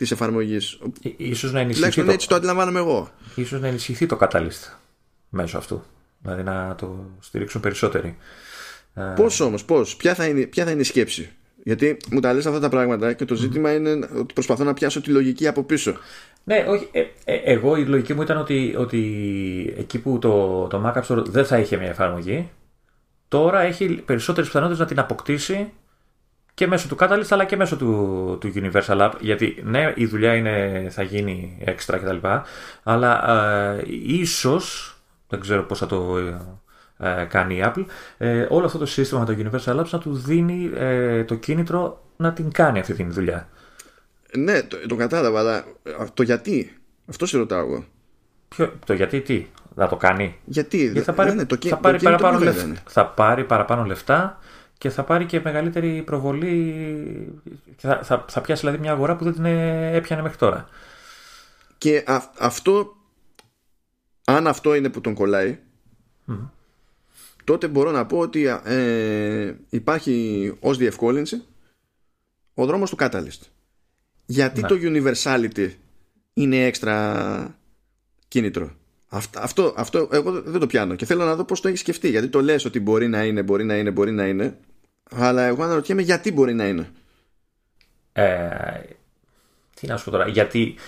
της της εφαρμογής. Ίσως να ενισχυθεί το... έτσι το αντιλαμβάνομαι εγώ. Ίσως να ενισχυθεί το Catalyst μέσω αυτού. Δηλαδή να το στηρίξουν περισσότεροι. Πώς όμως, πώς, ποια, θα είναι, ποια θα είναι η σκέψη; Γιατί μου τα λες αυτά τα πράγματα και το ζήτημα είναι ότι προσπαθώ να πιάσω τη λογική από πίσω. Ναι, όχι. Ε, ε, εγώ η λογική μου ήταν ότι, ότι εκεί που το, το Mac App Store δεν θα είχε μια εφαρμογή, τώρα έχει περισσότερες πιθανότητες να την αποκτήσει και μέσω του Catalyst αλλά και μέσω του, του Universal App. Γιατί ναι, η δουλειά είναι, θα γίνει έξτρα κτλ. Αλλά ε, ίσως, δεν ξέρω πώς θα το ε, κάνει η Apple, ε, όλο αυτό το σύστημα με το Universal Labs να του δίνει ε, το κίνητρο να την κάνει αυτή τη δουλειά. Ναι, το, το κατάλαβα, αλλά το γιατί; Αυτό σε ρωτάω εγώ. Ποιο, το γιατί τι, να το κάνει; Γιατί, Γιατί θα πάρει, το, θα, πάρει παραπάνω λεφτά, θα πάρει παραπάνω λεφτά και θα πάρει και μεγαλύτερη προβολή. Και θα, θα, θα πιάσει δηλαδή μια αγορά που δεν την έπιανε μέχρι τώρα. Και αυτό, αν αυτό είναι που τον κολλάει, τότε μπορώ να πω ότι ε, υπάρχει ως διευκόλυνση ο δρόμος του Catalyst. Γιατί ναι. το universality είναι έξτρα κίνητρο. Αυτό, αυτό εγώ δεν το πιάνω και θέλω να δω πώς το έχει σκεφτεί. Γιατί το λες ότι μπορεί να είναι, μπορεί να είναι, μπορεί να είναι. Αλλά εγώ αναρωτιέμαι γιατί μπορεί να είναι. Ε, τι να σου πω τώρα. Γιατί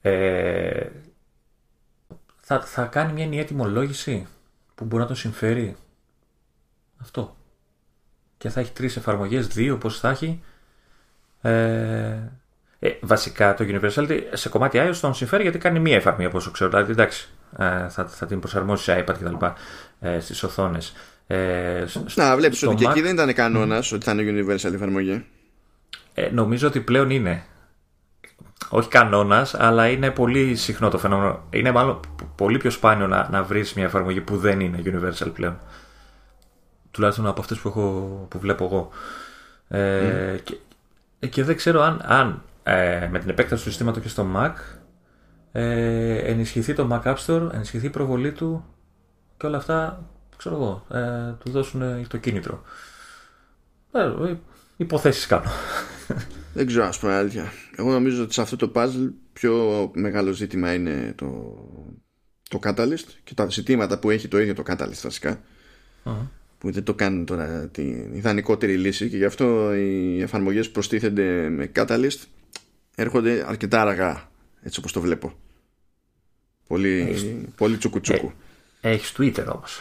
ε, θα, θα κάνει μια ενιαία τιμολόγηση που μπορεί να τον συμφέρει. Αυτό. Και θα έχει τρεις εφαρμογές, δύο πώς θα έχει. Ε, ε, βασικά το Universality σε κομμάτι iOS τον συμφέρει γιατί κάνει μία εφαρμογή από όσο ξέρω. Δηλαδή εντάξει, ε, θα, θα την προσαρμόσει σε iPad κτλ. Ε, στις οθόνες. Ε, Να, βλέπεις ότι και εκεί δεν ήταν κανόνας mm. ότι θα είναι Universal εφαρμογή. Ε, νομίζω ότι πλέον είναι. Όχι κανόνας, αλλά είναι πολύ συχνό το φαινόμενο. Είναι μάλλον πολύ πιο σπάνιο να, να βρεις μια εφαρμογή που δεν είναι Universal πλέον τουλάχιστον από αυτές που, έχω, που βλέπω εγώ. Ε, και, και, δεν ξέρω αν, αν ε, με την επέκταση του συστήματος και στο Mac ε, ενισχυθεί το Mac App Store, ενισχυθεί η προβολή του και όλα αυτά, ξέρω εγώ, ε, του δώσουν το κίνητρο. Ε, υποθέσεις κάνω. Δεν ξέρω, ας πούμε αλήθεια. Εγώ νομίζω ότι σε αυτό το puzzle πιο μεγάλο ζήτημα είναι το, το Catalyst και τα ζητήματα που έχει το ίδιο το Catalyst βασικα που δεν το κάνουν τώρα την ιδανικότερη λύση και γι' αυτό οι εφαρμογές που προστίθενται με Catalyst έρχονται αρκετά αργά έτσι όπως το βλέπω πολύ, έχεις... πολύ τσουκουτσούκου ε, έχεις Twitter όμως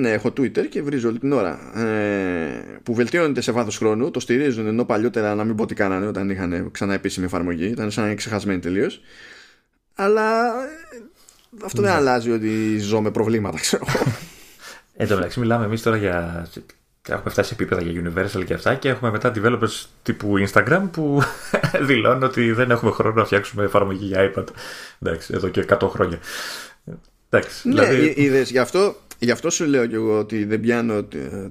ναι έχω Twitter και βρίζω όλη την ώρα ε, που βελτιώνεται σε βάθος χρόνου το στηρίζουν ενώ παλιότερα να μην πω τι κάνανε όταν είχαν ξανά επίσημη εφαρμογή ήταν σαν να είναι ξεχασμένοι τελείως αλλά ε, αυτό δεν ναι. αλλάζει ότι ζω με προβλήματα ξέρω Εν τω μεταξύ, μιλάμε εμείς τώρα για. Έχουμε φτάσει σε επίπεδα για Universal και αυτά και έχουμε μετά developers τύπου Instagram που δηλώνουν ότι δεν έχουμε χρόνο να φτιάξουμε εφαρμογή για iPad. Εντάξει, εδώ και 100 χρόνια. Εντάξει, ναι, δηλαδή... είδες, γι, αυτό, γι' αυτό σου λέω και εγώ ότι δεν πιάνω ότι, ε,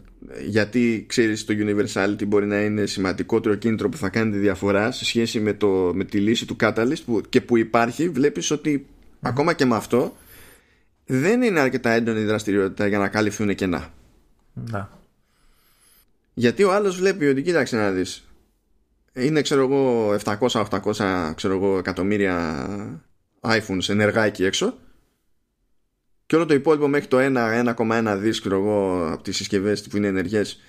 γιατί ξέρεις το Universality μπορεί να είναι σημαντικότερο κίνητρο που θα κάνει τη διαφορά σε σχέση με, το, με τη λύση του Catalyst που, και που υπάρχει βλέπεις ότι ακόμα και με αυτό δεν είναι αρκετά έντονη η δραστηριότητα για να καλυφθούν κενά. Να. Γιατί ο άλλος βλέπει ότι κοίταξε να δεις είναι ξέρω εγώ 700-800 ξέρω εγώ, εκατομμύρια iPhones ενεργά εκεί έξω και όλο το υπόλοιπο μέχρι το 1,1 δις ξέρω εγώ από τις συσκευές που είναι ενεργές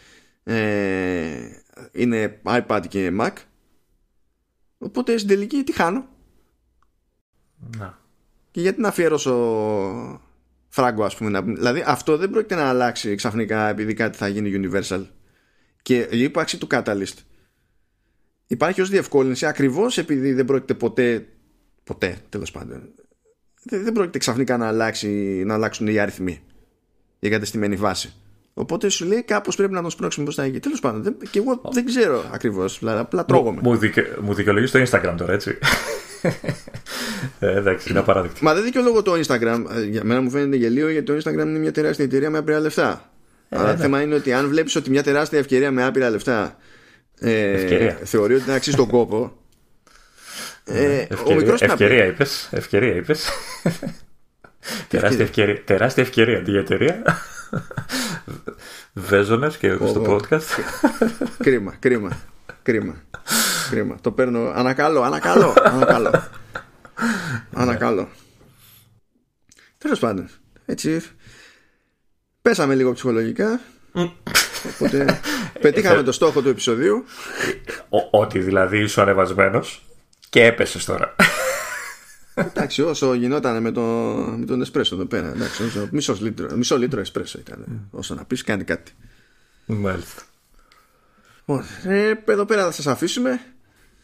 ε, είναι iPad και Mac Οπότε στην τελική τι χάνω. Να. Και γιατί να αφιέρωσω φράγκο, ας πούμε. Δηλαδή αυτό δεν πρόκειται να αλλάξει ξαφνικά επειδή κάτι θα γίνει Universal. Και η ύπαρξη του Catalyst υπάρχει ως διευκόλυνση ακριβώς επειδή δεν πρόκειται ποτέ ποτέ τέλος πάντων δεν, δεν πρόκειται ξαφνικά να, αλλάξει, να αλλάξουν οι αριθμοί για κατεστημένη βάση Οπότε σου λέει κάπως πρέπει να τον σπρώξουμε μπροστά εκεί. Τέλος πάντων, δεν, και εγώ δεν ξέρω ακριβώς. Δηλαδή, απλά τρώγομαι. Μου, δικαι, μου δικαιολογείς το Instagram τώρα, έτσι. ε, εντάξει, είναι απαράδεκτο. Μα δεν δικαιολογώ το Instagram. Ε, για μένα μου φαίνεται γελίο γιατί το Instagram είναι μια τεράστια εταιρεία με άπειρα λεφτά. Ε, Αλλά το θέμα είναι ότι αν βλέπεις ότι μια τεράστια ευκαιρία με άπειρα λεφτά ε, θεωρεί ότι είναι αξίζει τον κόπο. Ε, ναι, ευκαιρία, ο μικρός ευκαιρία είπες. Ευκαιρία είπες. τεράστια, ευκαιρία, τεράστια ευκαιρία για εταιρεία. Βέζονες και εγώ στο podcast. κρίμα, κρίμα, κρίμα. Κρίμα. Το παίρνω ανακαλώ, ανακαλώ, ανακαλώ. ανακαλώ. Τέλος πάντων. Έτσι. Πέσαμε λίγο ψυχολογικά. Οπότε πετύχαμε το στόχο του επεισοδίου. Ότι δηλαδή είσαι ανεβασμένος και έπεσες τώρα. Εντάξει, όσο γινόταν με, το, με τον Εσπρέσο εδώ πέρα. Εντάξει, όσο, μισό, λίτρο, μισό λίτρο Εσπρέσο ήταν. Όσο να πεις, κάνει κάτι. Μάλιστα. Ε, εδώ πέρα θα σας αφήσουμε.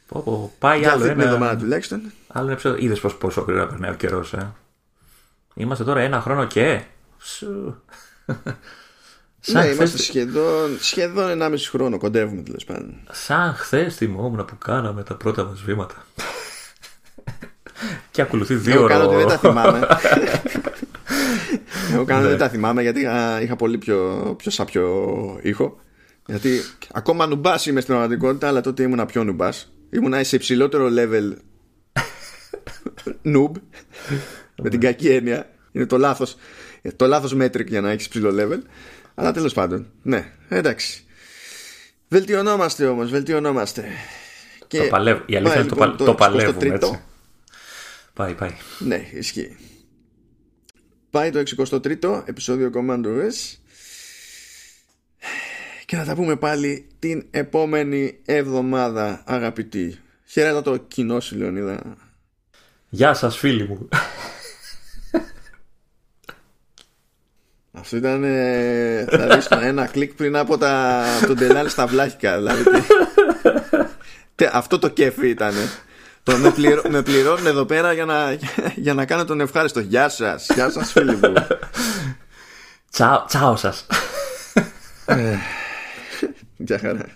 Πω, πω, πάει άλλο ένα. εβδομάδα τουλάχιστον. Άλλο ένα επεισόδιο. Είδες πόσο γρήγορα περνάει ο καιρός, ε; Είμαστε τώρα ένα χρόνο και. Σου. Ναι, είμαστε σχεδόν, σχεδόν 1,5 χρόνο, κοντεύουμε τέλος πάντων. Σαν χθες θυμόμουν που κάναμε τα πρώτα μας βήματα. και ακολουθεί δύο ώρα. Εγώ κάνω ότι δεν τα θυμάμαι. Εγώ κάνω ότι δεν τα θυμάμαι γιατί είχα πολύ πιο, πιο σαπιο ήχο. Γιατί ακόμα νουμπάς είμαι στην πραγματικότητα, αλλά τότε ήμουν πιο νουμπάς. Ήμουν σε υψηλότερο level νουμπ. με την κακή έννοια. Είναι το λάθο το λάθος metric για να έχεις ψηλό level. Αλλά τέλος πάντων. Ναι, εντάξει. Βελτιωνόμαστε όμως, βελτιωνόμαστε. Και... Το παλεύω. Η αλήθεια είναι λοιπόν, το, το, παλεύουμε έτσι. Πάει, πάει. Ναι, ισχύει. Πάει το 63ο επεισόδιο Commando S και να τα πούμε πάλι την επόμενη εβδομάδα αγαπητοί. Χαίρετα το κοινό σου Λεωνίδα. Γεια σας φίλοι μου. Αυτό ήταν ε, θα ένα κλικ πριν από τα, τον τελάλ στα βλάχικα. Δηλαδή, αυτό το κέφι ήταν. Το με, πληρω, με πληρώνουν εδώ πέρα για να, για να κάνω τον ευχάριστο. Γεια σας. Γεια σας φίλοι μου. Τσάω, τσάω σας. Ε, γεια χαρά.